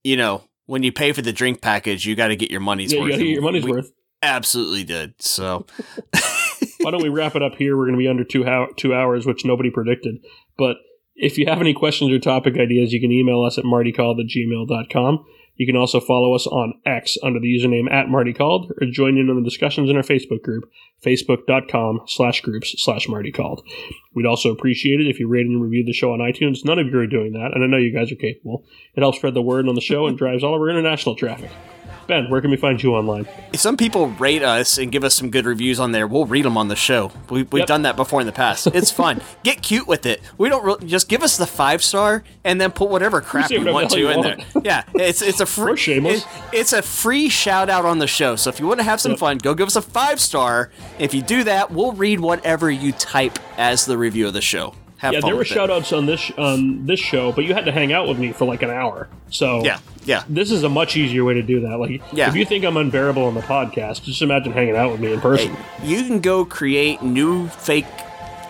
you know, when you pay for the drink package, you got to get your money's yeah, worth. you got to get your money's We worth. Absolutely did. So, Why don't we wrap it up here? We're going to be under two, hou- two hours, which nobody predicted. But if you have any questions or topic ideas, you can email us at martycalled at gmail.com. You can also follow us on X under the username at martycalled or join in on the discussions in our Facebook group, facebook.com slash groups slash martycalled. We'd also appreciate it if you rated and reviewed the show on iTunes. None of you are doing that, and I know you guys are capable. It helps spread the word on the show and drives all of our international traffic. Ben, where can we find you online? if some people rate us and give us some good reviews on there, we'll read them on the show. We, we've Yep. done that before in the past. It's fun. Get cute with it. We don't re- just give us the five star and then put whatever crap say you want to hell in you there. Yeah, it's it's a free. It- it's a free shout out on the show. So if you want to have some Yep. fun, go give us a five star. If you do that, we'll read whatever you type as the review of the show. Have Yeah, there were with it. shout outs on this on this show, but you had to hang out with me for like an hour. So Yeah, yeah. this is a much easier way to do that. Like, Yeah. if you think I'm unbearable on the podcast, just imagine hanging out with me in person. you can go create new fake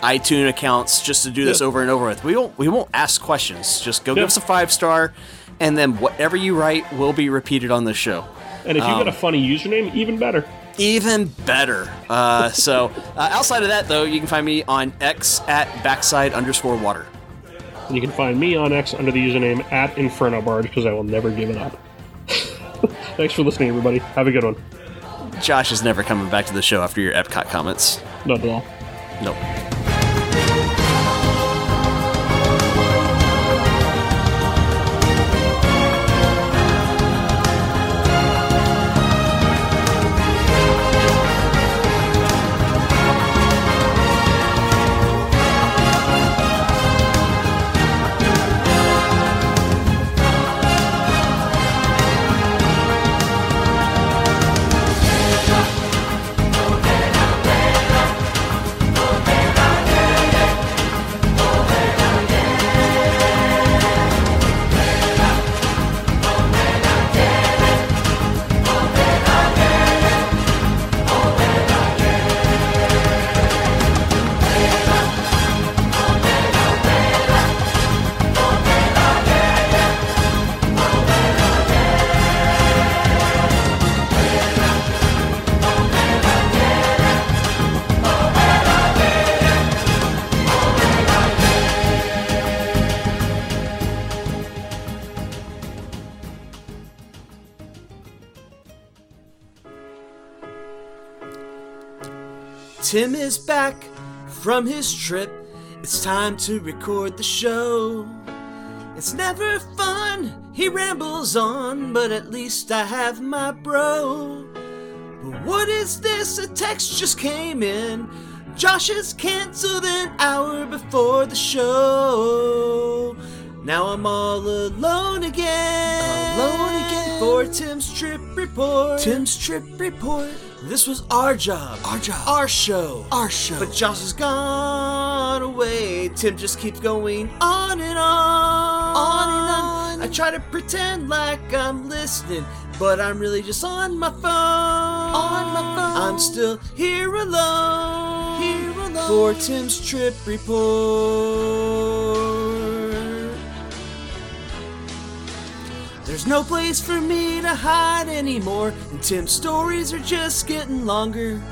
iTunes accounts just to do this Yeah. over and over with. We won't we won't ask questions. Just go Yeah. give us a five star, and then whatever you write will be repeated on the show. And if you Um, got a funny username, even better. Even better. Uh, so uh, outside of that, though, you can find me on X at backside underscore water. And you can find me on X under the username at Inferno Barge because I will never give it up. Thanks for listening, everybody. Have a good one. Josh is never coming back to the show after your Epcot comments. Not at all. Nope. From his trip. It's time to record the show. It's never fun, he rambles on, but at least I have my bro. But what is this? A text just came in. Josh has canceled an hour before the show. Now I'm all alone again. Alone again. For Tim's trip report. Tim's trip report. This was our job. Our job. Our show. Our show. But Josh has gone away. Tim just keeps going on and on. On and on. I try to pretend like I'm listening, but I'm really just on my phone. On my phone. I'm still here alone. Here alone. For Tim's trip report. There's no place for me to hide anymore, and Tim's stories are just getting longer.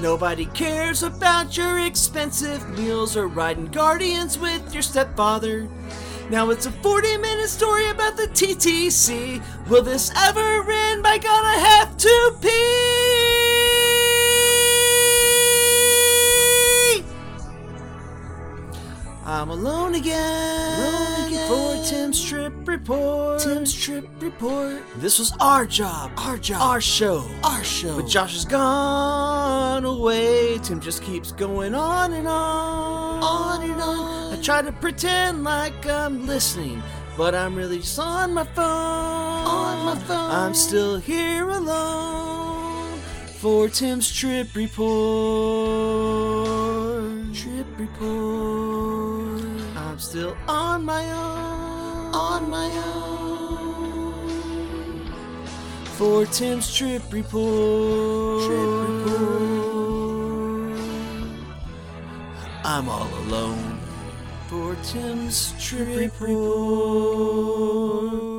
Nobody cares about your expensive meals or riding guardians with your stepfather. Now it's a 40 minute story about the TTC. Will this ever end? By God, I have to pee! I'm alone again. Alone again. For Tim's trip report. Tim's trip report. This was our job. Our job. Our show. Our show. But Josh has gone away. Tim just keeps going on and on. On and on. I try to pretend like I'm listening, but I'm really just on my phone. On my phone. I'm still here alone for Tim's trip report. Trip report. I'm still on my own. On my own. For Tim's trip report. Trip report. I'm all alone. For Tim's trip report.